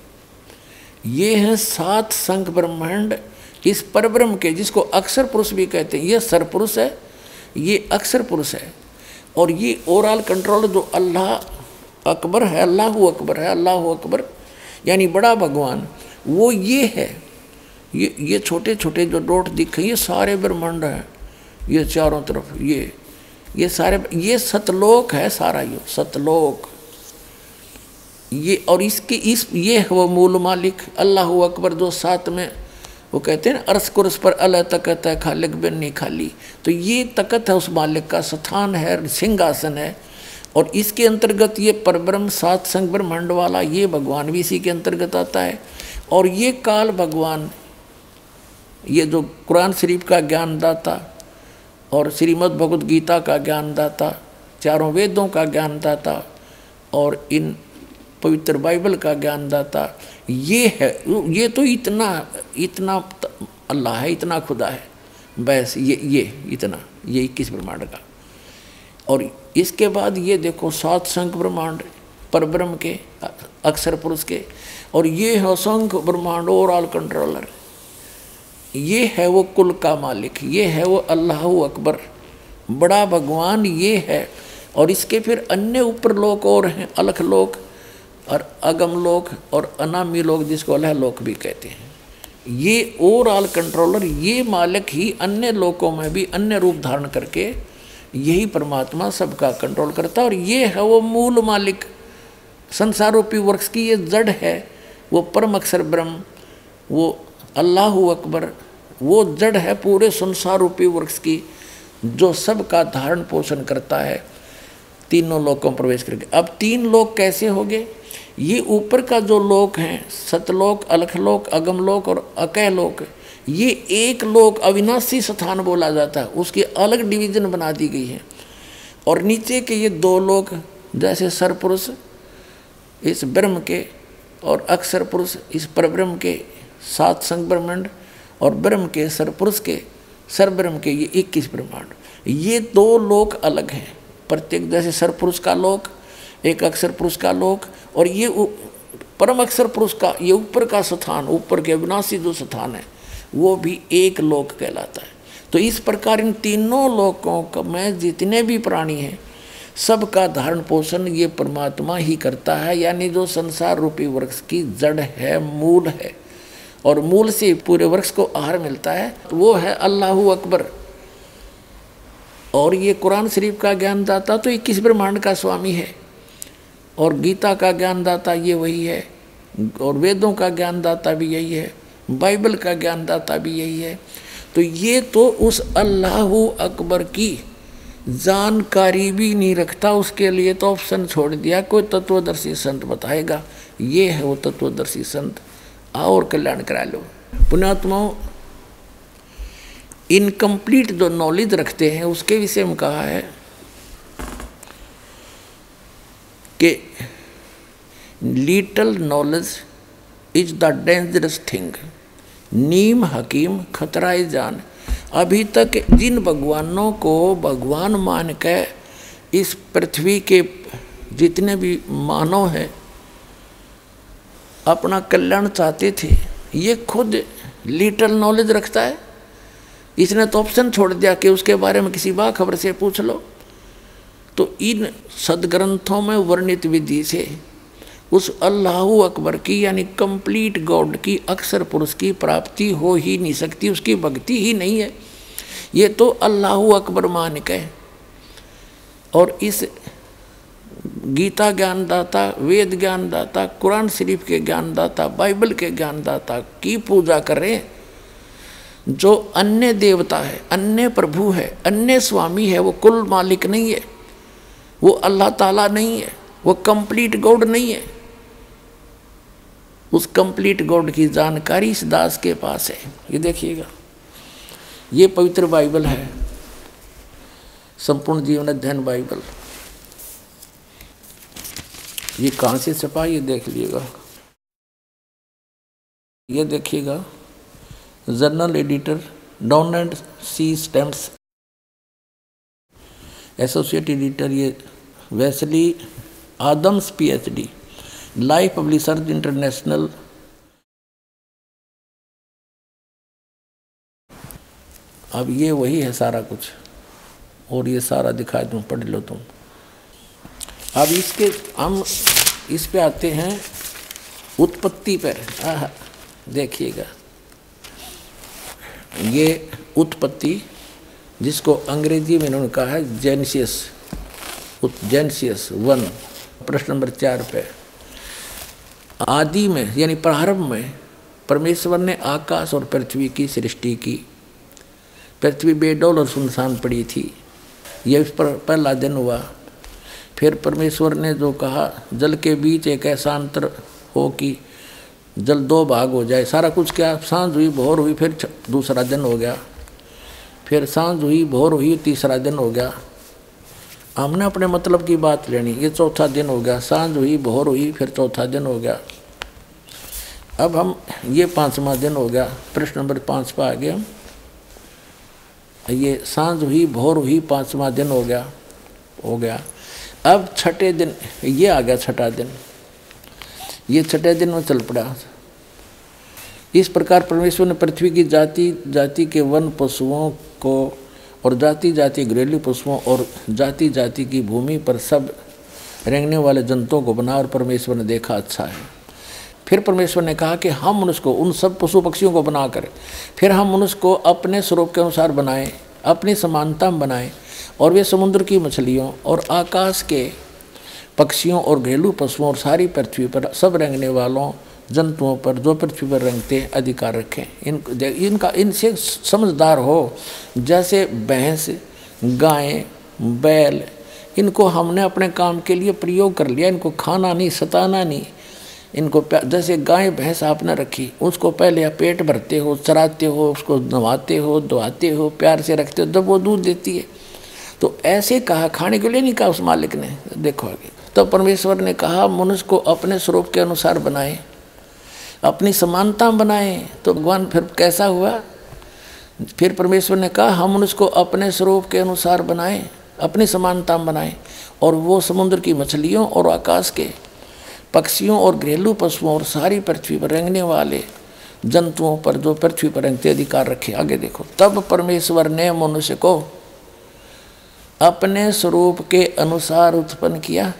ये हैं सात संख ब्रह्मांड इस परब्रह्म के, जिसको अक्षर पुरुष भी कहते हैं। ये सरपुरुष है, ये अक्षर पुरुष है। और ये ओवरऑल कंट्रोल जो अल्लाह अकबर है, अल्लाह अकबर है, अल्लाह अकबर, यानी बड़ा भगवान। वो ये है, ये ये छोटे छोटे जो डोट दिखे ये सारे ब्रह्मांड हैं, ये चारों तरफ़, ये ये सारे, ये सतलोक है सारा, ये सतलोक। ये और इसके इस, ये है वो मूल मालिक, अल्लाह अकबर, जो साथ में, वो कहते हैं अरस कुरस पर अल्लाह तकत है, खालिक बिन नहीं खाली। तो ये तकत है उस मालिक का, स्थान है, सिंहासन है, और इसके अंतर्गत ये परब्रह्म, सात संग ब्रह्मांड वाला, ये भगवान भी इसी के अंतर्गत आता है। और ये काल भगवान, ये जो कुरान शरीफ का ज्ञान दाता और श्रीमद् भगवद गीता का ज्ञान दाता चारों वेदों का ज्ञान दाता और इन पवित्र बाइबल का ज्ञान दाता ये है, ये तो इतना इतना अल्लाह है, इतना खुदा है। बस ये ये, इतना, ये इक्कीस ब्रह्मांड का। और इसके बाद ये देखो सात संख ब्रह्मांड पर ब्रह्म के अक्षर पुरुष के, और ये है असंख्य ब्रह्मांड और ऑल कंट्रोलर ये है वो कुल का मालिक, ये है वो अल्लाह अकबर। बड़ा भगवान ये है। और इसके फिर अन्य ऊपर लोक और हैं, अलख लोक और अगम लोक और अनामी लोक जिसको अल्लाह लोक भी कहते हैं। ये ओवरऑल कंट्रोलर ये मालिक ही अन्य लोकों में भी अन्य रूप धारण करके यही परमात्मा सबका कंट्रोल करता है। और ये है वो मूल मालिक संसार रूपी वर्ष की ये जड़ है, वो परम अक्षर ब्रह्म, वो अल्लाह अकबर, वो जड़ है पूरे संसार रूपी वृक्ष की जो सबका धारण पोषण करता है। तीनों लोकों प्रवेश करके। अब तीन लोग कैसे हो गए ये ऊपर का जो लोक हैं, सतलोक, अलखलोक, अगमलोक और अकह लोक ये एक लोक अविनाशी स्थान बोला जाता है। उसकी अलग डिवीज़न बना दी गई है। और नीचे के ये दो लोक, जैसे सरपुरुष इस ब्रह्म के, और अक्षर पुरुष इस परब्रह्म के, सात संग ब्रह्मांड, और ब्रह्म के सरपुरुष के सरब्रह्म के, ये इक्कीस ब्रह्मांड। ये दो लोक अलग हैं। प्रत्येक जैसे सरपुरुष का लोक एक अक्षर पुरुष का लोक और ये परम अक्षर पुरुष का, ये ऊपर का स्थान, ऊपर के अविनाशी जो स्थान है, वो भी एक लोक कहलाता है। तो इस प्रकार इन तीनों लोकों का में जितने भी प्राणी हैं, सबका धारण पोषण ये परमात्मा ही करता है, यानी जो संसार रूपी वृक्ष की जड़ है, मूल है, और मूल से पूरे वृक्ष को आहार मिलता है, वो है अल्लाह अकबर। और ये कुरान शरीफ का ज्ञान ज्ञानदाता तो इक्कीस ब्रह्मांड का स्वामी है। और गीता का ज्ञानदाता ये वही है, और वेदों का ज्ञानदाता भी यही है, बाइबल का ज्ञानदाता भी यही है। तो ये तो उस अल्लाह अकबर की जानकारी भी नहीं रखता, उसके लिए तो ऑप्शन छोड़ दिया, कोई तत्वदर्शी संत बताएगा, ये है वो तत्वदर्शी संत। आओ और कल्याण करा लो। पुण्यात्माओं इनकम्प्लीट जो नॉलेज रखते हैं, उसके विषय में कहा है कि little knowledge is the dangerous thing नीम हकीम खतराए जान। अभी तक जिन भगवानों को भगवान मान के इस पृथ्वी के जितने भी मानव हैं, अपना कल्याण चाहते थे, ये खुद लिटल नॉलेज रखता है। इसने तो ऑप्शन छोड़ दिया कि उसके बारे में किसी बा खबर से पूछ लो। तो इन सदग्रंथों में वर्णित विधि से उस अल्लाह अकबर की, यानी कंप्लीट गॉड की, अक्सर पुरुष की प्राप्ति हो ही नहीं सकती, उसकी भक्ति ही नहीं है। ये तो अल्लाह अकबर मान के और इस गीता ज्ञानदाता, वेद ज्ञानदाता, कुरान शरीफ के ज्ञानदाता, बाइबल के ज्ञानदाता की पूजा करें जो अन्य देवता है, अन्य प्रभु है, अन्य स्वामी है, वो कुल मालिक नहीं है। वो अल्लाह ताला नहीं है, वो कंप्लीट गॉड नहीं है। उस कंप्लीट गॉड की जानकारी इस दास के पास है। ये देखिएगा, ये पवित्र बाइबल है, संपूर्ण जीवन अध्ययन बाइबल। ये कहाँ से छपा ये देख लीजिएगा। ये देखिएगा, general editor Donald C Stamps associate editor J Wesley Adams PhD, life publishers international. अब ये वही है सारा कुछ, और ये सारा दिखा दूँ, पढ़ लो तुम। अब इसके, हम इस पे आते हैं, उत्पत्ति पर। देखिएगा। ये उत्पत्ति, जिसको अंग्रेज़ी में इन्होंने कहा है, जेनसियस। जेनसियस वन, प्रश्न नंबर चार पे। आदि में, यानी प्रारंभ में, परमेश्वर ने आकाश और पृथ्वी की सृष्टि की। पृथ्वी बेडोल और सुनसान पड़ी थी। यह इस पर पहला दिन हुआ। फिर परमेश्वर ने जो कहा, जल के बीच एक ऐसा अंतर हो कि जल दो भाग हो जाए। सारा कुछ क्या? साँझ हुई, भोर हुई, फिर दूसरा दिन हो गया। फिर साँझ हुई, भोर हुई, तीसरा दिन हो गया। हमने अपने मतलब की बात लेनी। ये चौथा दिन हो गया, साँझ हुई, भोर हुई, फिर चौथा दिन हो गया। अब हम, ये पांचवा दिन हो गया, प्रश्न नंबर पाँच पर आ हम ये साँझ हुई, भोर हुई, पांचवा दिन हो गया हो गया। अब छठे दिन, ये आ गया छठा दिन। ये छठे दिन में चल पड़ा। इस प्रकार परमेश्वर ने पृथ्वी की जाति जाति के वन पशुओं को और जाति जाति घरेलू पशुओं और जाति जाति की भूमि पर सब रेंगने वाले जंतुओं को बना और परमेश्वर ने देखा अच्छा है। फिर परमेश्वर ने कहा कि हम मनुष्य को, उन सब पशु पक्षियों को बनाकर फिर हम मनुष्य को अपने स्वरूप के अनुसार बनाएँ, अपनी समानता में बनाएँ और वे समुद्र की मछलियों और आकाश के पक्षियों और घरेलू पशुओं और सारी पृथ्वी पर सब रेंगने वालों जंतुओं पर जो पृथ्वी पर रंगते हैं अधिकार रखें। इन इनका, इनसे समझदार हो, जैसे भैंस, गाय, बैल, इनको हमने अपने काम के लिए प्रयोग कर लिया, इनको खाना नहीं, सताना नहीं। इनको जैसे गाय, भैंस आपने रखी, उसको पहले आप पेट भरते हो, चराते हो, उसको नवाते हो धोआते हो, प्यार से रखते हो जब वो दूध देती है। तो ऐसे कहा, खाने के लिए नहीं कहा उस मालिक ने। देखो आगे। तो परमेश्वर ने कहा, मनुष्य को अपने स्वरूप के अनुसार बनाए। अपनी समानता बनाए। तो भगवान फिर कैसा हुआ? फिर परमेश्वर ने कहा, हम उसको अपने स्वरूप के अनुसार बनाएँ, अपनी समानता बनाएँ, और वो समुद्र की मछलियों और आकाश के पक्षियों और घरेलू पशुओं और सारी पृथ्वी पर रेंगने वाले जंतुओं पर जो पृथ्वी पर रंगते अधिकार रखे। आगे देखो, तब परमेश्वर ने मनुष्य को अपने स्वरूप के अनुसार उत्पन्न किया।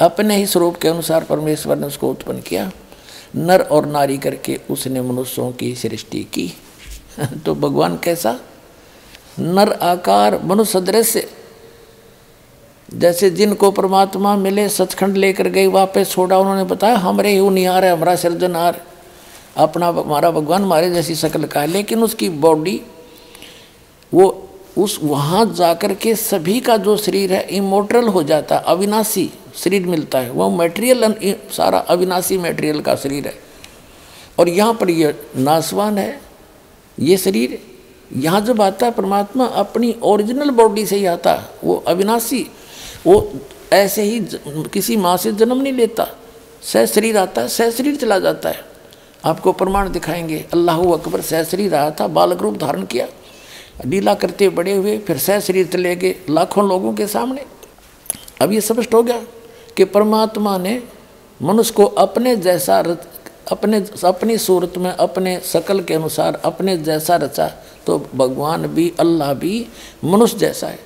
अपने ही स्वरूप के अनुसार परमेश्वर ने उसको उत्पन्न किया। नर और नारी करके उसने मनुष्यों की सृष्टि की। तो भगवान कैसा? नर आकार मनुष्य दृश्य। जैसे जिनको परमात्मा मिले, सचखंड लेकर गए, वापस छोड़ा, उन्होंने बताया, हमारे ही निहार है हमारा सृजन सृजनहार अपना हमारा भगवान हमारे जैसी शक्ल का है। लेकिन उसकी बॉडी वो उस वहाँ जाकर के सभी का जो शरीर है इमोटरल हो जाता है, अविनाशी शरीर मिलता है। वह मटेरियल सारा अविनाशी मटेरियल का शरीर है। और यहाँ पर यह नासवान है, ये शरीर, यहाँ जब आता है, परमात्मा अपनी ओरिजिनल बॉडी से ही आता है, वो अविनाशी, वो ऐसे ही किसी माँ से जन्म नहीं लेता। सह शरीर आता है, सह शरीर चला जाता है। आपको प्रमाण दिखाएँगे, अल्लाह अकबर सह शरीर आया था, बालक रूप धारण किया। लीला करते बड़े हुए, फिर सह शरीर चले गए लाखों लोगों के सामने। अब ये स्पष्ट हो गया कि परमात्मा ने मनुष्य को अपने जैसा रच, अपने, अपनी सूरत में अपने शकल के अनुसार अपने जैसा रचा तो भगवान भी, अल्लाह भी मनुष्य जैसा है।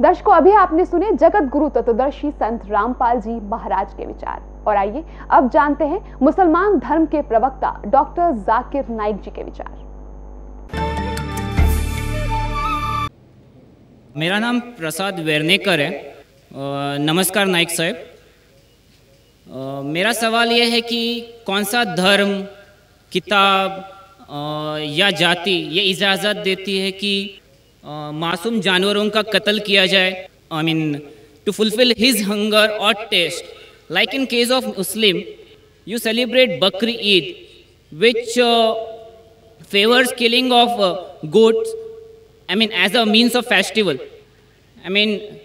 दर्शकों, अभी आपने सुने जगत गुरु तत्वदर्शी संत रामपाल जी महाराज के विचार। और आइए अब जानते हैं मुसलमान धर्म के प्रवक्ता डॉक्टर जाकिर नाइक जी के विचार। मेरा नाम प्रसाद वेरनेकर है। नमस्कार नाइक साहब। मेरा सवाल यह है कि कौन सा धर्म, किताब या जाति ये इजाज़त देती है कि मासूम जानवरों का कत्ल किया जाए? I mean to fulfil his hunger और taste Like in case of Muslim, you celebrate Bakri Eid, which uh, favors killing of uh, goats, I mean, as a means of festival. I mean,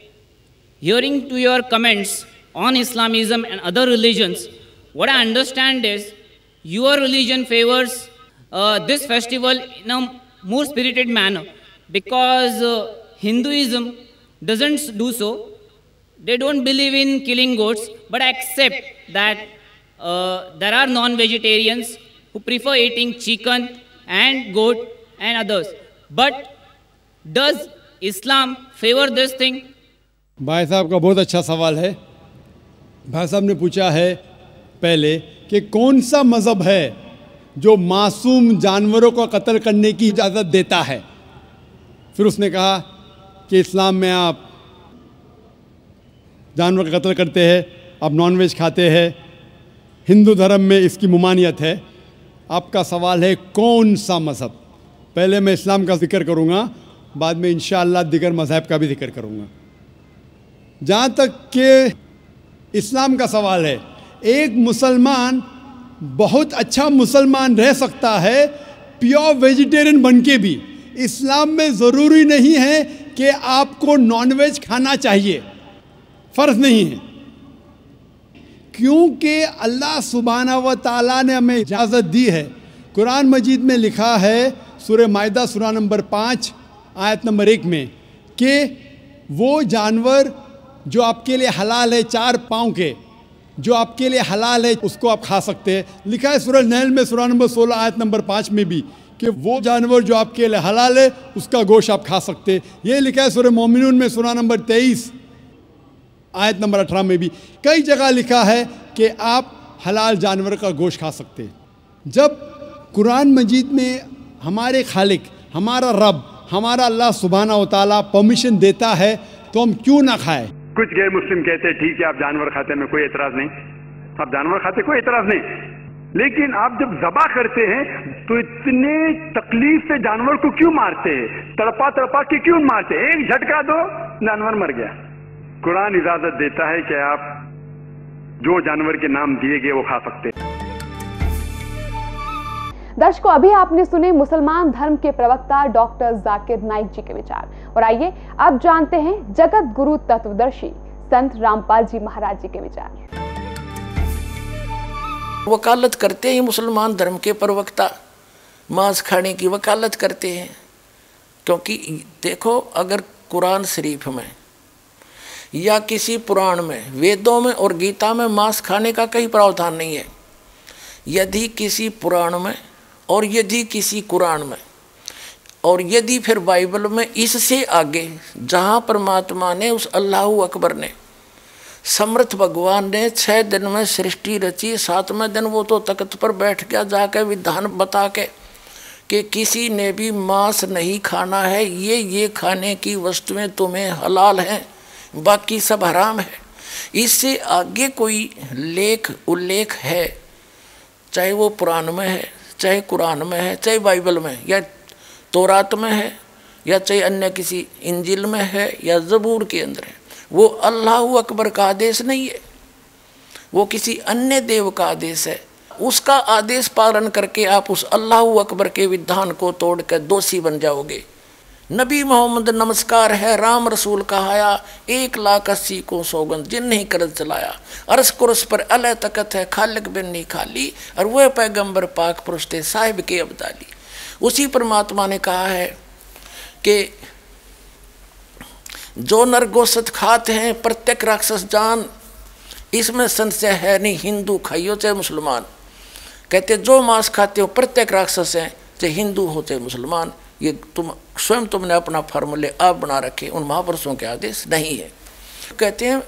hearing to your comments on Islamism and other religions, what I understand is your religion favors uh, this festival in a more spirited manner because uh, Hinduism doesn't do so. They don't believe in killing goats, but I accept that uh, there are non-vegetarians who prefer eating chicken and goat and others. But does Islam favor this thing? भाई साहब का बहुत अच्छा सवाल है भाई साहब ने पूछा है पहले कि कौन सा मज़हब है जो मासूम जानवरों को कत्ल करने की इजाज़त देता है फिर उसने कहा कि इस्लाम में आप जानवर का कत्ल करते हैं आप नॉनवेज खाते हैं, हिंदू धर्म में इसकी ममानियत है। आपका सवाल है, कौन सा मज़हब? पहले मैं इस्लाम का ज़िक्र करूँगा, बाद में इन दिगर मज़हब का भी ज़िक्र करूँगा। जहाँ तक कि इस्लाम का सवाल है, एक मुसलमान, बहुत अच्छा मुसलमान रह सकता है प्योर वेजिटेरियन बन के भी। इस्लाम में ज़रूरी नहीं है कि आपको नॉनवेज खाना चाहिए। फ़र्ज़ नहीं है। क्योंकि अल्लाह सुबहाना व ताला ने हमें इजाज़त दी है। कुरान मजीद में लिखा है सुर मायदा सुरा नंबर पाँच, आयत नंबर एक में, कि वो जानवर जो आपके लिए हलाल है चार पाँव के, जो आपके लिए हलाल है, उसको आप खा सकते हैं। लिखा है सूरज नहल में सुरा नंबर सोलह, आयत नंबर पाँच में भी, कि वो जानवर जो आपके लिए हलाल है, उसका गोश आप खा सकते हैं। ये लिखा है सूर्य मोमिन में सुरा नंबर तेईस आयत नंबर अठारह में भी कई जगह लिखा है कि आप हलाल जानवर का गोश्त खा सकते हैं। जब कुरान मजीद में हमारे खालिक, हमारा रब, हमारा अल्लाह सुबहाना ताला परमिशन देता है तो हम क्यों ना खाएँ? कुछ गैर मुस्लिम कहते हैं, ठीक है, आप जानवर खाते में कोई एतराज़ नहीं। आप जानवर खाते कोई एतराज़ नहीं। लेकिन आप जब जबा करते हैं तो इतने तकलीफ़ से जानवर को क्यों मारते हैं? तड़पा तड़पा के क्यों मारते हैं? एक झटका दो, जानवर मर गया। कुरान इजाज़त देता है कि आप जो जानवर के नाम दिए गए वो खा सकते हैं। दर्शकों अभी आपने सुने मुसलमान धर्म के प्रवक्ता डॉक्टर जाकिर नाइक जी के विचार। और आइए अब जानते हैं जगत गुरु तत्वदर्शी संत रामपाल जी महाराज जी के विचार। वकालत करते हैं मुसलमान धर्म के प्रवक्ता। मांस खाने की वकालत करते हैं। क्योंकि देखो अगर कुरान शरीफ में या किसी पुराण में, वेदों में और गीता में मांस खाने का कहीं प्रावधान नहीं है। यदि किसी पुराण में और यदि किसी कुरान में, और यदि फिर बाइबल में इससे आगे जहाँ परमात्मा ने उस अल्लाह अकबर ने, समर्थ भगवान ने छः दिन में सृष्टि रची, सातवें दिन वो तो तख्त पर बैठ गया जाकर विधान बता के कि किसी ने भी मांस नहीं खाना है, ये ये खाने की वस्तुएँ तुम्हें हलाल हैं। बाकी सब हराम है। इससे आगे कोई लेख, उल्लेख है, चाहे वो पुराण में है, चाहे कुरान में है, चाहे बाइबल में, या तोरात में है, या चाहे अन्य किसी इंजिल में है, या ज़बूर के अंदर है, वो अल्लाह अकबर का आदेश नहीं है। वो किसी अन्य देव का आदेश है। उसका आदेश पालन करके आप उस अल्लाह अकबर के विधान को तोड़कर दोषी बन जाओगे। नबी मोहम्मद नमस्कार है, राम रसूल कहाया, एक लाख अस्सी को सौगंध नहीं कर चलाया अरस कुरस पर अल तकत है, खालिक बिन नहीं खाली, और वह पैगंबर पाक पुरुष थे, साहिब के अबदाली। उसी परमात्मा ने कहा है कि जो नर गोसत खाते हैं, प्रत्येक राक्षस जान, इसमें संशय है नहीं, हिंदू खाइयो चाहे मुसलमान। कहते, जो मांस खाते हो, प्रत्येक राक्षस हैं, चाहे हिंदू हो चाहे मुसलमान। ये तुम, स्वयं तुमने अपना फार्मूले आप बना रखे, उन महापुरुषों के आदेश नहीं है। कहते हैं,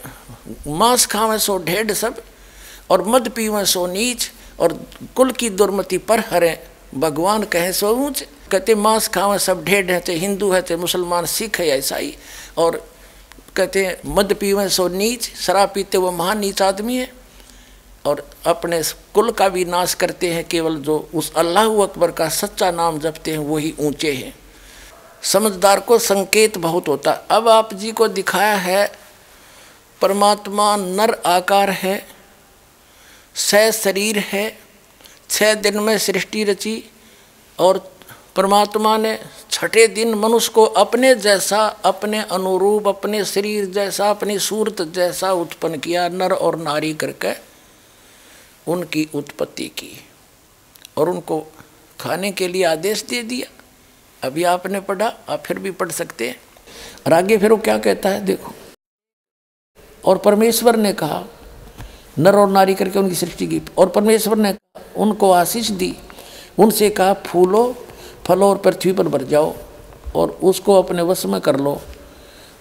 मांस खावे सो ढेढ़ सब, और मद पीवे सो नीच, और कुल की दुर्मति पर हरे, भगवान कहे सो ऊंच। कहते मांस खावे सब ढेढ़ है चाहे हिंदू है चाहे मुसलमान, सिख है ईसाई। और कहते मद पीवे सो नीच, शराब पीते वो महान नीच आदमी है। और अपने कुल का भी नाश करते हैं, केवल जो उस अल्लाह अकबर का सच्चा नाम जपते हैं, वही ऊँचे हैं। समझदार को संकेत बहुत होता। है अब आप जी को दिखाया है, परमात्मा नर आकार है, सह शरीर है छः दिन में सृष्टि रची, और परमात्मा ने छठे दिन मनुष्य को अपने जैसा, अपने अनुरूप, अपने शरीर जैसा, अपनी सूरत जैसा उत्पन्न किया, नर और नारी करके। उनकी उत्पत्ति की और उनको खाने के लिए आदेश दे दिया। अभी आपने पढ़ा, आप फिर भी पढ़ सकते हैं। और आगे फिर वो क्या कहता है, देखो। और परमेश्वर ने कहा, नर और नारी करके उनकी सृष्टि की। और परमेश्वर ने उनको आशीष दी। उनसे कहा, फूलो, फलो और पृथ्वी पर भर जाओ और उसको अपने वश में कर लो।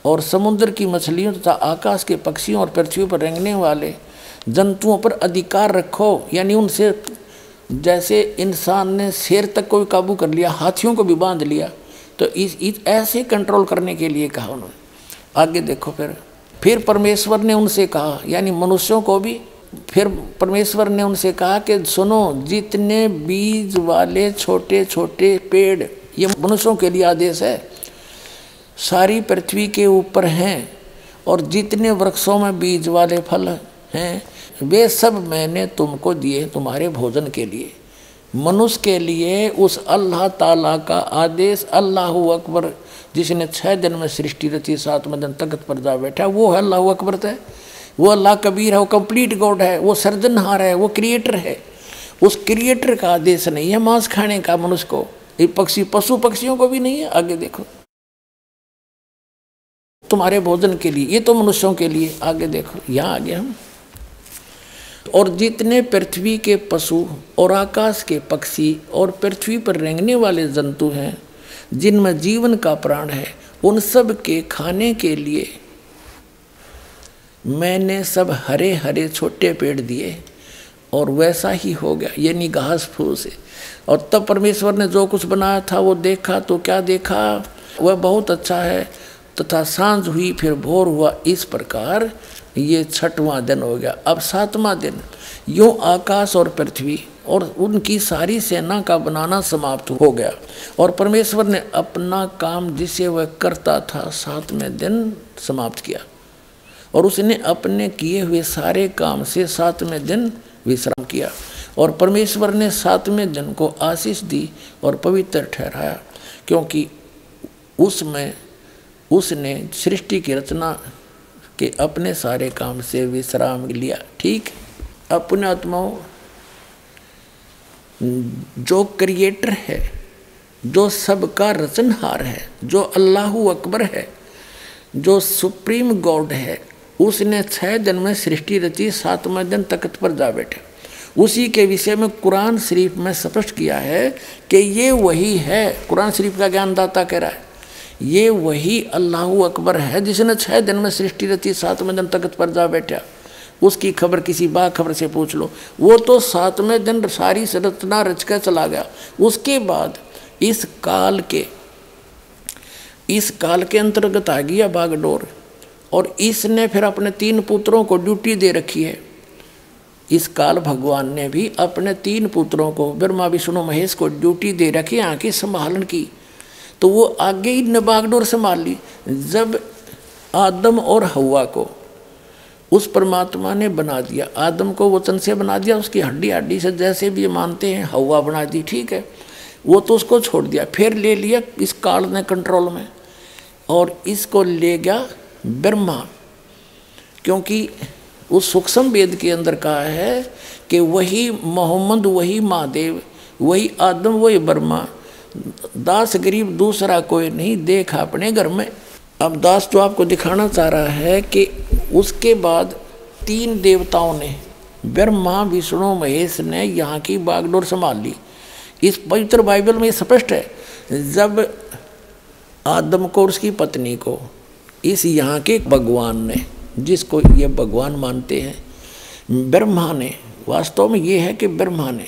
और समुद्र की मछलियों तथा आकाश के पक्षियों और पृथ्वी पर रेंगने वाले जंतुओं पर अधिकार रखो यानी उनसे जैसे इंसान ने शेर तक को भी काबू कर लिया हाथियों को भी बाँध लिया तो इस, इस ऐसे कंट्रोल करने के लिए कहा उन्होंने। आगे देखो फिर। फिर परमेश्वर ने उनसे कहा यानी मनुष्यों को भी फिर परमेश्वर ने उनसे कहा कि सुनो जितने बीज वाले छोटे छोटे पेड़ ये मनुष्यों के लिए आदेश है सारी पृथ्वी के ऊपर हैं और जितने वृक्षों में बीज वाले फल हैं वे सब मैंने तुमको दिए तुम्हारे भोजन के लिए। मनुष्य के लिए उस अल्लाह ताला का आदेश, अल्लाह अकबर, जिसने छः दिन में सृष्टि रची, सातवें दिन तख्त पर जा बैठा, वो है अल्लाह अकबर है वो अल्लाह कबीर है, वो कंप्लीट गॉड है, वो सर्जनहार है, वो क्रिएटर है। उस क्रिएटर का आदेश नहीं है मांस खाने का मनुष्य को। ये पक्षी, पशु पक्षियों को भी नहीं है, आगे देखो। तुम्हारे भोजन के लिए, ये तो मनुष्यों के लिए, आगे देखो, यहाँ आगे हम और जितने पृथ्वी के पशु और आकाश के पक्षी और पृथ्वी पर रेंगने वाले जंतु हैं, जिनमें जीवन का प्राण है, उन सब के खाने के लिए मैंने सब हरे हरे छोटे पेड़ दिए और वैसा ही हो गया, यानी घास फूस से और तब परमेश्वर ने जो कुछ बनाया था, वो देखा तो क्या देखा? वह बहुत अच्छा है, तथा साँझ हुई, फिर भोर हुआ। इस प्रकार ये छठवां दिन हो गया। अब सातवां दिन, यूँ आकाश और पृथ्वी और उनकी सारी सेना का बनाना समाप्त हो गया और परमेश्वर ने अपना काम जिसे वह करता था सातवें दिन समाप्त किया और उसने अपने किए हुए सारे काम से सातवें दिन विश्राम किया और परमेश्वर ने सातवें दिन को आशीष दी और पवित्र ठहराया क्योंकि उसमें, उसने सृष्टि की रचना के अपने सारे काम से विश्राम लिया। ठीक? अपने आत्माओं जो क्रिएटर है, जो सबका रचनहार है, जो अल्लाह अकबर है, जो सुप्रीम गॉड है, उसने छः दिन में सृष्टि रची, सातवें दिन तख्त पर जा बैठे। उसी के विषय में कुरान शरीफ में स्पष्ट किया है कि ये वही है। कुरान शरीफ का ज्ञानदाता कह रहा है। ये वही अल्लाह अकबर है जिसने छः दिन में सृष्टि रची, सातवें दिन तख्त पर जा बैठा। उसकी खबर किसी बा खबर से पूछ लो। वो तो सातवें दिन सारी संरचना रच कर चला गया। उसके बाद इस काल के, इस काल के अंतर्गत आ गया बागडोर। और इसने फिर अपने तीन पुत्रों को ड्यूटी दे रखी है। इस काल भगवान ने भी अपने तीन पुत्रों को, ब्रह्मा, विष्णु, महेश को ड्यूटी दे रखी की संभालन की। तो वो आगे ही ने बागडोर संभाल ली। जब आदम और हवा को उस परमात्मा ने बना दिया, आदम को वचन से बना दिया, उसकी हड्डी हड्डी से जैसे भी मानते हैं, हवा बना दी, ठीक है। वो तो उसको छोड़ दिया, फिर ले लिया इस काल ने कंट्रोल में और इसको ले गया ब्रह्मा। क्योंकि उस सूक्ष्म वेद के अंदर कहा है कि वही मोहम्मद, वही महादेव, वही आदम, वही ब्रह्मा दास गरीब दूसरा कोई नहीं, देखा अपने घर में। अब दास जो आपको दिखाना चाह रहा है कि उसके बाद तीन देवताओं ने, ब्रह्मा, विष्णु, महेश ने यहाँ की बागडोर संभाल ली। इस पवित्र बाइबल में स्पष्ट है, जब आदम को और उसकी पत्नी को, इस यहाँ के भगवान ने, जिसको ये भगवान मानते हैं, ब्रह्मा ने, वास्तव में ये है कि ब्रह्मा ने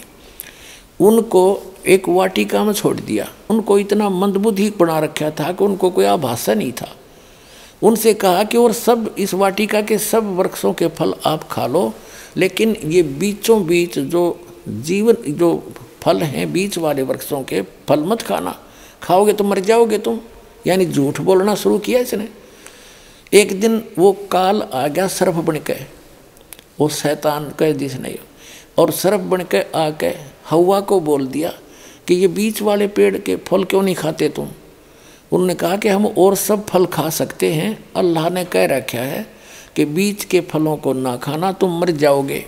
उनको एक वाटिका में छोड़ दिया। उनको इतना मंदबुद्धि बना रखा था कि उनको कोई आभाषा नहीं था। उनसे कहा कि और सब इस वाटिका के सब वृक्षों के फल आप खा लो, लेकिन ये बीचों बीच जो जीवन, जो फल हैं बीच वाले वृक्षों के, फल मत खाना। खाओगे तो मर जाओगे तुम। यानी झूठ बोलना शुरू किया इसने। एक दिन वो काल आ गया सर्फ बन के। वो शैतान कह जिसने और सर्फ बन के आके हवा को बोल दिया। कि ये बीच वाले पेड़ के फल क्यों नहीं खाते तुम? उन्होंने कहा कि हम और सब फल खा सकते हैं। अल्लाह ने कह रखा है कि बीच के फलों को ना खाना, तुम मर जाओगे।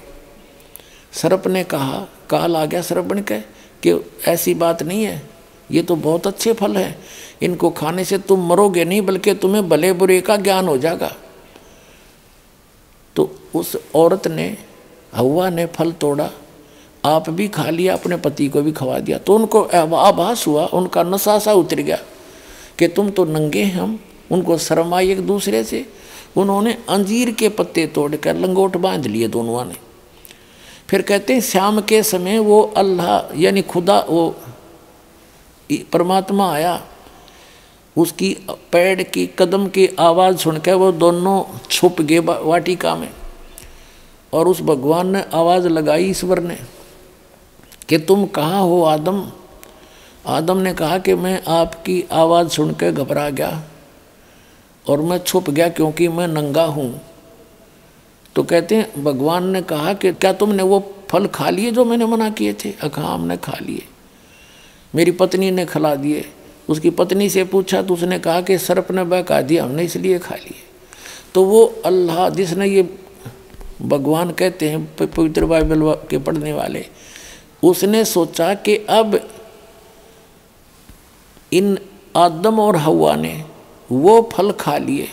सर्प ने कहा, काल आ गया सर्प बन के कि ऐसी बात नहीं है। ये तो बहुत अच्छे फल हैं। इनको खाने से तुम मरोगे नहीं, बल्कि तुम्हें भले बुरे का ज्ञान हो जाएगा। तो उस औरत ने, हवा ने फल तोड़ा आप भी खा लिया, अपने पति को भी खवा दिया। तो उनको आभास हुआ, उनका नशा सा उतर गया कि तुम तो नंगे हैं हम। उनको शर्म आई एक दूसरे से। उन्होंने अंजीर के पत्ते तोड़कर लंगोट बाँध लिए दोनों ने। फिर कहते हैं शाम के समय वो अल्लाह, यानी खुदा, वो परमात्मा आया। उसकी पैर की कदम की आवाज़ सुनकर वो दोनों छुप गए वाटिका में। और उस भगवान ने आवाज़ लगाई ईश्वर ने। कि तुम कहाँ हो, आदम? आदम ने कहा कि मैं आपकी आवाज़ सुनकर घबरा गया और मैं छुप गया क्योंकि मैं नंगा हूँ। तो कहते हैं, भगवान ने कहा कि क्या तुमने वो फल खा लिए जो मैंने मना किए थे? अखा, हमने खा लिए। मेरी पत्नी ने खिला दिए। उसकी पत्नी से पूछा तो उसने कहा कि सर्प ने बहका दिया, हमने इसलिए खा लिए। तो वो अल्लाह, जिसने ये भगवान कहते हैं, पवित्र बाइबल के पढ़ने वाले उसने सोचा कि अब इन आदम और हवा ने वो फल खा लिए।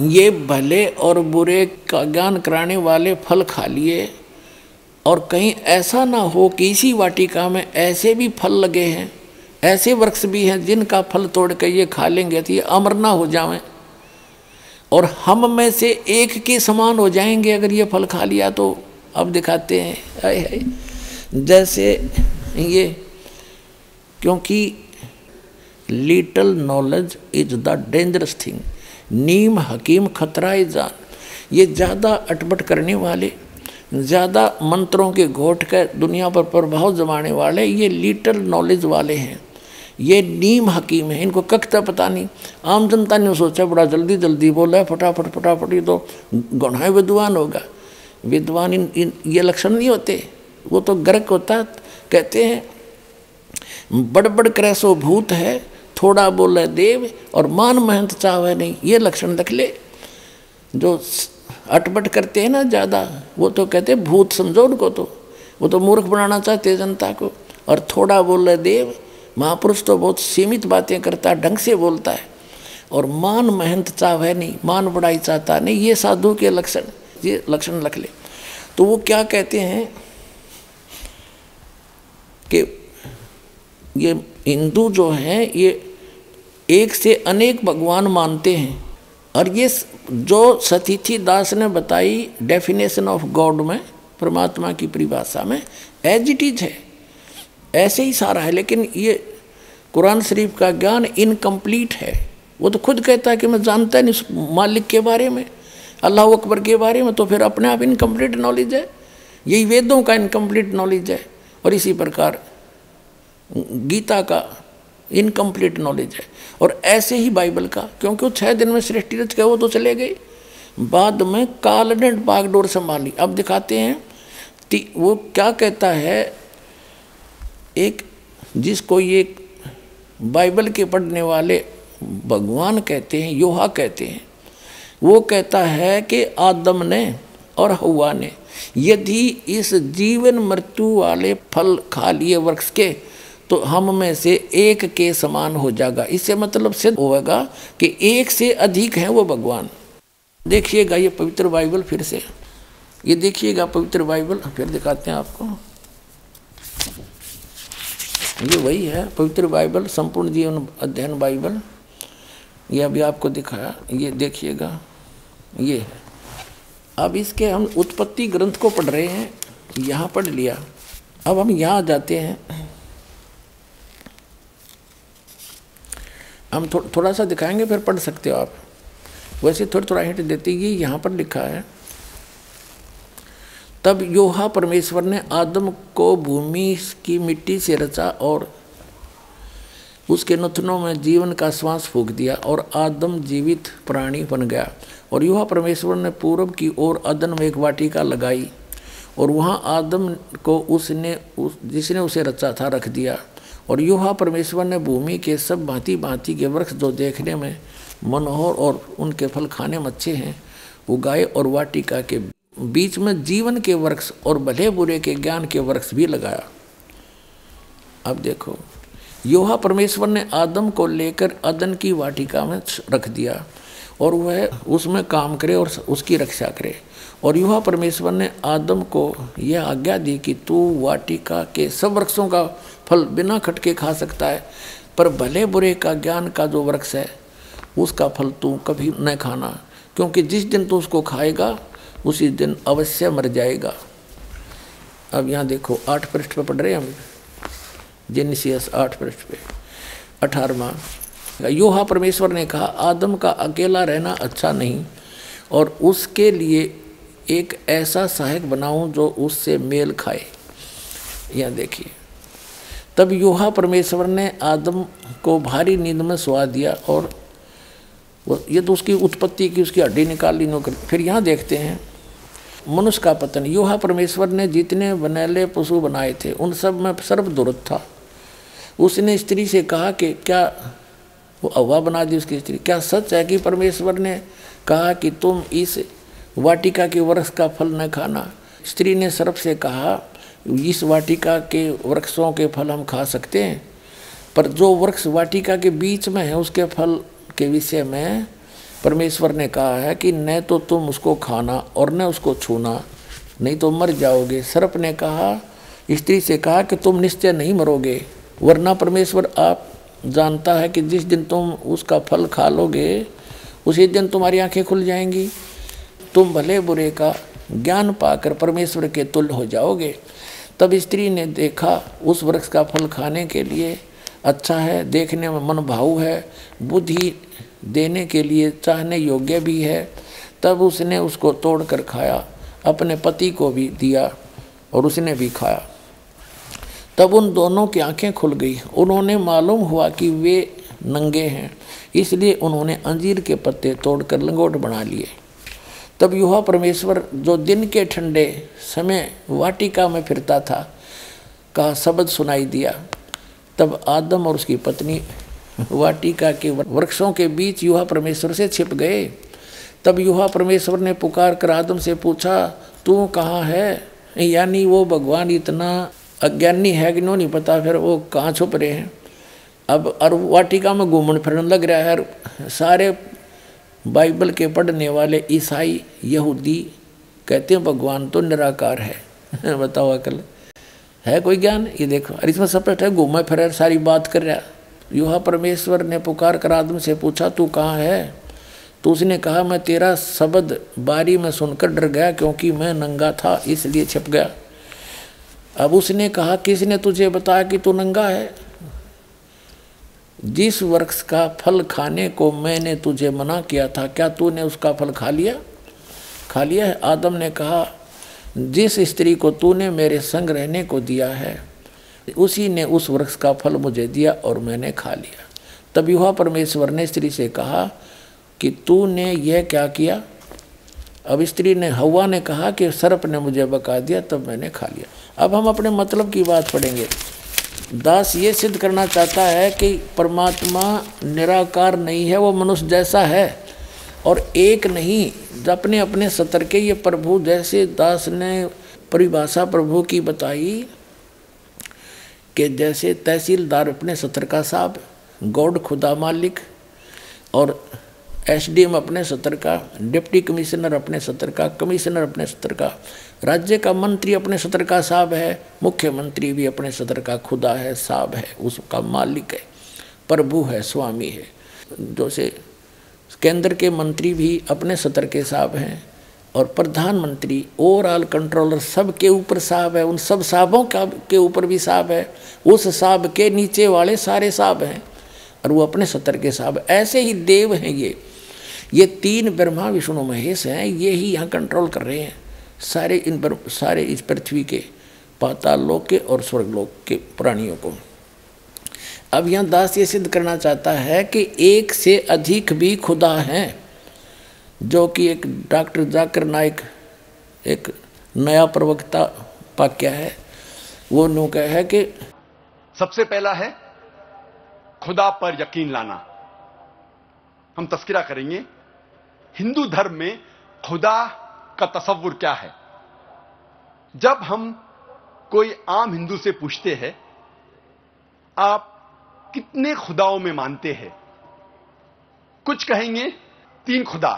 ये भले और बुरे का ज्ञान कराने वाले फल खा लिए और कहीं ऐसा ना हो कि इसी वाटिका में ऐसे भी फल लगे हैं, ऐसे वृक्ष भी हैं जिनका फल तोड़ कर ये खा लेंगे तो ये अमर ना हो जाएँ और हम में से एक के समान हो जाएँगे अगर ये फल खा लिया तो। अब दिखाते हैं, आए हाय जैसे ये क्योंकि little knowledge is the dangerous thing नीम हकीम खतरा जान ये ज़्यादा अटपट करने वाले ज़्यादा मंत्रों के घोट कर दुनिया पर प्रभाव जमाने वाले ये लिटल नॉलेज वाले हैं। ये नीम हकीम है। इनको कखता पता नहीं। आम जनता ने सोचा बड़ा जल्दी जल्दी बोला है फटाफट फटाफट ये तो गौणाए विद्वान होगा। विद्वान इन, इन ये लक्षण नहीं होते। वो तो गर्क होता कहते हैं, बड़बड़ बड़ क्रैसो भूत है, थोड़ा बोले देव और मान महंत चाहे नहीं। ये लक्षण रख ले। जो अटपट करते हैं ना ज़्यादा, वो तो कहते भूत समझो उनको तो। वो तो मूर्ख बनाना चाहते जनता को। और थोड़ा बोले देव, महापुरुष तो बहुत सीमित बातें करता है ढंग से बोलता है। और मान महंत चाह है नहीं, मान बड़ाई चाहता नहीं, ये साधु के लक्षण, ये लक्षण रख ले। तो वो क्या कहते हैं कि ये हिंदू जो हैं, ये एक से अनेक भगवान मानते हैं। और ये जो सतीथी दास ने बताई डेफिनेशन ऑफ़ गॉड में, परमात्मा की परिभाषा में एज इट इज़ है। ऐसे ही सारा है, लेकिन ये कुरान शरीफ का ज्ञान इनकम्प्लीट है। वो तो खुद कहता है कि मैं जानता नहीं मालिक के बारे में, अल्लाह अकबर के बारे में तो फिर अपने आप इनकम्प्लीट नॉलेज है। यही वेदों का इनकम्प्लीट नॉलेज है। और इसी प्रकार गीता का इनकम्प्लीट नॉलेज है। और ऐसे ही बाइबल का, क्योंकि वो छः दिन में सृष्टि रच गए, वो तो चले गए। बाद में काल ने बागडोर संभाली। अब दिखाते हैं वो क्या कहता है, एक, जिसको ये बाइबल के पढ़ने वाले भगवान कहते हैं, योहा कहते हैं, वो कहता है कि आदम ने और हवा ने, यदि इस जीवन मृत्यु वाले फल खा लिए वृक्ष के तो हम में से एक के समान हो जाएगा। इससे मतलब सिद्ध होगा कि एक से अधिक है वो भगवान। देखिएगा ये पवित्र बाइबल फिर से। ये देखिएगा पवित्र बाइबल, फिर दिखाते हैं आपको। ये वही है, पवित्र बाइबल, संपूर्ण जीवन अध्ययन बाइबल। ये अभी आपको दिखाया, ये देखिएगा, ये है। अब इसके हम उत्पत्ति ग्रंथ को पढ़ रहे हैं यहाँ पढ़ लिया। अब हम यहाँ जाते हैं। हम थो, थोड़ा सा दिखाएँगे फिर पढ़ सकते हो आप। वैसे थोड़ा थोड़ा हिंट देते ये यहाँ पर लिखा है। तब योहा परमेश्वर ने आदम को भूमि की मिट्टी से रचा और उसके नथनों में जीवन का श्वास फूक दिया और आदम जीवित प्राणी बन गया। और युवा परमेश्वर ने पूर्व की ओर अदन में एक वाटिका लगाई और वहाँ आदम को उसने उस, जिसने उसे रचा था, रख दिया। और युवा परमेश्वर ने भूमि के सब भांति भांति के वृक्ष जो देखने में मनोहर और उनके फल खाने में अच्छे हैं, उगाए और वाटिका के बीच में जीवन के वृक्ष और भले बुरे के ज्ञान के वृक्ष भी लगाया। अब देखो योहा परमेश्वर ने आदम को लेकर अदन की वाटिका में रख दिया। और वह उसमें काम करे और उसकी रक्षा करे। और युवा परमेश्वर ने आदम को यह आज्ञा दी कि तू वाटिका के सब वृक्षों का फल बिना खटके खा सकता है, पर भले बुरे का ज्ञान का जो वृक्ष है, उसका फल तू कभी न खाना, क्योंकि जिस दिन तू उसको खाएगा, उसी दिन अवश्य मर जाएगा। अब यहाँ देखो, आठ पृष्ठ पर पढ़ रहे हम? जेनिसियस आठ पृष्ठ पे। अठारवा योहा परमेश्वर ने कहा, आदम का अकेला रहना अच्छा नहीं, और उसके लिए एक ऐसा सहायक बनाऊँ जो उससे मेल खाए। यह देखिए। तब योहा परमेश्वर ने आदम को भारी नींद में सुहा दिया, और ये तो उसकी उत्पत्ति की उसकी हड्डी निकाल ली नौकर फिर यहाँ देखते हैं, मनुष्य का पतन। युहा परमेश्वर ने जितने बनैले पशु बनाए थे, उन सब में सर्वदुरत था। उसने स्त्री से कहा कि, क्या वो हवा बना दी उसकी स्त्री। क्या सच है कि परमेश्वर ने कहा कि तुम इस वाटिका के वृक्ष का फल न खाना? स्त्री ने सर्प से कहा, इस वाटिका के वृक्षों के फल हम खा सकते हैं, पर जो वृक्ष वाटिका के बीच में है, उसके फल के विषय में परमेश्वर ने कहा है कि न तो तुम उसको खाना और न उसको छूना, नहीं तो मर जाओगे। सर्प ने कहा, स्त्री से कहा कि तुम निश्चय नहीं मरोगे, वरना परमेश्वर आप जानता है कि जिस दिन तुम उसका फल खा लोगे, उसी दिन तुम्हारी आँखें खुल जाएँगी। तुम भले बुरे का ज्ञान पाकर परमेश्वर के तुल्य हो जाओगे। तब स्त्री ने देखा, उस वृक्ष का फल खाने के लिए अच्छा है, देखने में मन भाव है, बुद्धि देने के लिए चाहने योग्य भी है। तब उसने उसको तोड़ कर खाया, अपने पति को भी दिया और उसने भी खाया। तब उन दोनों की आँखें खुल गई। उन्होंने मालूम हुआ कि वे नंगे हैं, इसलिए उन्होंने अंजीर के पत्ते तोड़कर लंगोट बना लिए। तब युवा परमेश्वर जो दिन के ठंडे समय वाटिका में फिरता था, का शब्द सुनाई दिया। तब आदम और उसकी पत्नी वाटिका के वृक्षों के बीच युवा परमेश्वर से छिप गए। तब युवा परमेश्वर ने पुकार कर आदम से पूछा, तू कहाँ है? यानी वो भगवान इतना अज्ञानी है कि नो नहीं पता, फिर वो कहाँ छुप रहे हैं? अब और वाटिका में घूमन फिरन लग रहा है सारे बाइबल के पढ़ने वाले ईसाई यहूदी कहते हैं, भगवान तो निराकार है। बताओ अकल। है कोई ज्ञान? ये देखो अरे इसमें सब है, घूमे फिर, सारी बात कर रहा युवा परमेश्वर ने पुकार कर आदम से पूछा, तू कहाँ है? तो उसने कहा, मैं तेरा शब्द बारी में सुनकर डर गया, क्योंकि मैं नंगा था, इसलिए छिप गया। अब उसने कहा, किसने तुझे बताया कि तू नंगा है? जिस वृक्ष का फल खाने को मैंने तुझे मना किया था, क्या तूने उसका फल खा लिया? खा लिया है। आदम ने कहा, जिस स्त्री को तूने मेरे संग रहने को दिया है, उसी ने उस वृक्ष का फल मुझे दिया और मैंने खा लिया। तब युवा परमेश्वर ने स्त्री से कहा कि तूने यह क्या किया? अब स्त्री ने, हवा ने कहा कि सर्प ने मुझे बका दिया, तब मैंने खा लिया। अब हम अपने मतलब की बात पढ़ेंगे। दास ये सिद्ध करना चाहता है कि परमात्मा निराकार नहीं है, वो मनुष्य जैसा है। और एक नहीं अपने अपने सतर के ये प्रभु, जैसे दास ने परिभाषा प्रभु की बताई, कि जैसे तहसीलदार अपने सतर का साहब, गौड खुदा मालिक, और एसडीएम अपने सत्र का डिप्टी कमिश्नर अपने सत्र का कमिश्नर अपने सत्र का, राज्य का मंत्री अपने सत्र का साहब है, मुख्यमंत्री भी अपने सत्र का खुदा है, साहब है, उसका मालिक है, प्रभु है, स्वामी है। जैसे केंद्र के मंत्री भी अपने सत्र के साहब हैं और प्रधानमंत्री ओवरऑल कंट्रोलर सब के ऊपर साहब है, उन सब साहबों का के ऊपर भी साहब है, उस साहब के नीचे वाले सारे साहब हैं और वो अपने सत्र के साहब, ऐसे ही देव हैं ये। ये तीन ब्रह्मा विष्णु महेश हैं, ये ही यहाँ कंट्रोल कर रहे हैं। सारे इन सारे इस पृथ्वी के पाताल लोक के और स्वर्गलोक के प्राणियों को। अब यहाँ दास ये सिद्ध करना चाहता है कि एक से अधिक भी खुदा हैं, जो कि एक डॉक्टर जाकर नायक, एक नया प्रवक्ता पाक्या है। वो नु है कि सबसे पहला है खुदा पर यकीन लाना। हम तस्करा करेंगे हिंदू धर्म में खुदा का तस्वुर क्या है? जब हम कोई आम हिंदू से पूछते हैं, आप कितने खुदाओं में मानते हैं? कुछ कहेंगे तीन खुदा,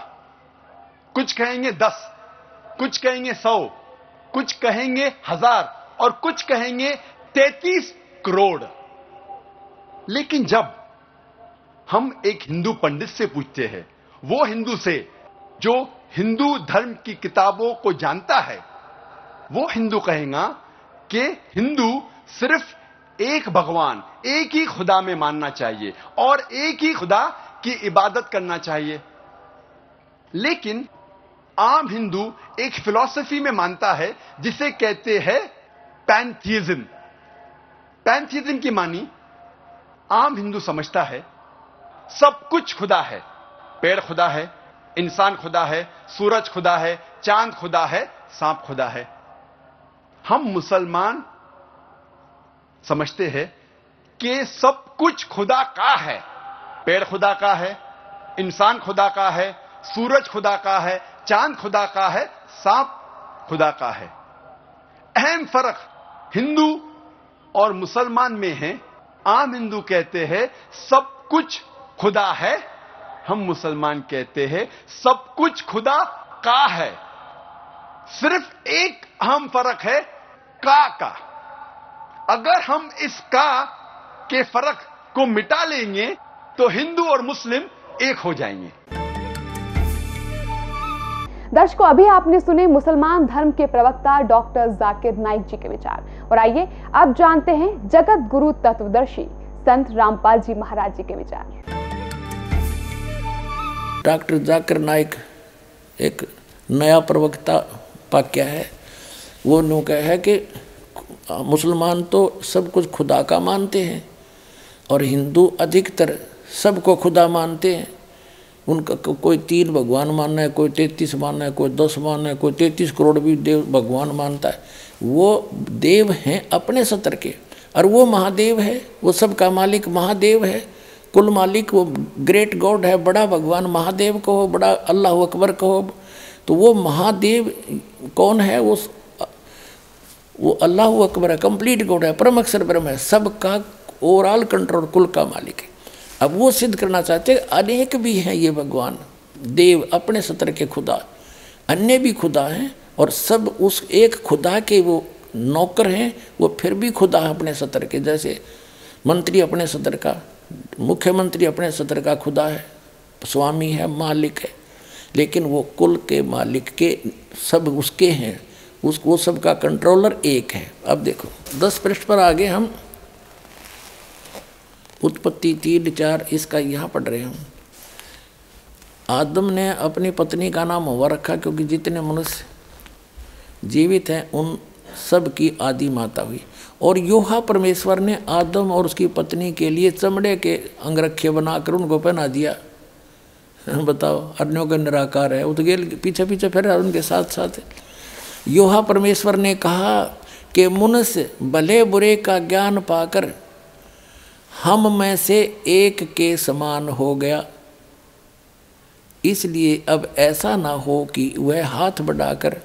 कुछ कहेंगे दस, कुछ कहेंगे सौ, कुछ कहेंगे हज़ार, और कुछ कहेंगे तैतीस करोड़। लेकिन जब हम एक हिंदू पंडित से पूछते हैं वो हिंदू से, जो हिंदू धर्म की किताबों को जानता है, वो हिंदू कहेगा कि हिंदू सिर्फ़ एक भगवान, एक ही खुदा में मानना चाहिए और एक ही खुदा की इबादत करना चाहिए। लेकिन आम हिंदू एक फिलॉसफी में मानता है, जिसे कहते हैं पैंथिज्म पैंथिज्म की मानी आम हिंदू समझता है, सब कुछ खुदा है। पेड़ खुदा है, इंसान खुदा है, सूरज खुदा है, चाँद खुदा है, सांप खुदा है। हम मुसलमान समझते हैं कि सब कुछ खुदा का है। पेड़ खुदा का है, इंसान खुदा का है, सूरज खुदा का है, चाँद खुदा का है, सांप खुदा का है। अहम फ़र्क हिंदू और मुसलमान में है। आम हिंदू कहते हैं, सब कुछ खुदा है हम मुसलमान कहते हैं, सब कुछ खुदा का है। सिर्फ़ एक अहम फ़र्क है, का का। अगर हम इस का के फ़र्क को मिटा लेंगे तो हिंदू और मुस्लिम एक हो जाएँगे। दर्शकों, अभी आपने सुने मुसलमान धर्म के प्रवक्ता डॉक्टर जाकिर नाइक जी के विचार। और आइए, अब जानते हैं जगत गुरु तत्वदर्शी संत रामपाल जी महाराज जी के विचार। डॉक्टर जाकर नाइक एक नया प्रवक्ता पाक्या है। वो नु कह है कि मुसलमान तो सब कुछ खुदा का मानते हैं और हिंदू अधिकतर सबको खुदा मानते हैं। उनका को, कोई तीन भगवान मानना है कोई तैतीस मानना है कोई दस मानना है कोई तैतीस करोड़ भी देव भगवान मानता है। वो देव हैं अपने सतर के और वो महादेव है वो सबका मालिक महादेव है। कुल मालिक वो ग्रेट गॉड है, बड़ा भगवान, महादेव कहो, बड़ा अल्लाह अकबर कहो। तो वो महादेव कौन है? वो वो अल्लाह अकबर है कंप्लीट गॉड है, परम अक्षर ब्रह्म है, सबका ओवरऑल कंट्रोल कुल का मालिक है। अब वो सिद्ध करना चाहते हैं, अनेक भी हैं ये भगवान, देव अपने सतर के खुदा, अन्य भी खुदा हैं, और सब उस एक खुदा के वो नौकर हैं, वो फिर भी खुदा अपने सतर के, जैसे मंत्री अपने सतर का मुख्यमंत्री अपने सतर का खुदा है, स्वामी है, मालिक है। लेकिन वो कुल के मालिक के सब उसके हैं। उस, वो सबका कंट्रोलर एक है। अब देखो, दस पृष्ठ पर आगे हम उत्पत्ति तीन चार इसका यहाँ पढ़ रहे हम। आदम ने अपनी पत्नी का नाम हवा रखा क्योंकि जितने मनुष्य जीवित हैं, उन सब की आदि माता हुई। और योहा परमेश्वर ने आदम और उसकी पत्नी के लिए चमड़े के अंगरखे बनाकर उनको पहना दिया। बताओ अन्यों का निराकार है। वो तो गेल पीछे पीछे फिर उनके साथ साथ योहा परमेश्वर ने कहा कि मनुष्य भले बुरे का ज्ञान पाकर हम में से एक के समान हो गया। इसलिए अब ऐसा ना हो कि वह हाथ बढ़ाकर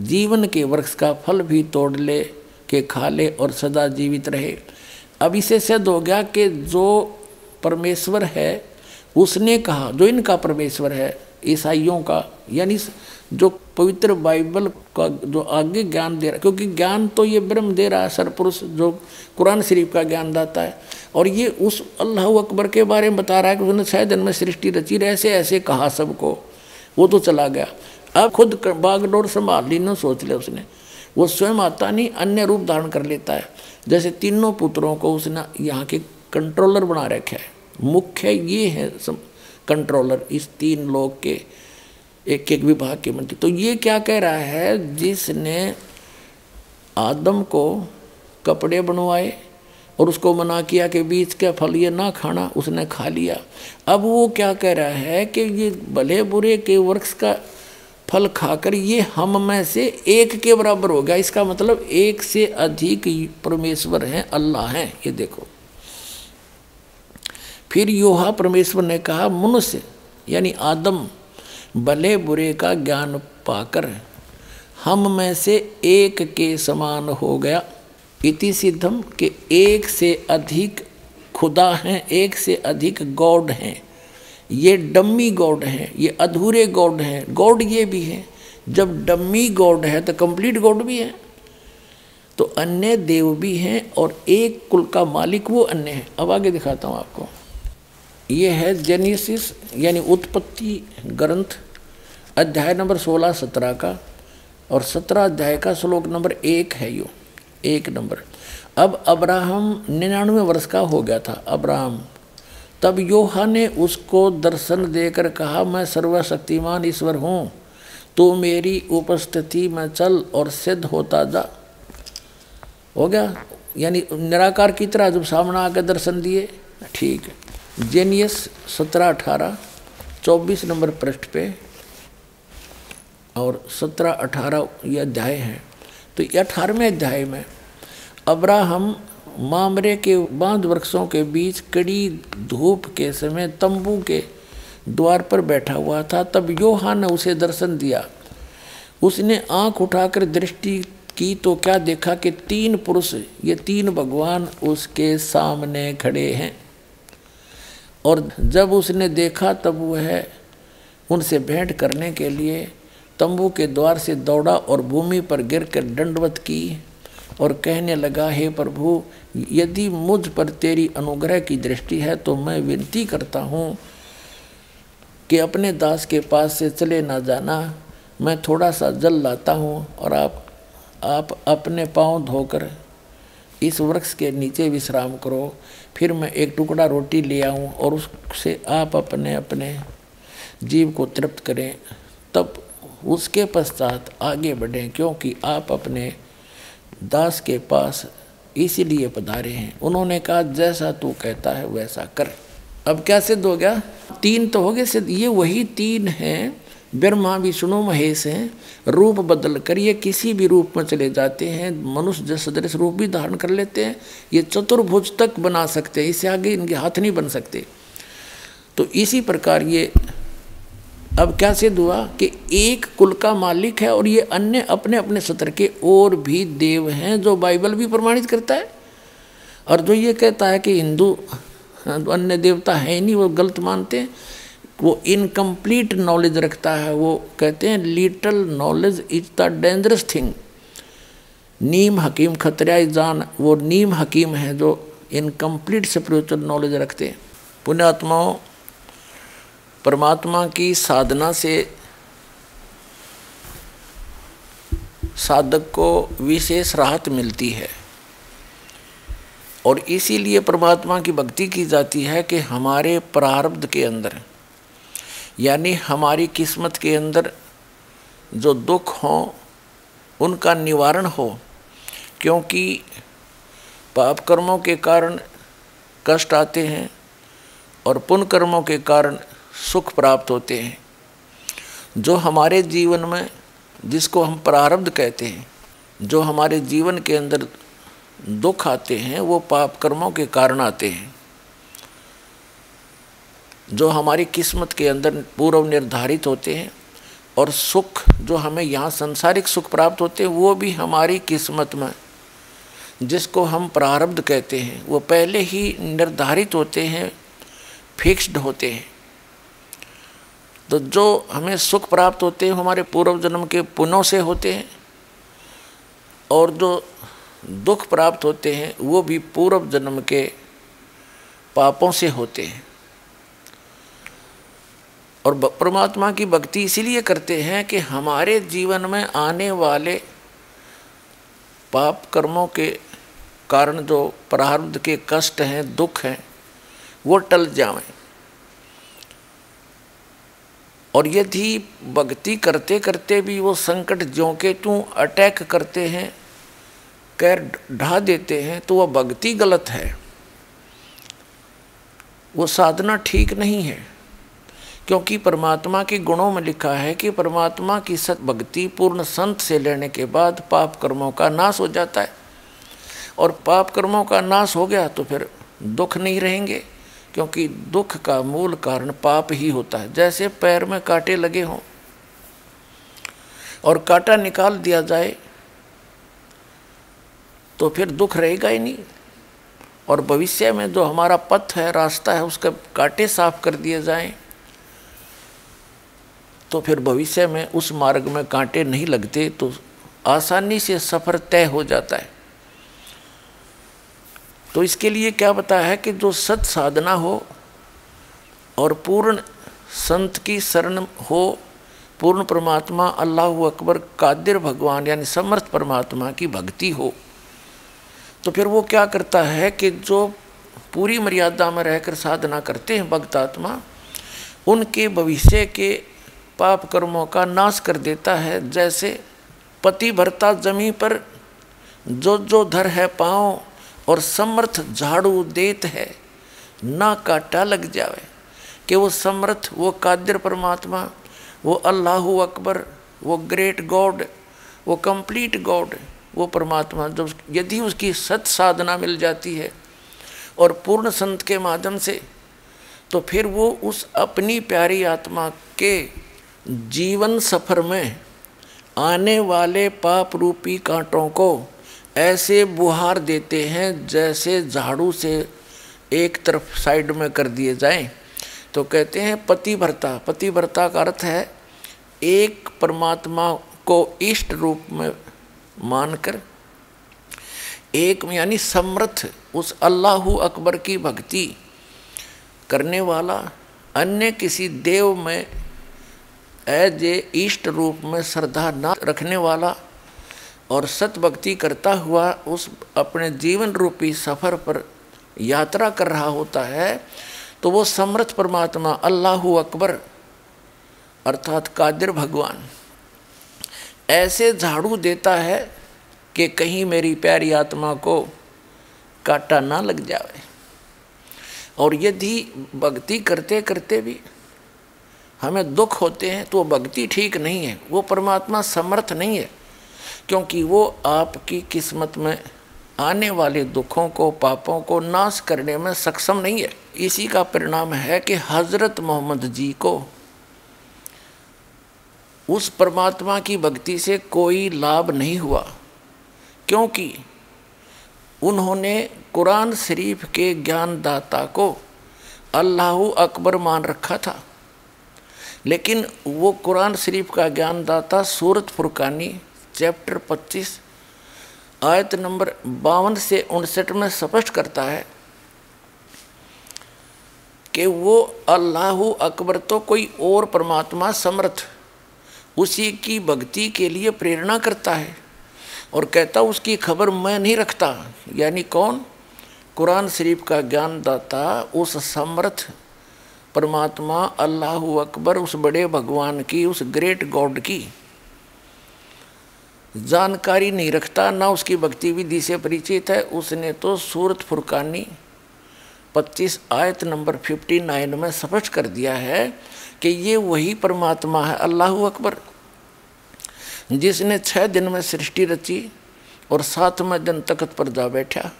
जीवन के वृक्ष का फल भी तोड़ ले। के खा ले और सदा जीवित रहे। अब इसे सिद्ध हो गया कि जो परमेश्वर है, उसने कहा, जो इनका परमेश्वर है, ईसाइयों का, यानी जो पवित्र बाइबल का जो आगे ज्ञान दे रहा, क्योंकि ज्ञान तो ये ब्रह्म दे रहा है सरपुरुष जो कुरान शरीफ का ज्ञान दाता है। और ये उस अल्लाह अकबर के बारे में बता रहा है कि उसने छः दिन में सृष्टि रची रहे ऐसे ऐसे कहा सबको। वो तो चला गया। अब खुद बागडोर संभाल ली ना सोच लिया उसने। वो स्वयं आता नहीं, अन्य रूप धारण कर लेता है। जैसे तीनों पुत्रों को उसने यहाँ के कंट्रोलर बना रखा है। मुख्य ये है सब कंट्रोलर इस तीन लोग के एक एक विभाग के मंत्री। तो ये क्या कह रहा है, जिसने आदम को कपड़े बनवाए और उसको मना किया कि बीच का फल ये ना खाना, उसने खा लिया। अब वो क्या कह रहा है कि ये भले बुरे के वृक्ष का फल खाकर ये हम में से एक के बराबर हो गया। इसका मतलब एक से अधिक परमेश्वर हैं, अल्लाह हैं। ये देखो। फिर योहा परमेश्वर ने कहा, मनुष्य यानी आदम, भले बुरे का ज्ञान पाकर हम में से एक के समान हो गया। इति सिद्धम के एक से अधिक खुदा हैं, एक से अधिक गॉड हैं। ये डम्मी गॉड हैं, ये अधूरे गॉड हैं, गॉड ये भी हैं। जब डम्मी गॉड है तो कंप्लीट गॉड भी है। तो अन्य देव भी हैं और एक कुल का मालिक वो अन्य है। अब आगे दिखाता हूँ आपको। ये है जेनेसिस यानी उत्पत्ति ग्रंथ, अध्याय नंबर सोलह, सत्रह का। और सत्रह अध्याय का श्लोक नंबर एक है यो, एक नंबर। अब अब्राहम निन्यानवे वर्ष का हो गया था, अब्राहम। तब योहा ने उसको दर्शन देकर कहा, मैं सर्वशक्तिमान ईश्वर हूँ। तो मेरी उपस्थिति में चल और सिद्ध होता जा। हो गया? यानी निराकार की तरह जब सामने आकर दर्शन दिए। ठीक है। जेनियस सत्रह अठारह, चौबीस नंबर पृष्ठ पे। और सत्रह अठारह ये अध्याय हैं। तो ये अठारहवें अध्याय में अब्राहम मामरे के बाँध वृक्षों के बीच कड़ी धूप के समय तंबू के द्वार पर बैठा हुआ था। तब योहा ने उसे दर्शन दिया। उसने आँख उठाकर दृष्टि की तो क्या देखा कि तीन पुरुष, ये तीन भगवान उसके सामने खड़े हैं। और जब उसने देखा तब वह उनसे भेंट करने के लिए तंबू के द्वार से दौड़ा और भूमि पर गिर कर दंडवत की। और कहने लगा, हे प्रभु, यदि मुझ पर तेरी अनुग्रह की दृष्टि है तो मैं विनती करता हूँ कि अपने दास के पास से चले ना जाना। मैं थोड़ा सा जल लाता हूँ और आप आप अपने पाँव धोकर इस वृक्ष के नीचे विश्राम करो। फिर मैं एक टुकड़ा रोटी ले आऊँ और उससे आप अपने अपने जीव को तृप्त करें। तब उसके पश्चात आगे बढ़ें, क्योंकि आप अपने दास के पास इसीलिए पधारे हैं। उन्होंने कहा, जैसा तू कहता है, वैसा कर। अब क्या सिद्ध हो गया? तीन तो हो गए सिद्ध। ये वही तीन हैं। ब्रह्मा, विष्णु, महेश हैं। रूप बदल कर ये किसी भी रूप में चले जाते हैं। मनुष्य सदृश रूप भी धारण कर लेते हैं। ये चतुर्भुज तक बना सकते हैं। इससे आगे इनके हाथ नहीं बन सकते। तो इसी प्रकार ये अब क्या सिद्ध हुआ कि एक कुल का मालिक है और ये अन्य अपने अपने सत्र के और भी देव हैं जो बाइबल भी प्रमाणित करता है। और जो ये कहता है कि हिंदू अन्य देवता है नहीं, वो गलत मानते हैं। वो इनकम्प्लीट नॉलेज रखता है, वो कहते हैं little knowledge is the dangerous thing नीम हकीम खतरा जान, वो नीम हकीम है जो इनकम्प्लीट स्परिचुअल नॉलेज रखते हैं। पुण्यात्माओं परमात्मा की साधना से साधक को विशेष राहत मिलती है। और इसीलिए परमात्मा की भक्ति की जाती है कि हमारे प्रारब्ध के अंदर, यानी हमारी किस्मत के अंदर जो दुख हों, उनका निवारण हो, क्योंकि पाप कर्मों के कारण कष्ट आते हैं और पुण्य कर्मों के कारण सुख प्राप्त होते हैं। जो हमारे जीवन में, जिसको हम प्रारब्ध कहते हैं, जो हमारे जीवन के अंदर दुख आते हैं, वो पाप कर्मों के कारण आते हैं। जो हमारी किस्मत के अंदर पूर्व निर्धारित होते हैं और सुख जो हमें यहाँ संसारिक सुख प्राप्त होते हैं, वो भी हमारी किस्मत में, जिसको हम प्रारब्ध कहते हैं, वो पहले ही निर्धारित होते हैं, फिक्स्ड होते हैं। तो जो हमें सुख प्राप्त होते हैं हमारे पूर्व जन्म के पुण्यों से होते हैं। और जो दुख प्राप्त होते हैं, वो भी पूर्व जन्म के पापों से होते हैं। और परमात्मा की भक्ति इसीलिए करते हैं कि हमारे जीवन में आने वाले पाप कर्मों के कारण जो प्रारब्ध के कष्ट हैं, दुख हैं, वो टल जाएँ। और यदि भक्ति करते करते भी वो संकट ज्यों के त्यों अटैक करते हैं कैर ढा देते हैं तो वह भक्ति गलत है। वो साधना ठीक नहीं है, क्योंकि परमात्मा के गुणों में लिखा है कि परमात्मा की सत भक्ति पूर्ण संत से लेने के बाद पाप कर्मों का नाश हो जाता है। और पाप कर्मों का नाश हो गया तो फिर दुख नहीं रहेंगे। क्योंकि दुख का मूल कारण पाप ही होता है। जैसे पैर में कांटे लगे हों और कांटा निकाल दिया जाए तो फिर दुख रहेगा ही नहीं। और भविष्य में जो हमारा पथ है, रास्ता है, उसके कांटे साफ़ कर दिए जाएँ तो फिर भविष्य में उस मार्ग में कांटे नहीं लगते तो आसानी से सफ़र तय हो जाता है। तो इसके लिए क्या बताया है कि जो सत साधना हो और पूर्ण संत की शरण हो, पूर्ण परमात्मा, अल्लाह अकबर, कादिर भगवान, यानी समर्थ परमात्मा की भक्ति हो तो फिर वो क्या करता है कि जो पूरी मर्यादा में रहकर साधना करते हैं भक्त आत्मा उनके भविष्य के पाप कर्मों का नाश कर देता है। जैसे पति भरता जमी पर जो जो धर है पाँव और समर्थ झाड़ू देत है। ना काटा लग जावे। कि वो समर्थ, वो कादिर परमात्मा, वो अल्लाह अकबर, वो ग्रेट गॉड, वो कंप्लीट गॉड, वो परमात्मा, जब यदि उसकी सत साधना मिल जाती है और पूर्ण संत के माध्यम से तो फिर वो उस अपनी प्यारी आत्मा के जीवन सफ़र में आने वाले पाप रूपी कांटों को ऐसे बुहार देते हैं जैसे झाड़ू से एक तरफ़ साइड में कर दिए जाएँ। तो कहते हैं पतिव्रता। पतिव्रता का अर्थ है एक परमात्मा को इष्ट रूप में मानकर एक यानी समर्थ उस अल्लाह अकबर की भक्ति करने वाला अन्य किसी देव में एज ए इष्ट रूप में श्रद्धा न रखने वाला और सत भक्ति करता हुआ उस अपने जीवन रूपी सफ़र पर यात्रा कर रहा होता है तो वो समर्थ परमात्मा, अल्लाह अकबर, अर्थात कादिर भगवान। ऐसे झाड़ू देता है कि कहीं मेरी प्यारी आत्मा को काटा ना लग जाए और यदि भक्ति करते करते भी हमें दुख होते हैं तो वो भक्ति ठीक नहीं है। वो परमात्मा समर्थ नहीं है। क्योंकि वो आपकी किस्मत में आने वाले दुखों को, पापों को नाश करने में सक्षम नहीं है। इसी का परिणाम है कि हज़रत मोहम्मद जी को उस परमात्मा की भक्ति से कोई लाभ नहीं हुआ, क्योंकि उन्होंने कुरान शरीफ के ज्ञानदाता को अल्लाह अकबर मान रखा था। लेकिन वो कुरान शरीफ का ज्ञानदाता सूरत फुरकानी चैप्टर 25 आयत नंबर बावन से उनसठ में स्पष्ट करता है कि वो अल्लाह अकबर तो कोई और परमात्मा समर्थ, उसी की भक्ति के लिए प्रेरणा करता है और कहता उसकी खबर मैं नहीं रखता। यानी कौन? कुरान शरीफ का ज्ञानदाता उस समर्थ परमात्मा अल्लाह अकबर, उस बड़े भगवान की, उस ग्रेट गॉड की। जानकारी नहीं रखता, ना उसकी भक्ति विधि से परिचित है। उसने तो सूरत फुरकानी 25 आयत नंबर 59 में स्पष्ट कर दिया है कि ये वही परमात्मा है, अल्लाह अकबर, जिसने छः दिन में सृष्टि रची और सातवें दिन तख्त पर जा बैठा।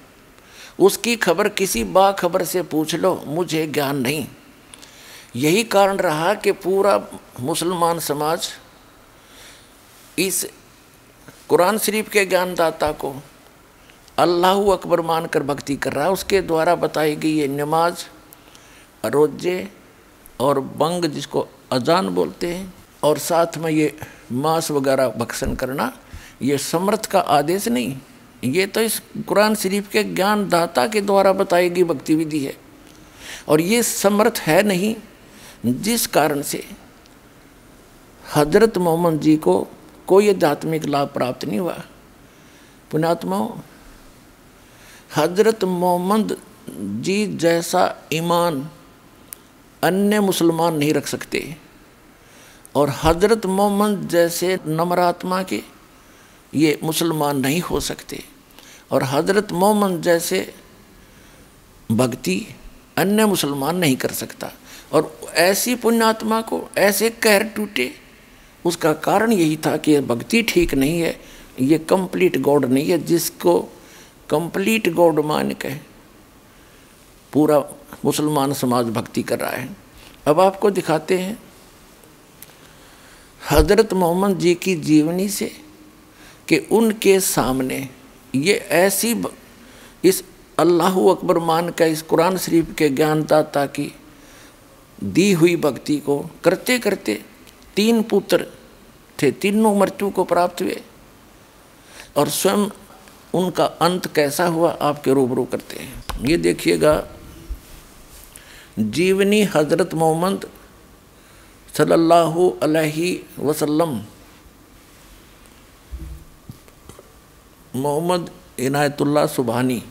उसकी खबर किसी बाखबर से पूछ लो, मुझे ज्ञान नहीं। यही कारण रहा कि पूरा मुसलमान समाज इस कुरान शरीफ के ज्ञानदाता को अल्लाह अकबर मानकर भक्ति कर रहा है। उसके द्वारा बताई गई ये नमाज़, रोज़े और बंग जिसको अजान बोलते हैं, और साथ में ये मांस वगैरह भक्षण करना, ये समर्थ का आदेश नहीं। ये तो इस कुरान शरीफ के ज्ञान दाता के द्वारा बताई गई भक्ति विधि है। और ये समर्थ है नहीं, जिस कारण से हज़रत मोहम्मद जी को कोई आध्यात्मिक लाभ प्राप्त नहीं हुआ। पुणात्माओं हज़रत मोहम्मद जी जैसा ईमान अन्य मुसलमान नहीं रख सकते। और हज़रत मोहम्मद जैसे नमरात्मा के ये मुसलमान नहीं हो सकते। और हज़रत मोहम्मद जैसे भक्ति अन्य मुसलमान नहीं कर सकता। और ऐसी पुण्यात्मा को ऐसे कहर टूटे उसका कारण यही था कि भक्ति ठीक नहीं है ये कंप्लीट गॉड नहीं है, जिसको कंप्लीट गॉड मान के पूरा मुसलमान समाज भक्ति कर रहा है। अब आपको दिखाते हैं, हज़रत मोहम्मद जी की जीवनी से कि उनके सामने ये ऐसी इस अल्लाह अकबर मान का, इस कुरान शरीफ के ज्ञानदाता की दी हुई भक्ति को करते करते तीन पुत्र थे, तीनों मृत्यु को प्राप्त हुए। और स्वयं उनका अंत कैसा हुआ, आपके रूबरू करते हैं। ये देखिएगा, जीवनी हज़रत मोहम्मद सल्लल्लाहु अलैहि वसल्लम, मोहम्मद इनायतुल्ला सुबहानी।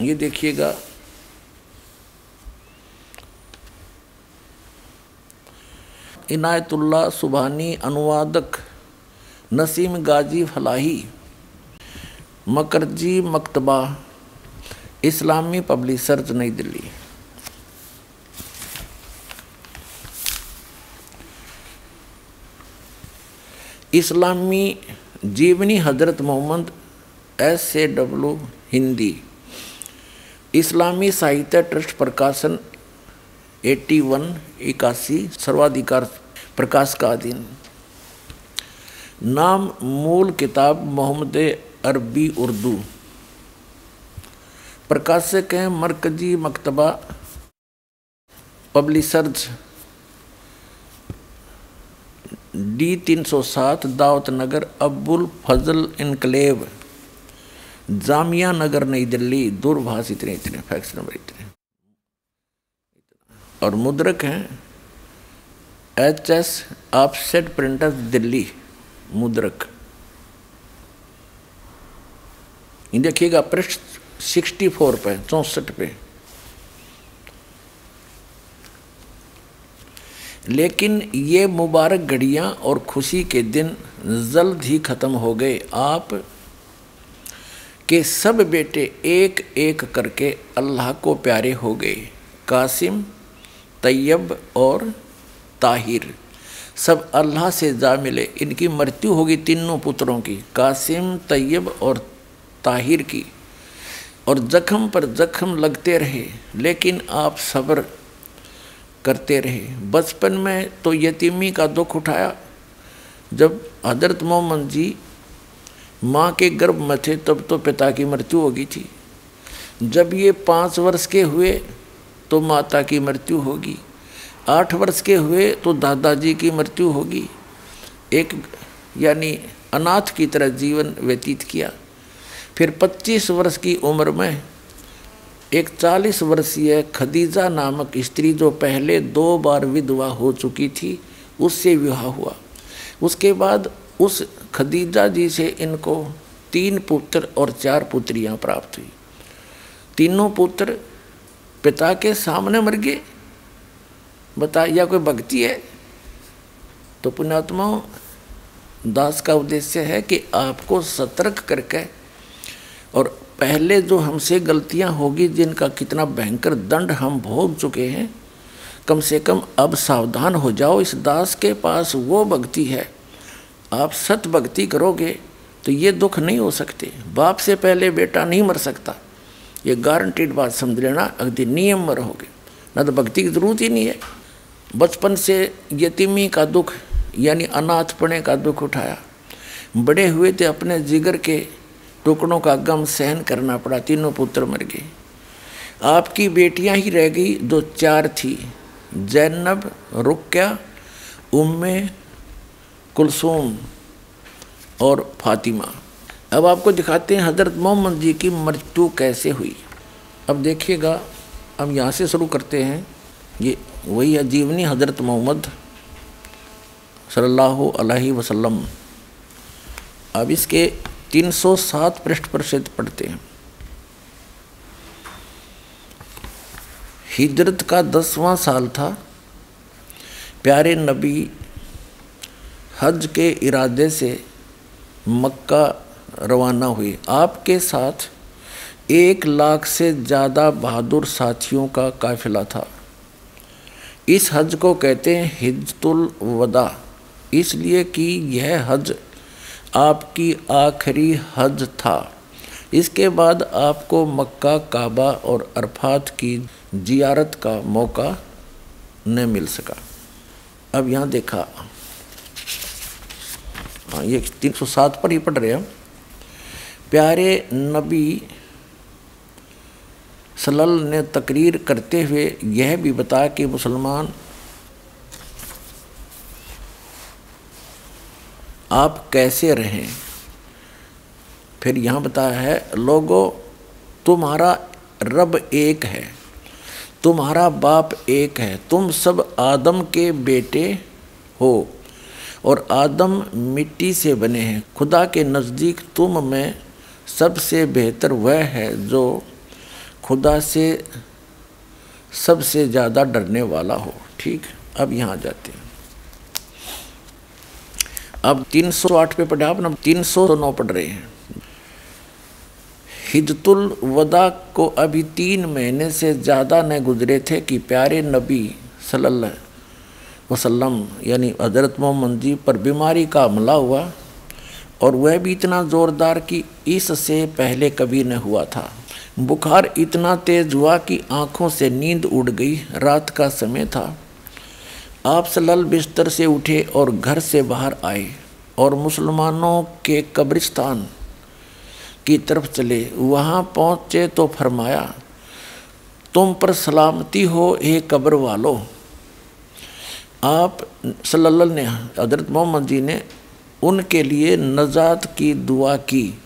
ये देखिएगा इनायतुल्ला सुबहानी अनुवादक नसीम गाजी फलाही, मकरजी मकतबा, इस्लामी पब्लिशर्स नई दिल्ली। इस्लामी जीवनी Hazrat Mohammad S A W Hindi, इस्लामी साहित्य ट्रस्ट प्रकाशन 81 इक्यासी सर्वाधिकार प्रकाश का अधीन। नाम, मूल किताब, मोहम्मद अरबी उर्दू। प्रकाशक हैं मरकजी मकतबा, पब्लिशर्स, डी तीन सौ सात दावत नगर अब्बुल फजल इनकलेव जामिया नगर, नई दिल्ली, दूरभाष इतने इतने, फैक्स नंबर इतने। और मुद्रक हैं। H S offset printer Delhi, मुद्रक। देखिएगा, पृष्ठ सिक्सटी फोर पे, चौसठ पे। लेकिन ये मुबारक घड़ियाँ और खुशी के दिन जल्द ही ख़त्म हो गए। आप के सब बेटे एक एक करके अल्लाह को प्यारे हो गए। कासिम तैयब और ताहिर। सब अल्लाह से जा मिले। इनकी मृत्यु होगी तीनों पुत्रों की, कासिम, तैयब और ताहिर की। और जख्म पर जख्म लगते रहे, लेकिन आप सब्र करते रहे। बचपन में तो यतीमी का दुख उठाया। जब हज़रत मोहम्मद जी माँ के गर्भ में थे, तब तो पिता की मृत्यु हो गई थी। जब ये पाँच वर्ष के हुए तो माता की मृत्यु होगी। आठ वर्ष के हुए तो दादाजी की मृत्यु होगी। एक, यानी अनाथ की तरह जीवन व्यतीत किया। फिर 25 वर्ष की उम्र में एक 40 वर्षीय खदीजा नामक स्त्री जो पहले दो बार विधवा हो चुकी थी, उससे विवाह हुआ। उसके बाद उस खदीजा जी से इनको तीन पुत्र और चार पुत्रियाँ प्राप्त हुई। तीनों पुत्र पिता के सामने मर गए। बता, या कोई भक्ति है? तो पुण्यात्मा दास का उद्देश्य है कि आपको सतर्क करके, और पहले जो हमसे गलतियाँ होगी, जिनका कितना भयंकर दंड हम भोग चुके हैं, कम से कम अब सावधान हो जाओ। इस दास के पास वो भक्ति है। आप सत भक्ति करोगे तो ये दुख नहीं हो सकते। बाप से पहले बेटा नहीं मर सकता। ये गारंटीड बात समझ लेना, अगदी नियम में रहोगे। ना तो भक्ति की ज़रूरत ही नहीं है। बचपन से यतीमी का दुख, यानी अनाथपणे का दुख उठाया। बड़े हुए थे अपने जिगर के टुकड़ों का गम सहन करना पड़ा, तीनों पुत्र मर गए। आपकी बेटियाँ ही रह गई, दो चार थी। जैनब, रुक्या, उम्मे, कुलसूम और फातिमा। अब आपको दिखाते हैं हज़रत मोहम्मद जी की मृत्यु कैसे हुई। अब देखिएगा, अब यहाँ से शुरू करते हैं। ये वही है जीवनी हज़रत मोहम्मद सल्लल्लाहु अलैहि वसल्लम। अब इसके 307 पृष्ठ पर से पढ़ते हैं। हिजरत का दसवां साल था। प्यारे नबी, हज के इरादे से मक्का रवाना हुए आपके साथ एक लाख से ज़्यादा बहादुर साथियों का काफिला था। इस हज को कहते हैं हिजतुल वदा। इसलिए कि यह हज आपकी आखिरी हज था। इसके बाद आपको मक्का, काबा और अरफात की जियारत का मौका न मिल सका। अब यहाँ देखा। हाँ ये तीन सौ सात पर ही पढ़ रहे हैं प्यारे नबी सलल ने तकरीर करते हुए यह भी बताया कि मुसलमान, आप कैसे रहें? फिर यहाँ बताया है, लोगों, तुम्हारा रब एक है, तुम्हारा बाप एक है, तुम सब आदम के बेटे हो और आदम मिट्टी से बने हैं। खुदा के नज़दीक तुम में सबसे बेहतर वह है जो खुदा से सबसे ज़्यादा डरने वाला हो। ठीक? अब यहाँ जाते हैं। अब 308 पे पढ़े आप ना 309 पढ़ रहे हैं। हिजतुल वदा को अभी तीन महीने से ज़्यादा न गुजरे थे कि प्यारे नबी सल्लल्लाहु वसल्लम, यानी हज़रत मोहम्मद जी पर बीमारी का हमला हुआ। और वह भी इतना ज़ोरदार कि इससे पहले कभी न हुआ था। बुखार इतना तेज हुआ कि आँखों से नींद उड़ गई, रात का समय था। आप सलल बिस्तर से उठे और घर से बाहर आए और मुसलमानों के कब्रिस्तान की तरफ़ चले। वहाँ पहुँचे तो फरमाया, तुम पर सलामती हो, हे कब्र वालो। आप सल्लल्लाहु ने हज़रत मोहम्मद जी ने उनके लिए नजात की दुआ की।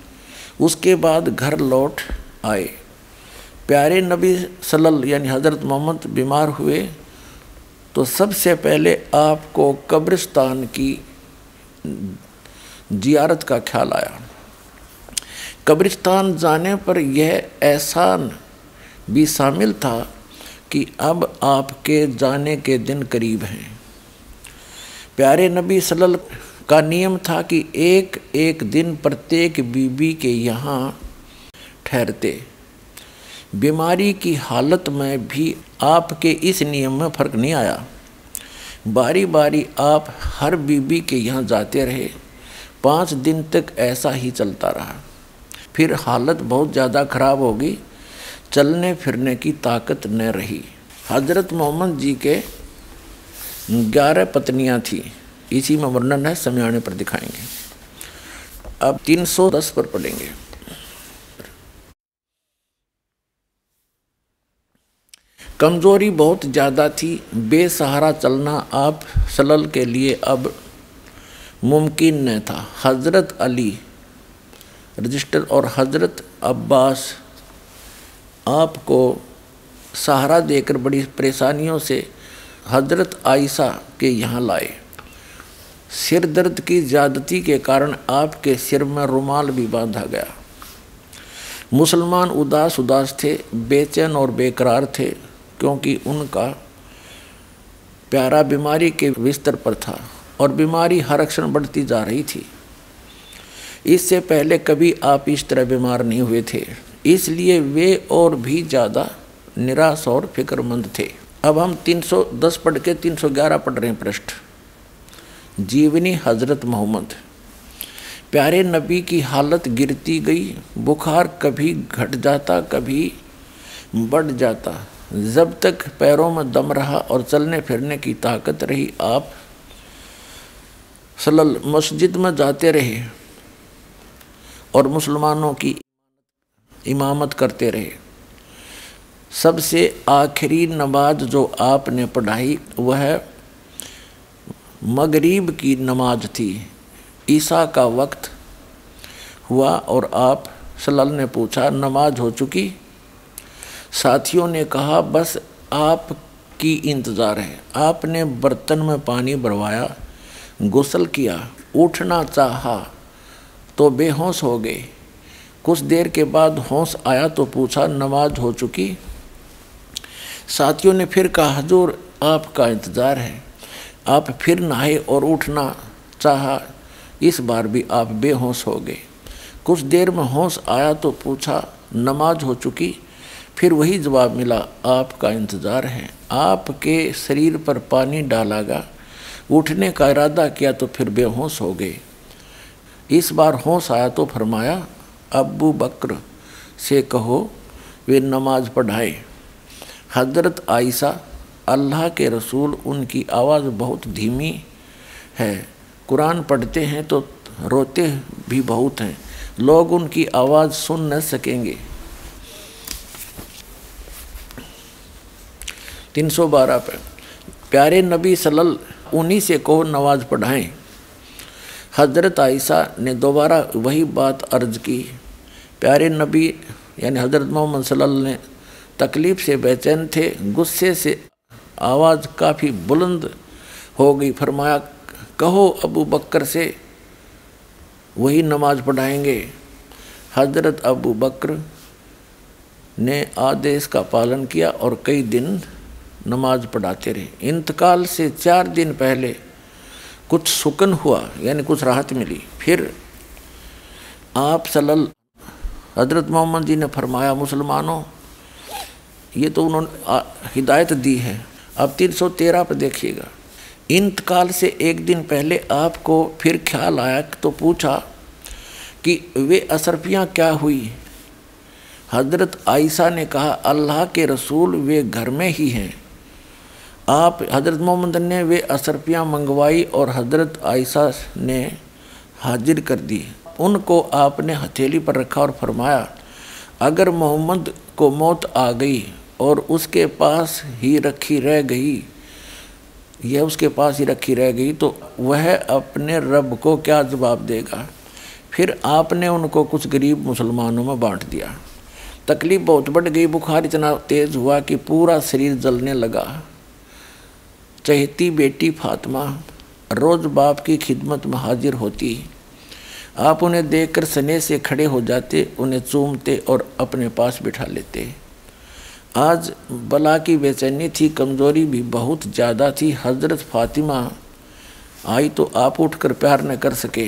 उसके बाद घर लौट आए। प्यारे नबी सल्लल्लाहु यानी हज़रत मोहम्मद बीमार हुए तो सबसे पहले आपको कब्रिस्तान की जियारत का ख्याल आया। कब्रिस्तान जाने पर यह एहसान भी शामिल था कि अब आपके जाने के दिन करीब हैं। प्यारे नबी सल्लल का नियम था कि एक एक दिन प्रत्येक बीबी के यहाँ ठहरते। बीमारी की हालत में भी आपके इस नियम में फ़र्क नहीं आया। बारी बारी आप हर बीबी के यहाँ जाते रहे। पाँच दिन तक ऐसा ही चलता रहा। फिर हालत बहुत ज़्यादा खराब होगी। चलने फिरने की ताकत न रही। हज़रत मोहम्मद जी के ग्यारह पत्नियाँ थी। इसी में वर्णन है समयाने पर दिखाएँगे। अब 310 पर पढ़ेंगे। कमज़ोरी बहुत ज़्यादा थी, बेसहारा चलना आप सलल के लिए अब मुमकिन न था। हज़रत अली रजिस्टर और हज़रत अब्बास आपको सहारा देकर बड़ी परेशानियों से हज़रत आयशा के यहाँ लाए। सिर दर्द की ज़्यादती के कारण आपके सिर में रुमाल भी बांधा गया। मुसलमान उदास उदास थे, बेचैन और बेकरार थे, क्योंकि उनका प्यारा बीमारी के बिस्तर पर था और बीमारी हर क्षण बढ़ती जा रही थी। इससे पहले कभी आप इस तरह बीमार नहीं हुए थे, इसलिए वे और भी ज़्यादा निराश और फिक्रमंद थे। अब हम 310 पढ़ के 311 पढ़ रहे हैं पृष्ठ जीवनी हज़रत मोहम्मद। प्यारे नबी की हालत गिरती गई, बुखार कभी घट जाता, कभी बढ़ जाता। जब तक पैरों में दम रहा और चलने फिरने की ताकत रही, आप सलल मस्जिद में जाते रहे और मुसलमानों की इमामत करते रहे। सबसे आखिरी नमाज़ जो आपने पढ़ाई, वह मगरीब की नमाज़ थी। ईसा का वक्त हुआ और आप सलल ने पूछा, नमाज़ हो चुकी? साथियों ने कहा, बस आप की इंतज़ार है। आपने बर्तन में पानी भरवाया, गुसल किया, उठना चाहा तो बेहोश हो गए। कुछ देर के बाद होश आया तो पूछा, नमाज़ हो चुकी? साथियों ने फिर कहा, हजूर, आपका इंतज़ार है। आप फिर नहाए और उठना चाहा। इस बार भी आप बेहोश हो गए। कुछ देर में होश आया तो पूछा, नमाज़ हो चुकी? फिर वही जवाब मिला, आपका इंतज़ार है। आपके शरीर पर पानी डाला गया उठने का इरादा किया तो फिर बेहोश हो गए। इस बार होश आया तो फरमाया, अबू बकर से कहो, वे नमाज़ पढ़ाए। हज़रत आयशा अल्लाह के रसूल उनकी आवाज़ बहुत धीमी है। कुरान पढ़ते हैं तो रोते भी बहुत हैं। लोग उनकी आवाज़ सुन न सकेंगे। तीन सौ बारह पे, प्यारे नबी सलल उन्हीं से कहो नमाज़ पढ़ाएँ। हज़रत आयशा ने दोबारा वही बात अर्ज़ की। प्यारे नबी, यानी हज़रत मोहम्मद सल्लल्लाहु ने तकलीफ़ से बेचैन थे, गुस्से से आवाज़ काफ़ी बुलंद हो गई। फरमाया, कहो अबू बकर से, वही नमाज़ पढ़ाएँगे। हज़रत अबू बकर ने आदेश का पालन किया और कई दिन नमाज़ पढ़ाते रहे। इंतकाल से चार दिन पहले कुछ सुकन हुआ, यानी कुछ राहत मिली। फिर आप सलल हज़रत मोहम्मद जी ने फरमाया, मुसलमानों, ये तो उन्होंने हिदायत दी है। अब तीन सौ तेरह पर देखिएगा। इंतकाल से एक दिन पहले आपको फिर ख्याल आया तो पूछा कि वे असरफियाँ क्या हुई? हज़रत आयशा ने कहा, अल्लाह के रसूल वे घर में ही हैं। आप, हज़रत मोहम्मद ने वे असरफियाँ मंगवाई और हज़रत आयशा ने हाजिर कर दी। उनको आपने हथेली पर रखा और फरमाया, अगर मोहम्मद को मौत आ गई और उसके पास ही रखी रह गई। यह उसके पास ही रखी रह गई तो वह अपने रब को क्या जवाब देगा? फिर आपने उनको कुछ गरीब मुसलमानों में बांट दिया। तकलीफ़ बहुत बढ़ गई, बुखार इतना तेज़ हुआ कि पूरा शरीर जलने लगा। चहती बेटी फातिमा, रोज़ बाप की खिदमत में हाजिर होती। आप उन्हें देखकर स्नेह से खड़े हो जाते, उन्हें चूमते और अपने पास बिठा लेते। आज बला की बेचैनी थी, कमज़ोरी भी बहुत ज़्यादा थी। हज़रत फातिमा आई तो आप उठकर प्यार न कर सके।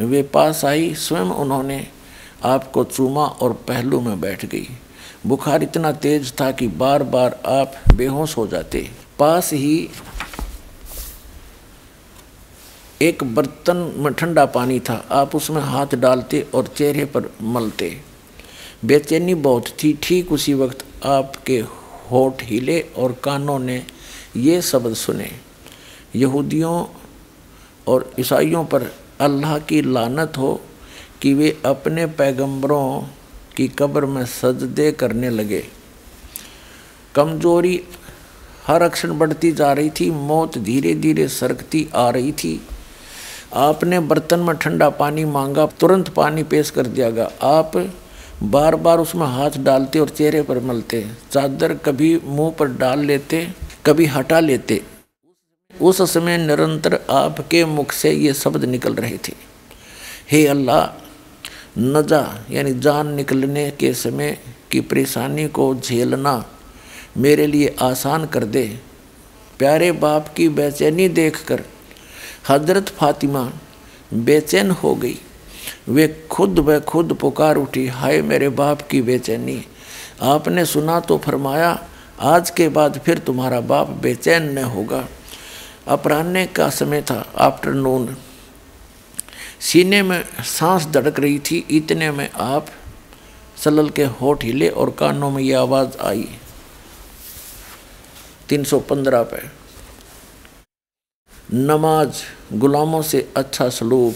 वे पास आई, स्वयं उन्होंने आपको चूमा और पहलू में बैठ गई। बुखार इतना तेज था कि बार बार आप बेहोश हो जाते। पास ही एक बर्तन में ठंडा पानी था। आप उसमें हाथ डालते और चेहरे पर मलते। बेचैनी बहुत थी। ठीक उसी वक्त आपके होठ हिले और कानों ने ये शब्द सुने। यहूदियों और ईसाइयों पर अल्लाह की लानत हो कि वे अपने पैगंबरों की कब्र में सजदे करने लगे। कमज़ोरी हर अक्षण बढ़ती जा रही थी, मौत धीरे धीरे सरकती आ रही थी। आपने बर्तन में ठंडा पानी मांगा, तुरंत पानी पेश कर दिया गया। आप बार बार उसमें हाथ डालते और चेहरे पर मलते, चादर कभी मुँह पर डाल लेते, कभी हटा लेते। उस समय निरंतर आपके मुख से ये शब्द निकल रहे थे। हे अल्लाह नजा यानी जान निकलने के समय की परेशानी को झेलना मेरे लिए आसान कर दे। प्यारे बाप की बेचैनी देखकर हज़रत फातिमा बेचैन हो गई। वे खुद व खुद पुकार उठी, हाय मेरे बाप की बेचैनी। आपने सुना तो फरमाया, आज के बाद फिर तुम्हारा बाप बेचैन न होगा। अपराह्न का समय था आफ्टरनून सीने में सांस धड़क रही थी, इतने में आप सलल के होठ हिले और कानों में ये आवाज़ आई। 315 पे। नमाज़, गुलामों से अच्छा सलूक।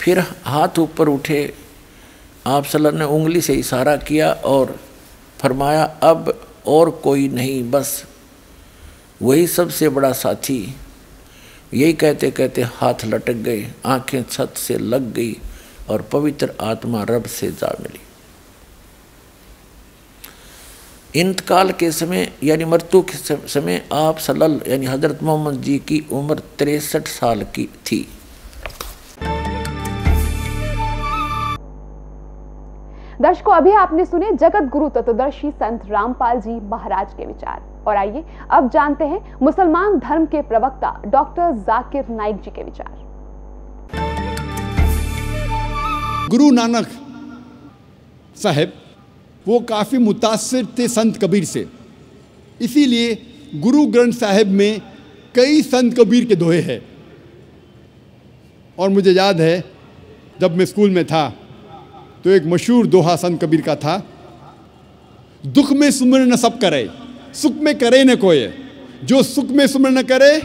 फिर हाथ ऊपर उठे, आप सल्लल्लाहु ने उंगली से इशारा किया और फरमाया, अब और कोई नहीं, बस वही सबसे बड़ा साथी। यही कहते कहते हाथ लटक गए, आँखें छत से लग गई और पवित्र आत्मा रब से जा मिली। इंतकाल के समय, यानी मृत्यु के समय आप सलल, यानी हज़रत मोहम्मद जी की उम्र तिरसठ साल की थी। दर्शकों, अभी आपने सुने जगत गुरु तत्वदर्शी संत रामपाल जी महाराज के विचार। और आइए, अब जानते हैं मुसलमान धर्म के प्रवक्ता डॉक्टर जाकिर नाइक जी के विचार। गुरु नानक साहब, वो काफ़ी मुतासर थे संत कबीर से। इसीलिए गुरु ग्रंथ साहब में कई संत कबीर के दोहे हैं। और मुझे याद है, जब मैं स्कूल में था तो एक मशहूर दोहा संत कबीर का था, दुख में सुमर न सब करे, सुख में करे न कोई जो सुख में सुमर न करे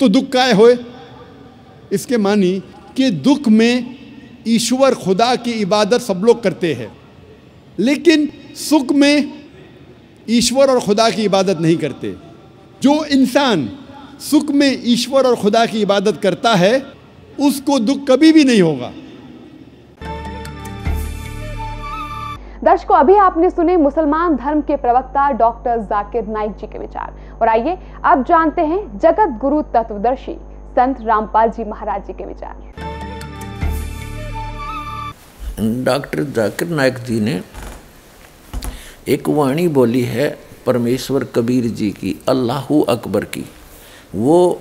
तो दुख काय होए? इसके मानी कि दुख में ईश्वर खुदा की इबादत सब लोग करते हैं, लेकिन सुख में ईश्वर और खुदा की इबादत नहीं करते। जो इंसान सुख में ईश्वर और खुदा की इबादत करता है, उसको दुख कभी भी नहीं होगा। दर्शकों, अभी आपने सुने मुसलमान धर्म के प्रवक्ता डॉक्टर जाकिर नाइक जी के विचार। और आइए, अब जानते हैं जगत गुरु तत्वदर्शी संत रामपाल जी महाराज जी के विचार। डॉक्टर जाकिर नाइक जी ने एक वाणी बोली है परमेश्वर कबीर जी की, अल्लाह अकबर की। वो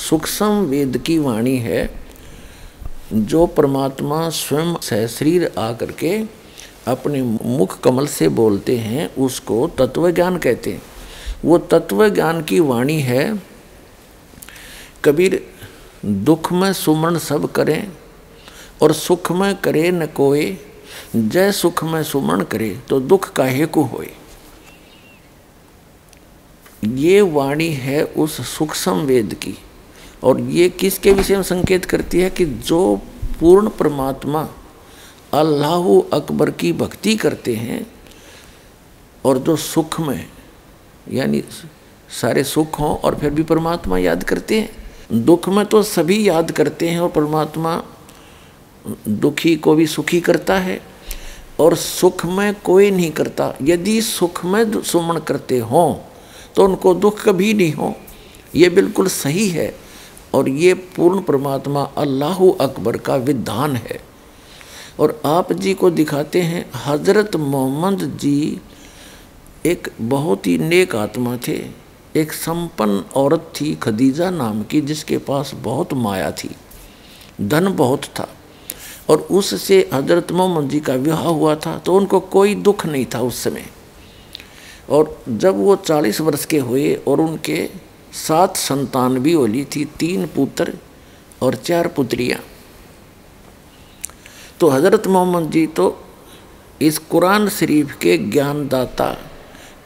सूक्ष्म वेद की वाणी है जो परमात्मा स्वयं सहशरीर आकर के अपने मुख कमल से बोलते हैं, उसको तत्व ज्ञान कहते हैं। वो तत्व ज्ञान की वाणी है, कबीर दुख में सुमरण सब करें और सुख में करे न कोय जय सुख में सुमरण करे तो दुख काहे को होए। ये वाणी है उस सूक्ष्म वेद की, और ये किसके विषय में संकेत करती है कि जो पूर्ण परमात्मा अल्लाह अकबर की भक्ति करते हैं और जो सुख में, यानी सारे सुख हों और फिर भी परमात्मा याद करते हैं। दुख में तो सभी याद करते हैं और परमात्मा दुखी को भी सुखी करता है और सुख में कोई नहीं करता। यदि सुख में सुमन करते हों तो उनको दुख कभी नहीं हो। ये बिल्कुल सही है और ये पूर्ण परमात्मा अल्लाह अकबर का विधान है। और आप जी को दिखाते हैं, हज़रत मोहम्मद जी एक बहुत ही नेक आत्मा थे। एक संपन्न औरत थी, खदीजा नाम की, जिसके पास बहुत माया थी, धन बहुत था। और उससे हज़रत मोहम्मद जी का विवाह हुआ था तो उनको कोई दुख नहीं था उस समय। और जब वो चालीस वर्ष के हुए और उनके सात संतान भी होली थी, तीन पुत्र और चार पुत्रियाँ। तो हज़रत मोहम्मद जी तो इस कुरान शरीफ के ज्ञानदाता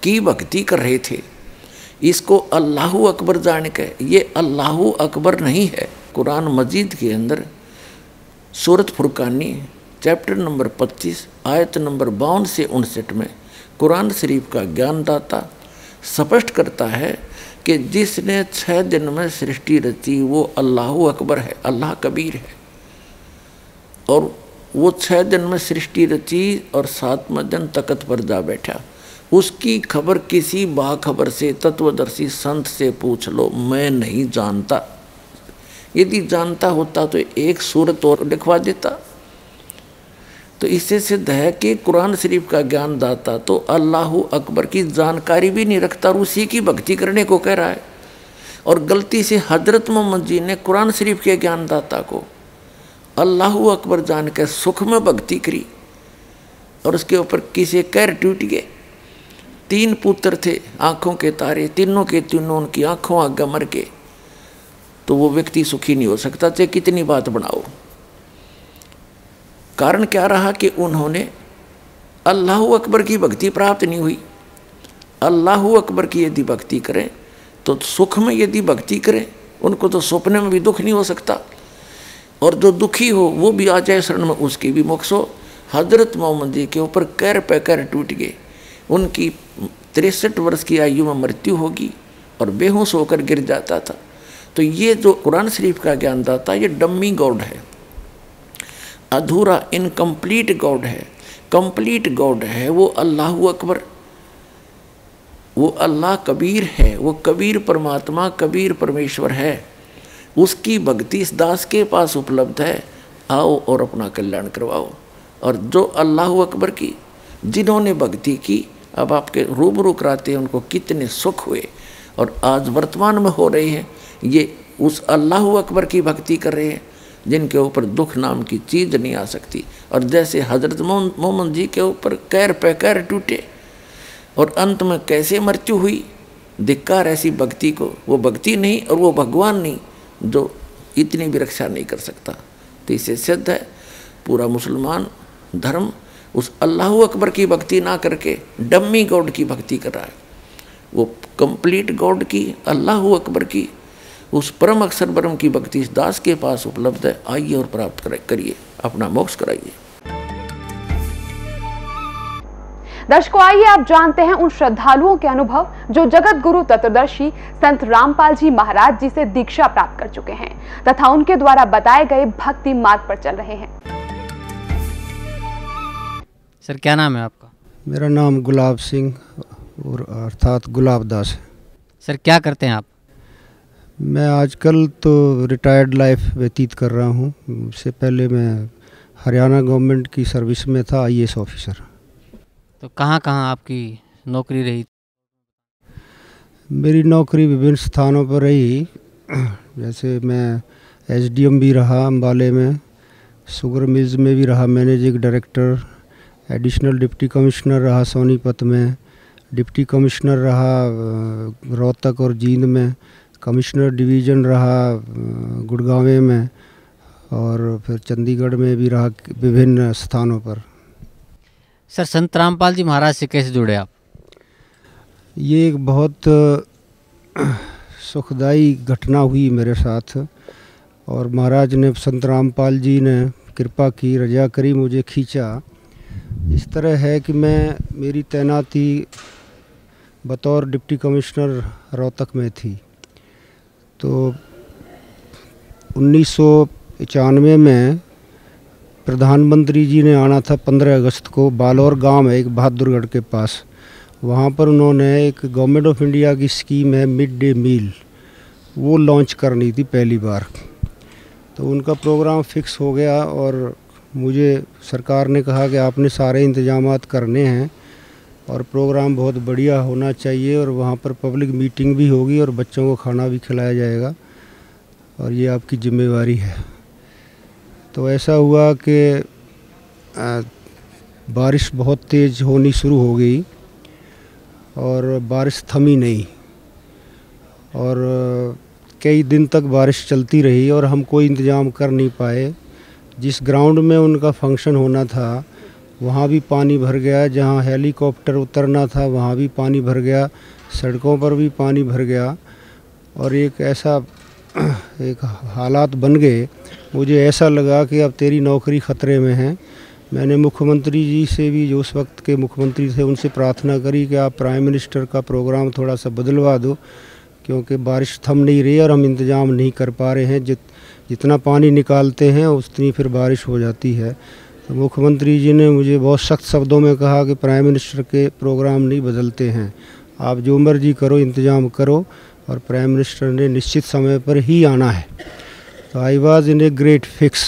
की भक्ति कर रहे थे। इसको अल्लाह अकबर जान के, ये अल्लाह अकबर नहीं है, कुरान मजीद के अंदर सूरत फुरकानी, चैप्टर नंबर 25 आयत नंबर बावन से उनसठ में कुरान शरीफ का ज्ञानदाता स्पष्ट करता है कि जिसने छः दिन में सृष्टि रची, वो अल्लाह अकबर है, अल्लाह कबीर है। और वो छः दिन में सृष्टि रची और सातवें दिन तकत पर जा बैठा। उसकी खबर किसी बाखबर से, तत्वदर्शी संत से पूछ लो, मैं नहीं जानता। यदि जानता होता तो एक सूरत और लिखवा देता। तो इससे सिद्ध है कि कुरान शरीफ का ज्ञान दाता तो अल्लाह अकबर की जानकारी भी नहीं रखता और उसी की भक्ति करने को कह रहा है। और गलती से हज़रत मोहम्मद जी ने कुरान शरीफ के ज्ञानदाता को अल्लाह अकबर जान के सुख में भक्ति करी और उसके ऊपर किसी कैर टूट गए। तीन पुत्र थे, आँखों के तारे, तीनों के तीनों उनकी आँखों आगे मर के तो वो व्यक्ति सुखी नहीं हो सकता, चाहे कितनी बात बनाओ। कारण क्या रहा कि उन्होंने अल्लाह अकबर की भक्ति प्राप्त नहीं हुई। अल्लाह अकबर की यदि भक्ति करें तो सुख में यदि भक्ति करें, उनको तो सपने में भी दुख नहीं हो सकता। और जो दुखी हो, वो भी आ जाए शरण में, उसकी भी मोक्ष हो। हज़रत मोहम्मद जी के ऊपर कैर पे कैर टूट गए। उनकी तिरसठ वर्ष की आयु में मृत्यु होगी और बेहोश होकर गिर जाता था। तो ये जो कुरान शरीफ का ज्ञान दाता ये डम्मी गॉड है। अधूरा, इनकम्प्लीट गॉड है। कंप्लीट गॉड है, वो अल्लाह अकबर। वो अल्लाह कबीर है, वो कबीर परमात्मा, कबीर परमेश्वर है। उसकी भक्ति इस दास के पास उपलब्ध है। आओ और अपना कल्याण करवाओ। और जो अल्लाह अकबर की, जिन्होंने भक्ति की, अब आपके रूबरू कराते हैं, उनको कितने सुख हुए। और आज वर्तमान में हो रहे हैं, ये उस अल्लाह अकबर की भक्ति कर रहे हैं, जिनके ऊपर दुख नाम की चीज़ नहीं आ सकती। और जैसे हज़रत मोहम्मद जी के ऊपर कैर पे कैर टूटे, और अंत में कैसे मृत्यु हुई, धिक्कार ऐसी भक्ति को, वो भक्ति नहीं और वो भगवान नहीं जो इतनी भी रक्षा नहीं कर सकता। तो इसे सिद्ध है, पूरा मुसलमान धर्म उस अल्लाह अकबर की भक्ति ना करके, डम्मी गॉड की भक्ति कर रहा है। वो कंप्लीट गॉड की, अल्लाह अकबर की, उस परम अक्षर ब्रह्म की भक्ति इस दास के पास उपलब्ध है। आइए और प्राप्त करिए, अपना मोक्ष कराइए। दर्शकों आइए आप जानते हैं उन श्रद्धालुओं के अनुभव जो जगत गुरु तत्वदर्शी संत रामपाल जी महाराज जी से दीक्षा प्राप्त कर चुके हैं तथा उनके द्वारा बताए गए भक्ति मार्ग पर चल रहे हैं। सर क्या नाम है आपका? मेरा नाम गुलाब सिंह और अर्थात गुलाब दास है। सर क्या करते हैं आप? मैं आजकल तो रिटायर्ड लाइफ व्यतीत कर रहा हूँ। उससे पहले मैं हरियाणा गवर्नमेंट की सर्विस में था आईएएस ऑफिसर। तो कहाँ कहाँ आपकी नौकरी रही? मेरी नौकरी विभिन्न स्थानों पर रही। जैसे मैं एसडीएम भी रहा अम्बाले में, शुगर मिल्स में भी रहा, managing director, additional deputy commissioner रहा सोनीपत में, डिप्टी कमिश्नर रहा रोहतक और जींद में, कमिश्नर डिवीज़न रहा गुड़गांव में, और फिर चंडीगढ़ में भी रहा विभिन्न स्थानों पर। सर, संत रामपाल जी महाराज से कैसे जुड़े आप? ये एक बहुत, सुखदाई घटना हुई मेरे साथ, और महाराज ने, संत रामपाल जी ने कृपा की, रजा करी, मुझे खींचा। इस तरह है कि मैं मेरी तैनाती बतौर डिप्टी कमिश्नर रोहतक में थी। तो उन्नीस में प्रधानमंत्री जी ने आना था 15 अगस्त को, बालोर गाँव है, एक बहादुरगढ़ के पास। वहाँ पर उन्होंने एक गवर्नमेंट ऑफ़ इंडिया की स्कीम है मिड डे मील वो लॉन्च करनी थी पहली बार। तो उनका प्रोग्राम फिक्स हो गया और मुझे सरकार ने कहा कि आपने सारे इंतज़ाम करने हैं और प्रोग्राम बहुत बढ़िया होना चाहिए और वहाँ पर पब्लिक मीटिंग भी होगी और बच्चों को खाना भी खिलाया जाएगा और ये आपकी जिम्मेवारी है। तो ऐसा हुआ कि बारिश बहुत तेज़ होनी शुरू हो गई और बारिश थमी नहीं। और कई दिन तक बारिश चलती रही और हम कोई इंतज़ाम कर नहीं पाए। जिस ग्राउंड में उनका फ़ंक्शन होना था, वहाँ भी पानी भर गया। जहाँ हेलीकॉप्टर उतरना था, वहाँ भी पानी भर गया। सड़कों पर भी पानी भर गया। और एक ऐसा एक हालात बन गए मुझे ऐसा लगा कि अब तेरी नौकरी ख़तरे में है। मैंने मुख्यमंत्री जी से भी जो उस वक्त के मुख्यमंत्री थे, उनसे प्रार्थना करी कि आप प्राइम मिनिस्टर का प्रोग्राम थोड़ा सा बदलवा दो, क्योंकि बारिश थम नहीं रही और हम इंतज़ाम नहीं कर पा रहे हैं। जित, जितना पानी निकालते हैं, उतनी फिर बारिश हो जाती है। तो मुख्यमंत्री जी ने मुझे बहुत सख्त शब्दों में कहा कि प्राइम मिनिस्टर के प्रोग्राम नहीं बदलते हैं। आप जो मर्ज़ी करो, इंतज़ाम करो और प्राइम मिनिस्टर ने निश्चित समय पर ही आना है। तो I was in a great fix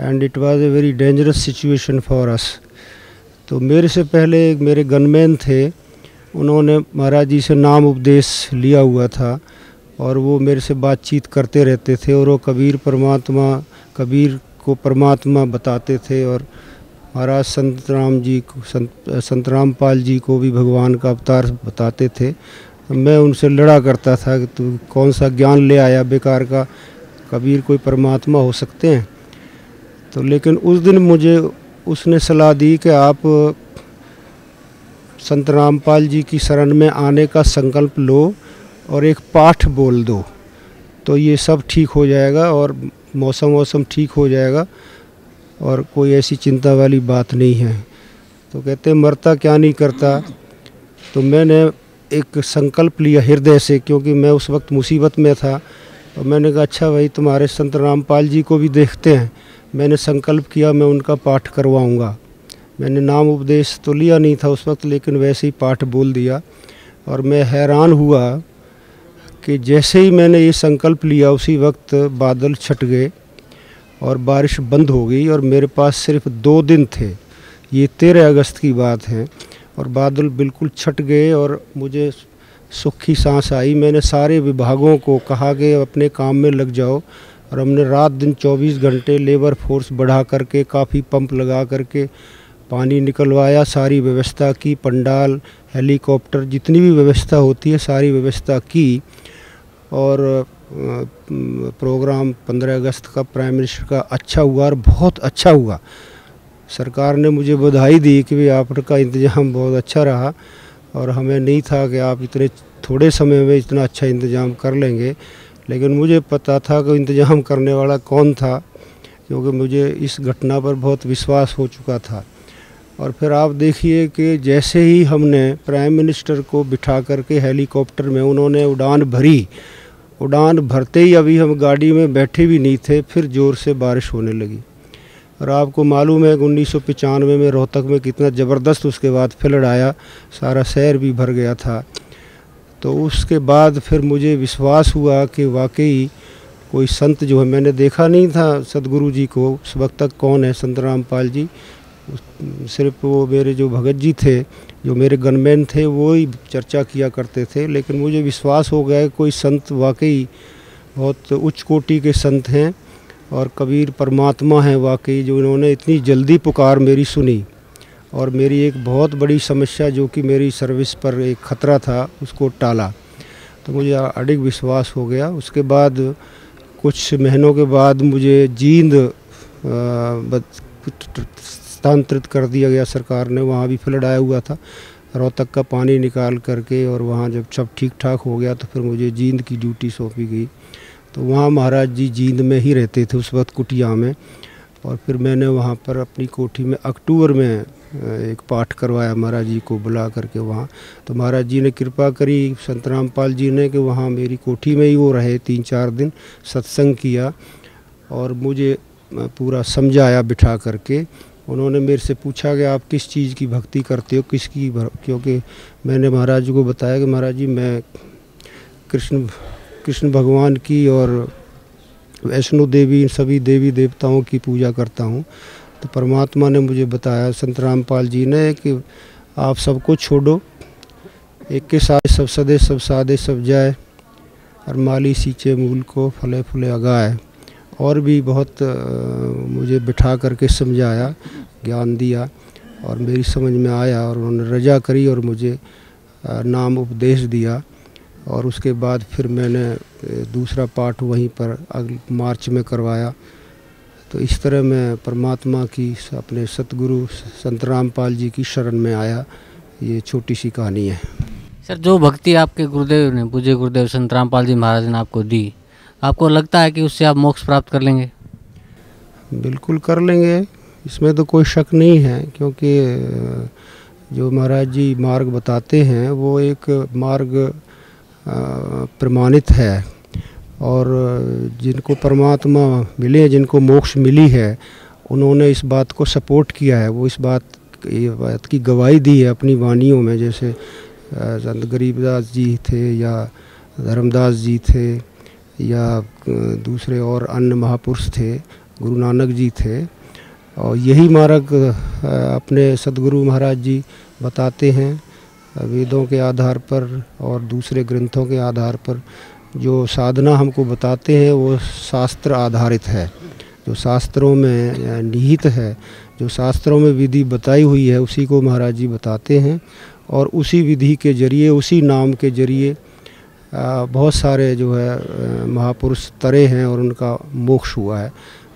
and it was a very dangerous situation for us तो मेरे से पहले एक मेरे गनमैन थे, उन्होंने महाराज जी से नाम उपदेश लिया हुआ था और वो मेरे से बातचीत करते रहते थे और वो कबीर परमात्मा, कबीर को परमात्मा बताते थे और महाराज संत राम जी को, संत संत रामपाल जी को भी भगवान का अवतार बताते थे। मैं उनसे लड़ा करता था कि तू कौन सा ज्ञान ले आया, बेकार का कबीर कोई परमात्मा हो सकते हैं। तो लेकिन उस दिन मुझे उसने सलाह दी कि आप संत रामपाल जी की शरण में आने का संकल्प लो और एक पाठ बोल दो। तो ये सब ठीक हो जाएगा और मौसम मौसम ठीक हो जाएगा और कोई ऐसी चिंता वाली बात नहीं है। तो कहते मरता क्या नहीं करता? तो मैंने एक संकल्प लिया हृदय से, क्योंकि मैं उस वक्त मुसीबत में था। और मैंने कहा अच्छा भाई, तुम्हारे संत रामपाल जी को भी देखते हैं। मैंने संकल्प किया, मैं उनका पाठ करवाऊँगा। मैंने नाम उपदेश तो लिया नहीं था उस वक्त, लेकिन वैसे ही पाठ बोल दिया। और मैं हैरान हुआ कि जैसे ही मैंने ये संकल्प लिया, उसी वक्त बादल छट गए और बारिश बंद हो गई और मेरे पास सिर्फ़ दो दिन थे। ये तेरह अगस्त की बात है और बादल बिल्कुल छट गए और मुझे सुखी सांस आई। मैंने सारे विभागों को कहा कि अपने काम में लग जाओ। और हमने रात दिन 24 घंटे लेबर फोर्स बढ़ा करके, काफ़ी पंप लगा करके पानी निकलवाया, सारी व्यवस्था की, पंडाल, हेलीकॉप्टर, जितनी भी व्यवस्था होती है, सारी व्यवस्था की। और प्रोग्राम 15 अगस्त का प्राइम मिनिस्टर का अच्छा हुआ और बहुत अच्छा हुआ। सरकार ने मुझे बधाई दी कि भाई आपका इंतज़ाम बहुत अच्छा रहा। और हमें नहीं था कि आप इतने थोड़े समय में इतना अच्छा इंतज़ाम कर लेंगे, लेकिन मुझे पता था कि इंतज़ाम करने वाला कौन था, क्योंकि मुझे इस घटना पर बहुत विश्वास हो चुका था। और फिर आप देखिए कि जैसे ही हमने प्राइम मिनिस्टर को बिठा करके हेलीकॉप्टर में उन्होंने उड़ान भरी, उड़ान भरते ही अभी हम गाड़ी में बैठे भी नहीं थे, फिर ज़ोर से बारिश होने लगी। और आपको मालूम है कि उन्नीस में रोहतक में कितना ज़बरदस्त उसके बाद फ्लड आया, सारा शहर भी भर गया था। तो उसके बाद फिर मुझे विश्वास हुआ कि वाकई कोई संत जो है, मैंने देखा नहीं था सदगुरु जी को, उस वक्त तक कौन है संत रामपाल जी? सिर्फ़ वो मेरे जो भगत जी थे, जो मेरे गनमैन थे वो ही चर्चा किया करते थे। लेकिन मुझे विश्वास हो गया कोई संत वाकई बहुत उच्च कोटि के संत हैं। और कबीर परमात्मा हैं वाकई, जो इन्होंने इतनी जल्दी पुकार मेरी सुनी। और मेरी एक बहुत बड़ी समस्या, जो कि मेरी सर्विस पर एक ख़तरा था, उसको टाला। तो मुझे अडिग विश्वास हो गया। उसके बाद, कुछ महीनों के बाद मुझे जींद स्थानांतरित कर दिया गया। सरकार ने वहाँ भी फ्लड आया हुआ था। रोहतक का पानी निकाल करके और वहाँ जब सब ठीक ठाक हो गया तो फिर मुझे जींद की ड्यूटी सौंपी गई। तो वहाँ महाराज जी जींद में ही रहते थे उस वक्त कुटिया में। और फिर मैंने वहाँ पर अपनी कोठी में अक्टूबर में एक पाठ करवाया महाराज जी को बुला करके वहाँ। तो महाराज जी ने कृपा करी, संत रामपाल जी ने कि वहाँ मेरी कोठी में ही वो रहे तीन चार दिन, सत्संग किया। और मुझे पूरा समझाया बिठा करके। उन्होंने मेरे से पूछा कि आप किस चीज़ की भक्ति करते हो, किसकी क्योंकि मैंने महाराज जी को बताया कि महाराज जी मैं कृष्ण कृष्ण भगवान की और वैष्णो देवी, इन सभी देवी देवताओं की पूजा करता हूँ। तो परमात्मा ने मुझे बताया, संत रामपाल जी ने कि आप सबको छोड़ो। एक के साथ सब सदे, सब सादे, सब जाए और माली सींचे मूल को फले फुले अगाए। और भी बहुत मुझे बिठा करके समझाया, ज्ञान दिया और मेरी समझ में आया और उन्होंने रजा करी और मुझे नाम उपदेश दिया। और उसके बाद फिर मैंने दूसरा पाठ वहीं पर अगले मार्च में करवाया। तो इस तरह मैं परमात्मा की अपने सतगुरु संत रामपाल जी की शरण में आया। ये छोटी सी कहानी है। सर जो भक्ति आपके गुरुदेव ने पूज्य गुरुदेव संत रामपाल जी महाराज ने आपको दी आपको लगता है कि उससे आप मोक्ष प्राप्त कर लेंगे? बिल्कुल कर लेंगे। इसमें तो कोई शक नहीं है क्योंकि जो महाराज जी मार्ग बताते हैं वो एक मार्ग प्रमाणित है और जिनको परमात्मा मिले, जिनको मोक्ष मिली है, उन्होंने इस बात को सपोर्ट किया है। वो इस बात, ये बात की गवाही दी है अपनी वानियों में, जैसे संत गरीबदास जी थे या धर्मदास जी थे या दूसरे और अन्य महापुरुष थे, गुरु नानक जी थे। और यही मार्ग अपने सदगुरु महाराज जी बताते हैं। वेदों के आधार पर और दूसरे ग्रंथों के आधार पर जो साधना हमको बताते हैं, वो शास्त्र आधारित है। जो शास्त्रों में निहित है, जो शास्त्रों में विधि बताई हुई है, उसी को महाराज जी बताते हैं और उसी विधि के ज़रिए, उसी नाम के ज़रिए बहुत सारे जो है महापुरुष तरे हैं और उनका मोक्ष हुआ है।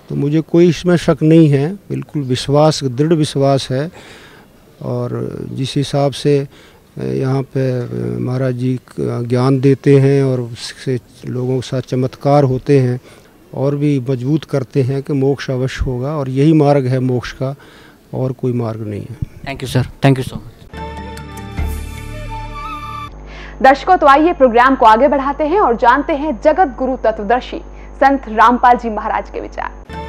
तो मुझे कोई इसमें शक नहीं है, बिल्कुल विश्वास, दृढ़ विश्वास है और जिस हिसाब से यहाँ पे महाराज जी ज्ञान देते हैं और उससे लोगों के साथ चमत्कार होते हैं और भी मज़बूत करते हैं कि मोक्ष अवश्य होगा और यही मार्ग है मोक्ष का और कोई मार्ग नहीं है। Thank you sir thank you so much दर्शकों तो आइए प्रोग्राम को आगे बढ़ाते हैं और जानते हैं जगत गुरु तत्वदर्शी संत रामपाल जी महाराज के विचार।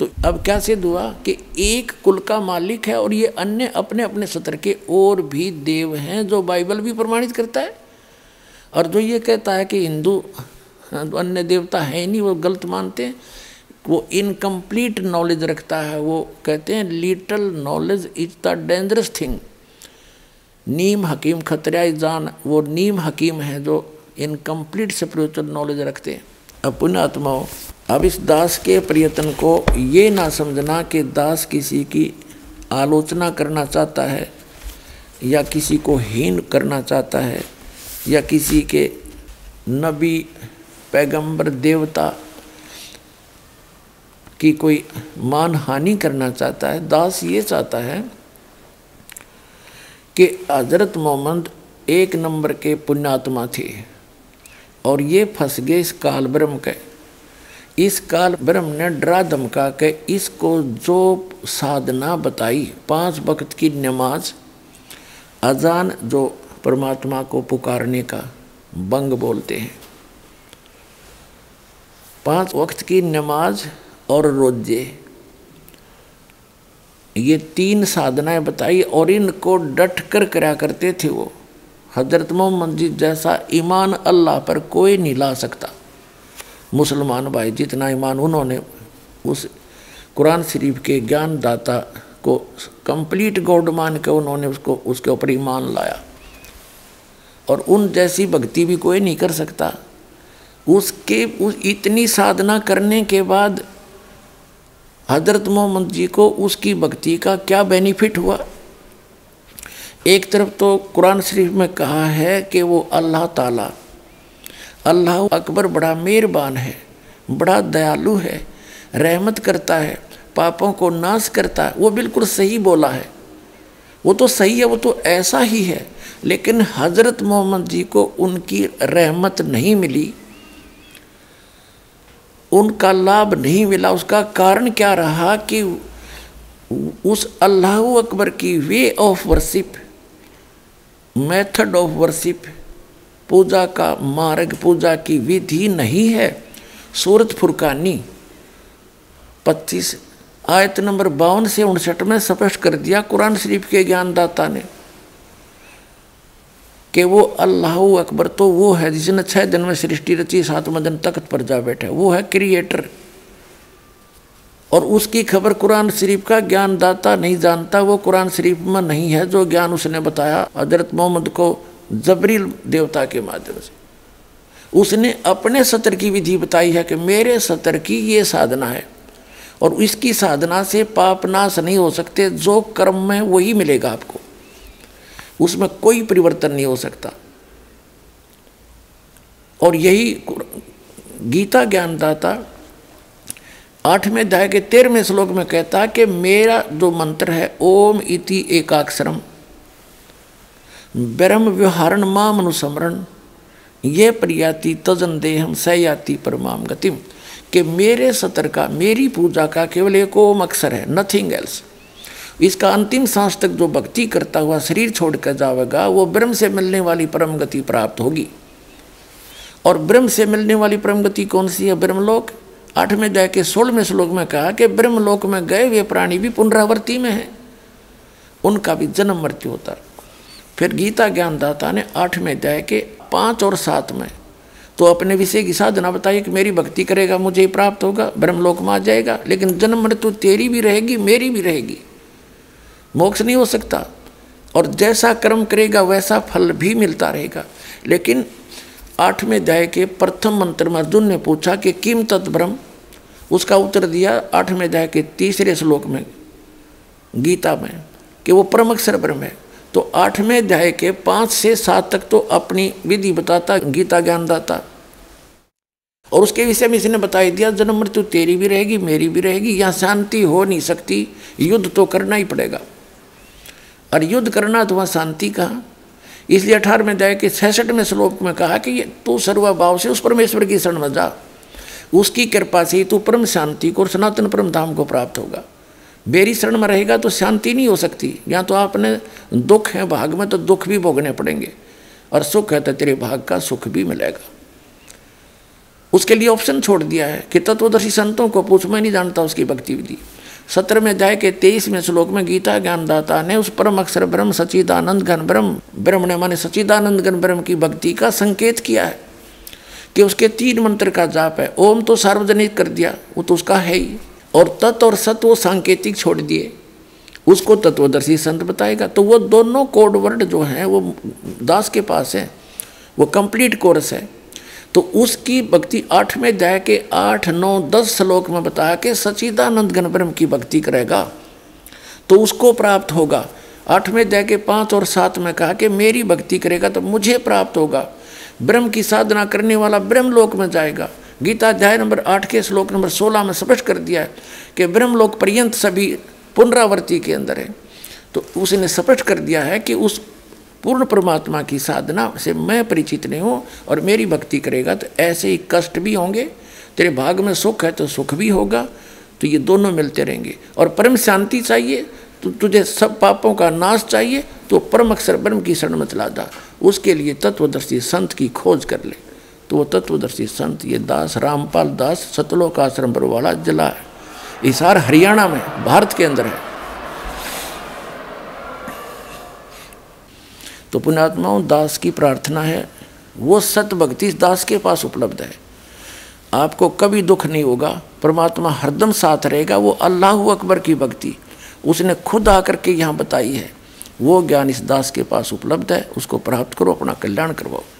तो अब क्या सिद्ध हुआ कि एक कुल का मालिक है और ये अन्य अपने अपने सत्र के और भी देव हैं जो बाइबल भी प्रमाणित करता है। और जो ये कहता है कि हिंदू अन्य देवता है नहीं, वो गलत मानते हैं। वो इनकम्प्लीट नॉलेज रखता है, वो कहते हैं little knowledge is the dangerous thing नीम हकीम खतरा जान, वो नीम हकीम है जो इनकम्प्लीट स्पिरिचुअल नॉलेज रखते हैं। अपने आत्माओं अब इस दास के प्रयत्न को ये ना समझना कि दास किसी की आलोचना करना चाहता है, या किसी को हीन करना चाहता है, या किसी के नबी, पैगंबर, देवता की कोई मान हानि करना चाहता है। दास ये चाहता है कि हज़रत मोहम्मद एक नंबर के पुण्यात्मा थे, और ये फंस गए इस काल ब्रह्म के। इस काल ब्रह्म ने डरा धमका के इसको जो साधना बताई, पाँच वक्त की नमाज़, अजान जो परमात्मा को पुकारने का बंग बोलते हैं। पाँच वक्त की नमाज़ और रोज़े। ये तीन साधनाएँ बताई और इनको डट कर करा करते थे वो। हज़रत मोहम्मद जी जैसा ईमान अल्लाह पर कोई नहीं ला सकता। मुसलमान भाई, जितना ईमान उन्होंने, उस कुरान शरीफ के ज्ञानदाता को कंप्लीट गॉड मान के उन्होंने उसको, उसके ऊपर ईमान लाया। और उन जैसी भक्ति भी कोई नहीं कर सकता। उसके, उस इतनी साधना करने के बाद हज़रत मोहम्मद जी को उसकी भक्ति का क्या बेनिफिट हुआ? एक तरफ़ तो कुरान शरीफ में कहा है कि वो अल्लाह ताला अल्लाह अकबर बड़ा मेहरबान है, बड़ा दयालु है, रहमत करता है, पापों को नाश करता है। वो बिल्कुल सही बोला है। वो तो सही है, वो तो ऐसा ही है। लेकिन हज़रत मोहम्मद जी को उनकी रहमत नहीं मिली। उनका लाभ नहीं मिला। उसका कारण क्या रहा कि उस अल्लाह अकबर की way of worship, method of worship पूजा का मार्ग, पूजा की विधि नहीं है। सूरत फुरकानी, पच्चीस आयत नंबर बावन से उनसठ में स्पष्ट कर दिया कुरान शरीफ के ज्ञानदाता ने कि वो अल्लाह अकबर तो वो है जिसने छह दिन में सृष्टि रची, सातवें दिन तख्त पर जा बैठे। वो है क्रिएटर। और उसकी खबर कुरान शरीफ का ज्ञानदाता नहीं जानता, वो कुरान शरीफ में नहीं है, जो ज्ञान उसने बताया। हज़रत मोहम्मद को जबरील देवता के माध्यम से। उसने अपने सत्र की विधि बताई है कि मेरे सत्र की ये साधना है और इसकी साधना से पाप नाश नहीं हो सकते, जो कर्म में वही मिलेगा आपको। उसमें कोई परिवर्तन नहीं हो सकता। और यही गीता ज्ञानदाता आठवें अध्याय के तेरहवें श्लोक में कहता कि मेरा जो मंत्र है, ओम इति एकाक्षरम। ब्रह्म व्यवहारण माम अनुसमरण। ये प्रयाति तजन देहम सयाति परमाम गतिम। कि मेरे सतर का, मेरी पूजा का केवल एक ओम अक्षर है नथिंग एल्स इसका अंतिम सांस तक जो भक्ति करता हुआ शरीर छोड़कर जाएगा वो ब्रह्म से मिलने वाली परम गति प्राप्त होगी। और ब्रह्म से मिलने वाली परम गति कौन सी है? ब्रह्मलोक। आठवें अध्याय के सोलहवें श्लोक में कहा कि ब्रह्मलोक में गए हुए प्राणी भी पुनरावृत्ति में हैं। उनका भी जन्म मृत्यु होता है। फिर गीता ज्ञानदाता ने आठवें अध्याय के पाँच और सात में तो अपने विषय की साधना बताइए कि मेरी भक्ति करेगा, मुझे ही प्राप्त होगा, ब्रह्मलोक में आ जाएगा, लेकिन जन्म मृत्यु तेरी भी रहेगी, मेरी भी रहेगी। मोक्ष नहीं हो सकता। और जैसा कर्म करेगा, वैसा फल भी मिलता रहेगा। लेकिन आठवें अध्याय के प्रथम मंत्र में अर्जुन ने पूछा कि किम तत् ब्रह्म? उसका उत्तर दिया आठवें अध्याय के तीसरे श्लोक में, गीता में, कि वो परम अक्षर ब्रह्म है। तो आठवें अध्याय के पाँच से सात तक तो अपनी विधि बताता, गीता ज्ञान दाता। और उसके विषय में इसने बता दिया, जन्म मृत्यु तेरी भी रहेगी, मेरी भी रहेगी, यहाँ शांति हो नहीं सकती, युद्ध तो करना ही पड़ेगा। और युद्ध करना तो वहाँ शांति कहाँ इसलिए अठारहवें अध्याय के छसठवें श्लोक में कहा कि तू सर्वभाव से उस परमेश्वर की शरण में जा। उसकी कृपा से तू परम शांति को और सनातन परम धाम को प्राप्त होगा। बेरी शरण में रहेगा तो शांति नहीं हो सकती। या तो आपने दुख है भाग में तो दुख भी भोगने पड़ेंगे। और सुख है तो तेरे भाग का सुख भी मिलेगा। उसके लिए ऑप्शन छोड़ दिया है कि तत्वदर्शी संतों को पूछ, मैं नहीं जानता उसकी भक्ति विधि। सत्र में जाए के तेईसवें श्लोक में गीता ज्ञानदाता ने उस परम अक्षर ब्रह्म सचिदानंद घन ब्रह्म ब्रह्म ने माने सचिदानंद घन ब्रह्म की भक्ति का संकेत किया है कि उसके तीन मंत्र का जाप है। ओम तो सार्वजनिक कर दिया, वो तो उसका है ही। और तत् और सत वो सांकेतिक छोड़ दिए। उसको तत्वदर्शी संत बताएगा। तो वो दोनों कोड वर्ड जो हैं, वो दास के पास है, वो कंप्लीट कोर्स है। तो उसकी भक्ति आठवें अध्याय के आठ, नौ, दस श्लोक में बताया कि सचिदानंद घन ब्रह्म की भक्ति करेगा। तो उसको प्राप्त होगा। आठवें अध्याय के पाँच और सात में कहा कि मेरी भक्ति करेगा तो मुझे प्राप्त होगा। ब्रह्म की साधना करने वाला ब्रह्म लोक में जाएगा। गीता अध्याय नंबर आठ के श्लोक नंबर सोलह में स्पष्ट कर दिया है कि ब्रह्मलोक पर्यंत सभी पुनरावर्ती के अंदर है। तो उसने स्पष्ट कर दिया है कि उस पूर्ण परमात्मा की साधना से मैं परिचित नहीं हूँ और मेरी भक्ति करेगा तो ऐसे ही कष्ट भी होंगे, तेरे भाग में सुख है तो सुख भी होगा तो ये दोनों मिलते रहेंगे। और परम शांति चाहिए तो तुझे सब पापों का नाश चाहिए तो परम अक्षर ब्रह्म की शरण में चला जा उसके लिए तत्वदर्शी संत की खोज कर ले। तो वो तत्वदर्शी संत ये दास, रामपाल दास सतलोक आश्रम पर वाला जिला है। हरियाणा में, भारत के अंदर है। तो पुण्यात्माओं, दास की प्रार्थना है, वो सत भक्ति दास के पास उपलब्ध है। आपको कभी दुख नहीं होगा, परमात्मा हरदम साथ रहेगा, वो अल्लाह अकबर की भक्ति, उसने खुद आकर के यहाँ बताई है। वो ज्ञान इस दास के पास उपलब्ध है, उसको प्राप्त करो, अपना कल्याण करवाओ।